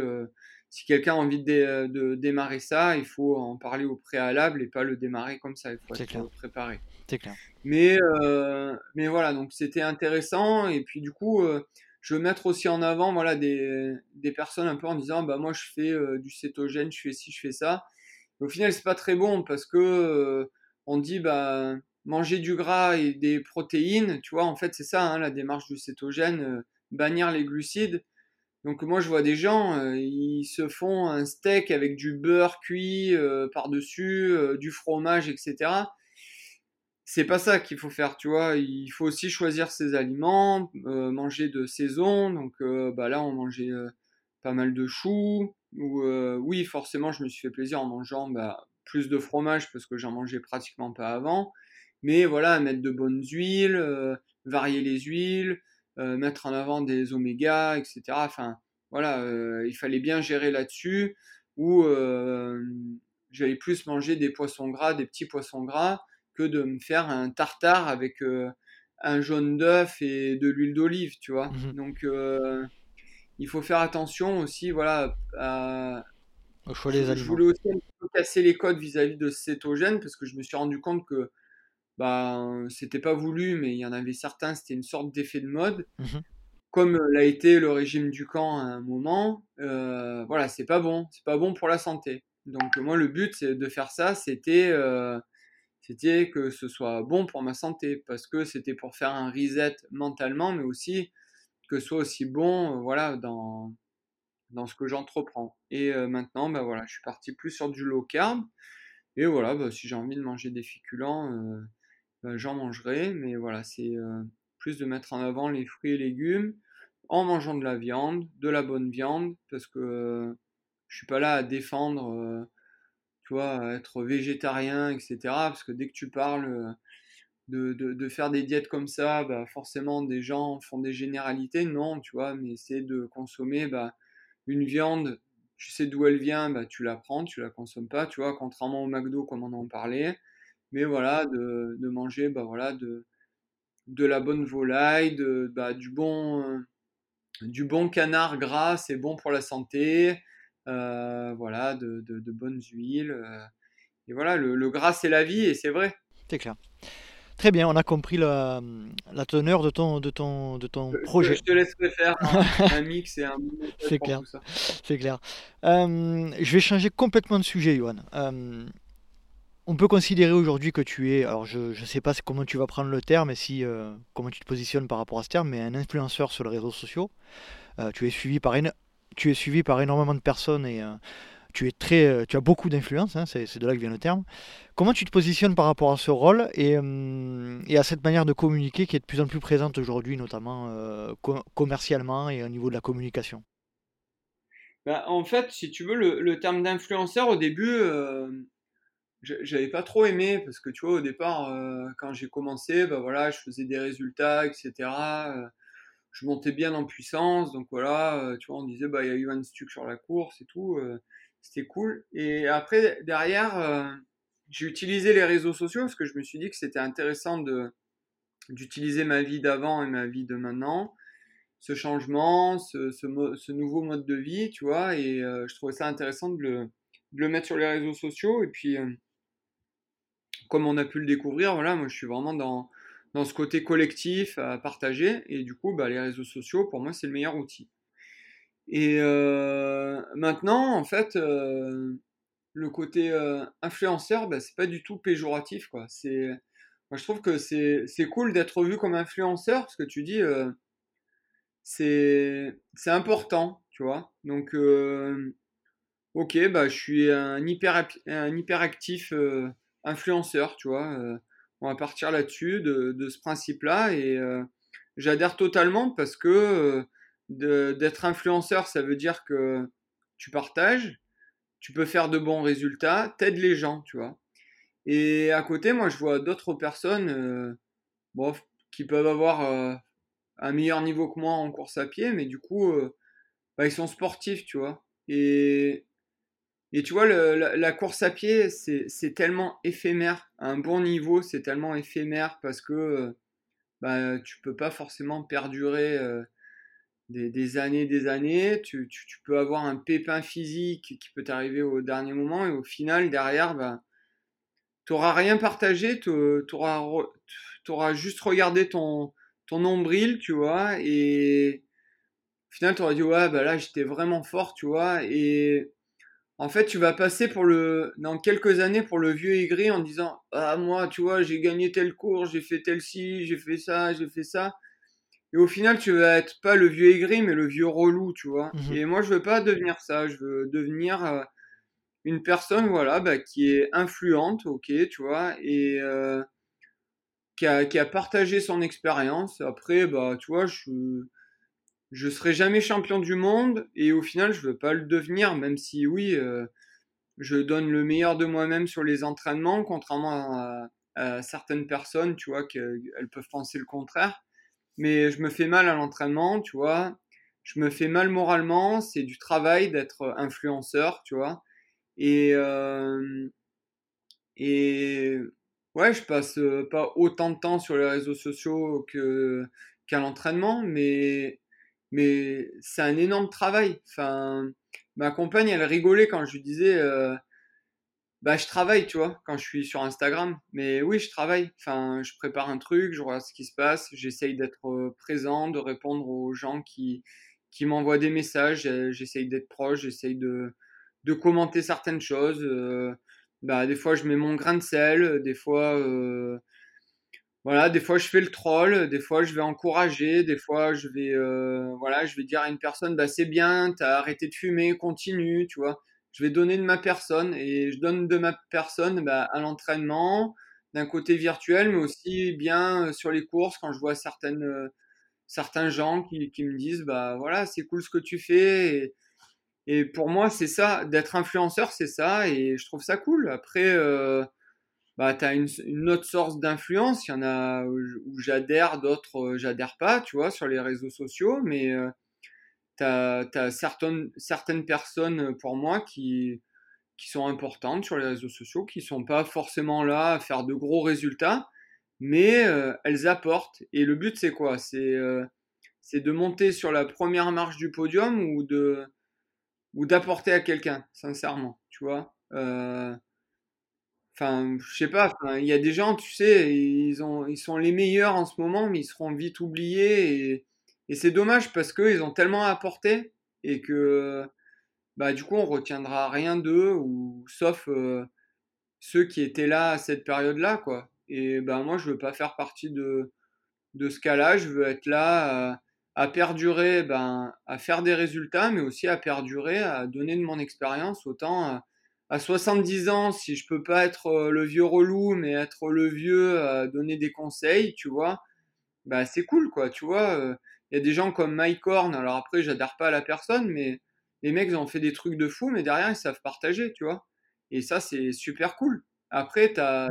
si quelqu'un a envie de, de, démarrer ça, il faut en parler au préalable et pas le démarrer comme ça. Il faut être préparé. C'est clair. Mais, euh, mais voilà, donc c'était intéressant. Et puis du coup, euh, je veux mettre aussi en avant voilà, des, des personnes un peu en disant bah, Moi, je fais euh, du cétogène, je fais ci, je fais ça. au final, c'est pas très bon parce que on dit bah, manger du gras et des protéines. Tu vois, en fait, c'est ça hein, la démarche du cétogène bannir les glucides donc moi je vois des gens, euh, ils se font un steak avec du beurre cuit euh, par-dessus, euh, du fromage, etc. C'est pas ça qu'il faut faire, tu vois. Il faut aussi choisir ses aliments, manger de saison. Donc bah là on mangeait pas mal de choux. Ou oui forcément je me suis fait plaisir en mangeant bah, plus de fromage parce que j'en mangeais pratiquement pas avant. Mais voilà mettre de bonnes huiles, varier les huiles. Euh, mettre en avant des omégas, etc. Enfin, voilà, euh, il fallait bien gérer là-dessus. Ou euh, j'allais plus manger des poissons gras, des petits poissons gras, que de me faire un tartare avec un jaune d'œuf et de l'huile d'olive, tu vois. Mmh Donc, il faut faire attention aussi, voilà, à, au choix des je, voulais aussi un peu casser les codes vis-à-vis de cétogène parce que je me suis rendu compte que bah, c'était pas voulu, mais il y en avait certains, c'était une sorte d'effet de mode. Mmh Comme l'a été le régime du camp à un moment, euh, voilà, c'est pas bon, c'est pas bon pour la santé. Donc moi, le but de faire ça, c'était euh, c'était que ce soit bon pour ma santé, parce que c'était pour faire un reset mentalement, mais aussi que ce soit aussi bon, euh, voilà, dans dans ce que j'entreprends. Et euh, maintenant, bah voilà, je suis parti plus sur du low carb. Et voilà, bah, si j'ai envie de manger des féculents, euh, j'en mangerai. Mais voilà, c'est euh, plus de mettre en avant les fruits et légumes en mangeant de la viande, de la bonne viande, parce que je suis pas là à défendre, tu vois, être végétarien, etc. Parce que dès que tu parles de faire des diètes comme ça, bah, forcément des gens font des généralités. Non, tu vois, mais c'est de consommer bah, une viande, tu sais d'où elle vient, bah, tu la prends, tu la consommes pas, tu vois, contrairement au McDo comme on en parlait. Mais voilà, de, de manger bah, voilà, de, de la bonne volaille, de, bah, du, bon, du bon canard gras, c'est bon pour la santé. Euh, voilà, de, de, bonnes huiles. Euh. et voilà, le, le gras, c'est la vie, et c'est vrai. C'est clair. Très bien, on a compris la, la teneur de ton, de ton, de ton projet. Je te laisserai faire un, mix et un C'est clair. C'est clair. Euh, je vais changer complètement de sujet, Johan. Euh, on peut considérer aujourd'hui que tu es, alors je ne sais pas comment tu vas prendre le terme et si, euh, comment tu te positionnes par rapport à ce terme, mais un influenceur sur les réseaux sociaux. tu, es suivi par tu es suivi par énormément de personnes et tu, es très, euh, tu as beaucoup d'influence, hein, c'est, de là que vient le terme. Comment tu te positionnes par rapport à ce rôle et, euh, et à cette manière de communiquer qui est de plus en plus présente aujourd'hui, notamment euh, commercialement et au niveau de la communication? Bah, En fait, si tu veux, le, terme d'influenceur, au début, j'avais pas trop aimé parce que tu vois, au départ, quand j'ai commencé, bah, voilà, je faisais des résultats, etc. je montais bien en puissance, donc voilà, tu vois, on disait, bah, il y a eu un Stuck sur la course et tout c'était cool. Et après, derrière, euh, j'ai utilisé les réseaux sociaux parce que je me suis dit que c'était intéressant de d'utiliser ma vie d'avant et ma vie de maintenant, ce changement, ce, ce, nouveau mode de vie, tu vois, et euh, je trouvais ça intéressant de le, de le, mettre sur les réseaux sociaux. Et puis, euh, comme on a pu le découvrir, voilà, moi je suis vraiment dans, dans ce côté collectif à partager, et du coup, bah, les réseaux sociaux, pour moi, c'est le meilleur outil. Et euh, maintenant, en fait, euh, le côté euh, influenceur, bah, c'est pas du tout péjoratif, quoi. C'est, moi, je trouve que c'est, cool d'être vu comme influenceur parce que tu dis, c'est, c'est important, tu vois. Donc, ok, bah, je suis un hyper, un hyperactif influenceur, tu vois. on va partir là-dessus, de, ce principe-là, et j'adhère totalement parce que d'être influenceur, ça veut dire que tu partages, tu peux faire de bons résultats, t'aides les gens, tu vois. Et à côté, moi, je vois d'autres personnes euh, qui peuvent avoir euh, un meilleur niveau que moi en course à pied, mais du coup, euh, bah, ils sont sportifs, tu vois. Et, et tu vois, la, course à pied, c'est tellement éphémère. À un bon niveau, c'est tellement éphémère parce que bah, tu peux pas forcément perdurer des, années, des années, tu, peux avoir un pépin physique qui peut t'arriver au dernier moment et au final, derrière, bah, tu n'auras rien partagé, tu auras, juste regardé ton, ton nombril, tu vois, et au final, tu auras dit, ouais, bah là, j'étais vraiment fort, tu vois, et en fait, tu vas passer pour le, dans quelques années pour le vieux aigri en disant, ah, moi, tu vois, j'ai gagné tel cours, j'ai fait tel ci, j'ai fait ça, j'ai fait ça. Et au final, tu vas être pas le vieux aigri, mais le vieux relou, tu vois. Mhm. Et moi, je veux pas devenir ça. Je veux devenir euh, une personne, voilà, bah, qui est influente, ok, tu vois, et euh, qui, a, qui, a, partagé son expérience. Après, bah, tu vois, je je serai jamais champion du monde et au final, je veux pas le devenir, même si oui, euh, je donne le meilleur de moi-même sur les entraînements, contrairement à, à certaines personnes, tu vois, qu'elles peuvent penser le contraire mais je me fais mal à l'entraînement, tu vois. Je me fais mal moralement, c'est du travail d'être influenceur, tu vois. Et, euh, et ouais, je passe pas autant de temps sur les réseaux sociaux que, qu'à l'entraînement, mais, mais c'est un énorme travail. Enfin, ma compagne, elle rigolait quand je lui disais, bah, je travaille, tu vois, quand je suis sur Instagram. Mais oui, je travaille. Enfin, je prépare un truc, je regarde ce qui se passe, j'essaye d'être euh, présent, de répondre aux gens qui, qui m'envoient des messages, euh, j'essaye d'être proche, j'essaye de, de commenter certaines choses. Euh, bah, des fois, je mets mon grain de sel, des fois, voilà, des fois, je fais le troll, des fois, je vais encourager, des fois, je vais, voilà, je vais dire à une personne, bah, c'est bien, t'as arrêté de fumer, continue, tu vois. Je vais donner de ma personne et je donne de ma personne bah, à l'entraînement, d'un côté virtuel, mais aussi bien euh, sur les courses quand je vois certaines, euh, certains gens qui, qui, me disent bah voilà c'est cool ce que tu fais et, et pour moi c'est ça d'être influenceur c'est ça et je trouve ça cool. Après euh, bah tu as une, autre source d'influence il y en a où j'adhère d'autres j'adhère pas tu vois sur les réseaux sociaux mais tu as, certaines, certaines personnes pour moi qui, qui sont importantes sur les réseaux sociaux, qui sont pas forcément là à faire de gros résultats, mais euh, elles apportent. Et le but, c'est quoi? C'est euh, de monter sur la première marche du podium ou ou d'apporter à quelqu'un, sincèrement, tu vois? Enfin, je sais pas. Il y a des gens, tu sais, ils ont, ils sont les meilleurs en ce moment, mais ils seront vite oubliés et c'est dommage parce qu'ils ont tellement apporté et que bah, du coup on retiendra rien d'eux ou sauf euh, ceux qui étaient là à cette période-là quoi. Et ben moi je veux pas faire partie de, de ce cas-là, je veux être là à, à, perdurer, ben, à faire des résultats, mais aussi à perdurer, à donner de mon expérience autant à, à 70 ans si je peux pas être euh, le vieux relou mais être le vieux à donner des conseils, tu vois. Bah c'est cool quoi, tu vois. Euh, il y a des gens comme Mike Horn, alors après, j'adhère pas à la personne, mais les mecs, ont fait des trucs de fou, mais derrière, ils savent partager, tu vois. Et ça, c'est super cool. Après, tu as,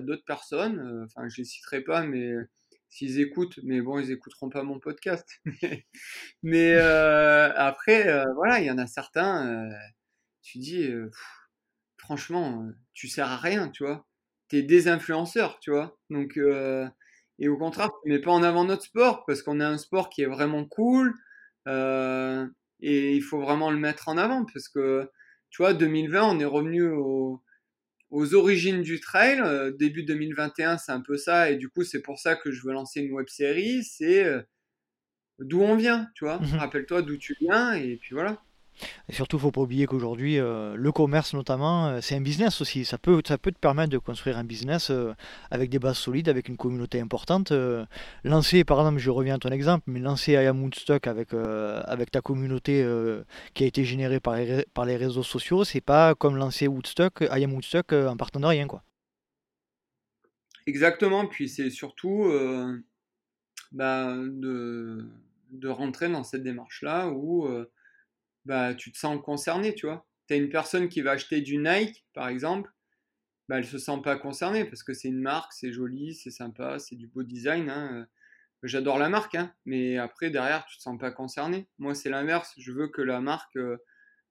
d'autres personnes, euh, enfin, je les citerai pas, mais s'ils écoutent, mais bon, ils écouteront pas mon podcast. mais euh, après, euh, voilà, il y en a certains, tu dis, franchement, tu sers à rien, tu vois. Tu es des influenceurs, tu vois. Donc, et au contraire, tu mets pas en avant notre sport parce qu'on a un sport qui est vraiment cool euh, et il faut vraiment le mettre en avant parce que tu vois, 2020, on est revenu aux, origines du trail. Euh, début 2021, c'est un peu ça et du coup, c'est pour ça que je veux lancer une web série. C'est euh, d'où on vient, tu vois. Mmh Rappelle-toi d'où tu viens et puis voilà. Et surtout, il ne faut pas oublier qu'aujourd'hui, euh, le commerce notamment, euh, c'est un business aussi. Ça peut, ça peut te permettre de construire un business euh, avec des bases solides, avec une communauté importante. lancer, par exemple, je reviens à ton exemple, mais lancer I Am Woodstock avec, ta communauté qui a été générée par les, réseaux sociaux, c'est pas comme lancer Woodstock, I Woodstock en partant de rien. Quoi. Exactement, puis c'est surtout bah, de, de rentrer dans cette démarche-là où bah, tu te sens concerné, tu vois. Tu as une personne qui va acheter du Nike, par exemple, bah, elle se sent pas concernée parce que c'est une marque, c'est joli, c'est sympa, c'est du beau design. Hein. J'adore la marque, hein, mais après, derrière, tu te sens pas concerné. Moi, c'est l'inverse. Je veux que la marque euh,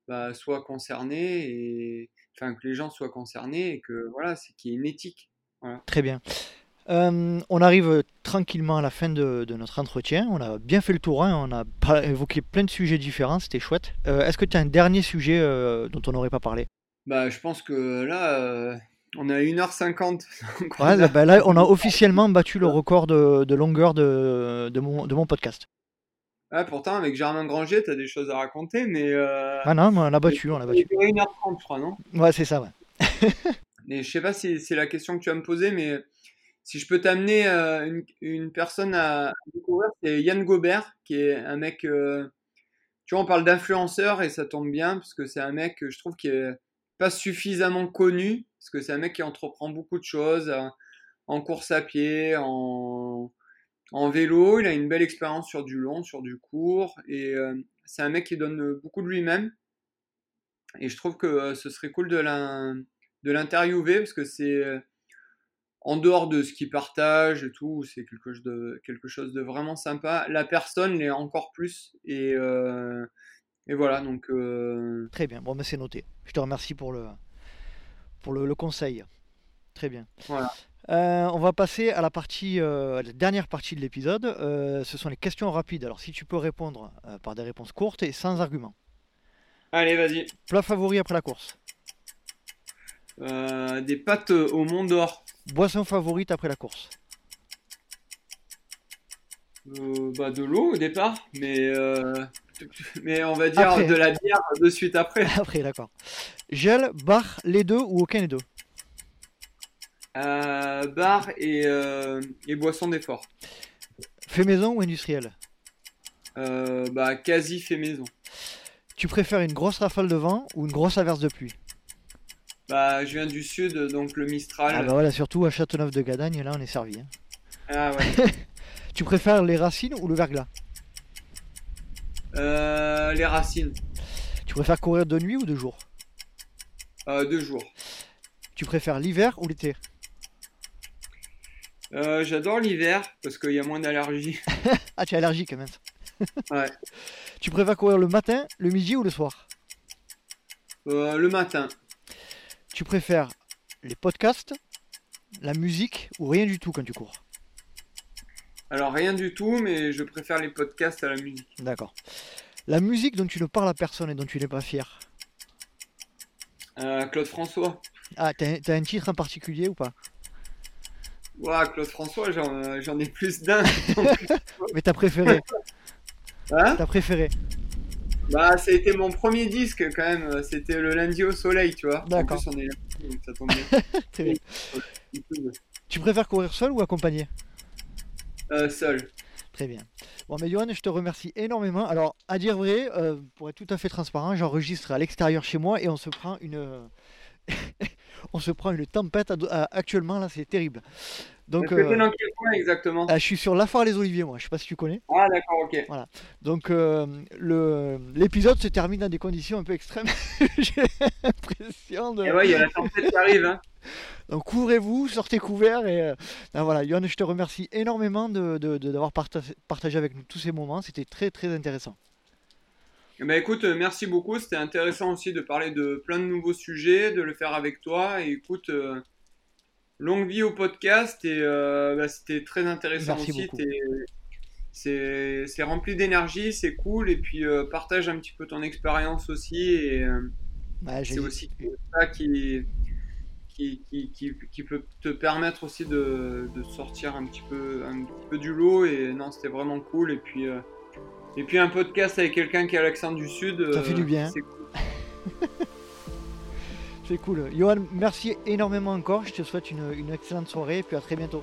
bah, soit concernée et enfin que les gens soient concernés et que voilà, c'est qu'il y ait une éthique. Très bien. Euh, on arrive tranquillement à la fin de, notre entretien. On a bien fait le tour, hein. on a évoqué plein de sujets différents, c'était chouette. Euh, est-ce que tu as un dernier sujet euh, dont on n'aurait pas parlé? Bah, je pense que là, on a 1h50. ouais, bah, là, on a officiellement battu le record de, longueur de, mon, podcast. Ah, pourtant, avec Germain Granger, tu as des choses à raconter, mais. Ah non, on l'a battu, on l'a battu. 1h30, je crois, non? Ouais, c'est ça, ouais. mais je sais pas si c'est la question que tu vas me poser, mais si je peux t'amener une, personne à, découvrir, c'est Yann Gobert, qui est un mec. Tu vois, on parle d'influenceur et ça tombe bien parce que c'est un mec je trouve qui est pas suffisamment connu parce que c'est un mec qui entreprend beaucoup de choses en course à pied, en, en vélo. Il a une belle expérience sur du long, sur du court et c'est un mec qui donne beaucoup de lui-même. Et je trouve que ce serait cool de l'interviewer parce que c'est en dehors de ce qu'ils partagent et tout, c'est quelque chose de quelque chose de vraiment sympa. La personne l'est encore plus et euh, et voilà, donc. euh, Très bien, bon, mais c'est noté. Je te remercie pour le, pour le, le conseil. Très bien. Voilà. Euh, on va passer à la partie, la dernière partie de l'épisode. Ce sont les questions rapides. Alors, si tu peux répondre par des réponses courtes et sans argument. Allez, vas-y. Plat favori après la course. Des pâtes au Mont d'Or. Boisson favorite après la course. Euh, bah, de l'eau au départ, mais, euh, mais on va dire Après. de la bière de suite après. Après, d'accord. Gel, bar, les deux ou aucun des deux. Euh, bar et, euh, et boisson d'effort. Fait maison ou industriel. Bah, quasi fait maison. Tu préfères une grosse rafale de vent ou une grosse averse de pluie Bah, je viens du sud, donc le Mistral. Ah bah voilà, surtout à Châteauneuf de Gadagne, là on est servi. hein. Ah ouais. Tu préfères les racines ou le verglas? Euh, les racines, Tu préfères courir de nuit ou de jour? Euh, deux jours. Tu préfères l'hiver ou l'été? Euh, J'adore l'hiver parce qu'il y a moins d'allergies. Ah, tu es allergique même. Ouais. Tu préfères courir le matin, le midi ou le soir? Euh, le matin. Tu préfères les podcasts, la musique ou rien du tout quand tu cours Alors rien du tout, mais je préfère les podcasts à la musique. D'accord. La musique dont tu ne parles à personne et dont tu n'es pas fier Euh, Claude François. Ah, t'as t'as un titre en particulier ou pas Ouah, Claude François, j'en j'en ai plus d'un. Mais t'as préféré Hein? T'as préféré bah, ça a été mon premier disque quand même. C'était le lundi au soleil, tu vois. D'accord. En plus, on est lundi, donc ça tombe bien. Tu préfères courir seul ou accompagné? Euh, seul. Très bien. Bon, mais Johan, je te remercie énormément. Alors, à dire vrai, euh, pour être tout à fait transparent, j'enregistre à l'extérieur chez moi et on se prend une, on se prend une tempête actuellement là, c'est terrible. Donc, euh, dans quel coin exactement ah, je suis sur Lafare les Oliviers, moi. Je sais pas si tu connais. Ah, d'accord, ok. Donc, euh, le l'épisode se termine dans des conditions un peu extrêmes. J'ai l'impression de. Et ouais, il y a la tempête qui arrive. Hein. Donc couvrez-vous, sortez couverts et euh, ben voilà, Johan, je te remercie énormément de, de- de- d'avoir parta- partagé avec nous tous ces moments. C'était très très intéressant. Eh ben, écoute, merci beaucoup. C'était intéressant aussi de parler de plein de nouveaux sujets, de le faire avec toi. Et écoute, longue vie au podcast. Et euh, bah, c'était très intéressant Merci aussi. C'est rempli d'énergie, c'est cool. Et puis euh, partage un petit peu ton expérience aussi. Et euh, Ouais, c'est aussi ça qui, qui, qui, qui, qui peut te permettre aussi de, de sortir un petit, peu, un petit peu du lot. Et non, c'était vraiment cool. Et puis, et puis un podcast avec quelqu'un qui a l'accent du Sud. Ça fait du bien. c'est cool. C'est cool. Johan, merci énormément encore. Je te souhaite une, une excellente soirée et puis à très bientôt.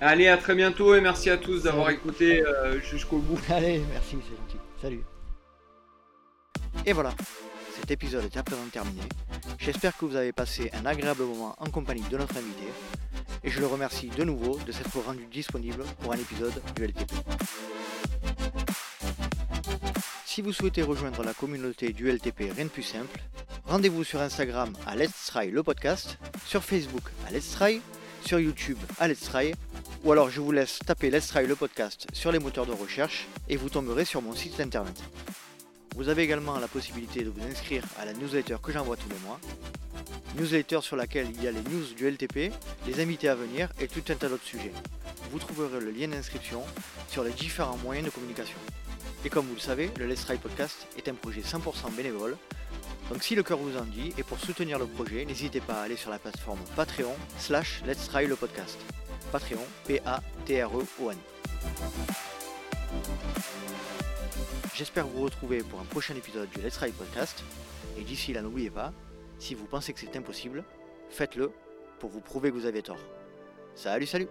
Allez, à très bientôt et merci à tous d'avoir écouté euh, jusqu'au bout. Allez, merci, c'est gentil. Salut. Et voilà, cet épisode est à présent terminé. J'espère que vous avez passé un agréable moment en compagnie de notre invité. Et je le remercie de nouveau de s'être rendu disponible pour un épisode du LTP. Si vous souhaitez rejoindre la communauté du LTP rien de plus simple, rendez-vous sur Instagram à Let's Try le podcast, sur Facebook à Let's Try, sur YouTube à Let's Try, ou alors je vous laisse taper Let's Try le podcast sur les moteurs de recherche et vous tomberez sur mon site internet. Vous avez également la possibilité de vous inscrire à la newsletter que j'envoie tous les mois. Newsletter sur laquelle il y a les news du LTP, les invités à venir et tout un tas d'autres sujets. Vous trouverez le lien d'inscription sur les différents moyens de communication. Et comme vous le savez, le Let's Try Podcast est un projet 100% bénévole. Donc si le cœur vous en dit, et pour soutenir le projet, n'hésitez pas à aller sur la plateforme Patreon slash Let's Try le podcast. Patreon, P-A-T-R-E-O-N. J'espère vous retrouver pour un prochain épisode du Let's Try Podcast. Et d'ici là, n'oubliez pas, si vous pensez que c'est impossible, faites-le pour vous prouver que vous avez tort. Salut, salut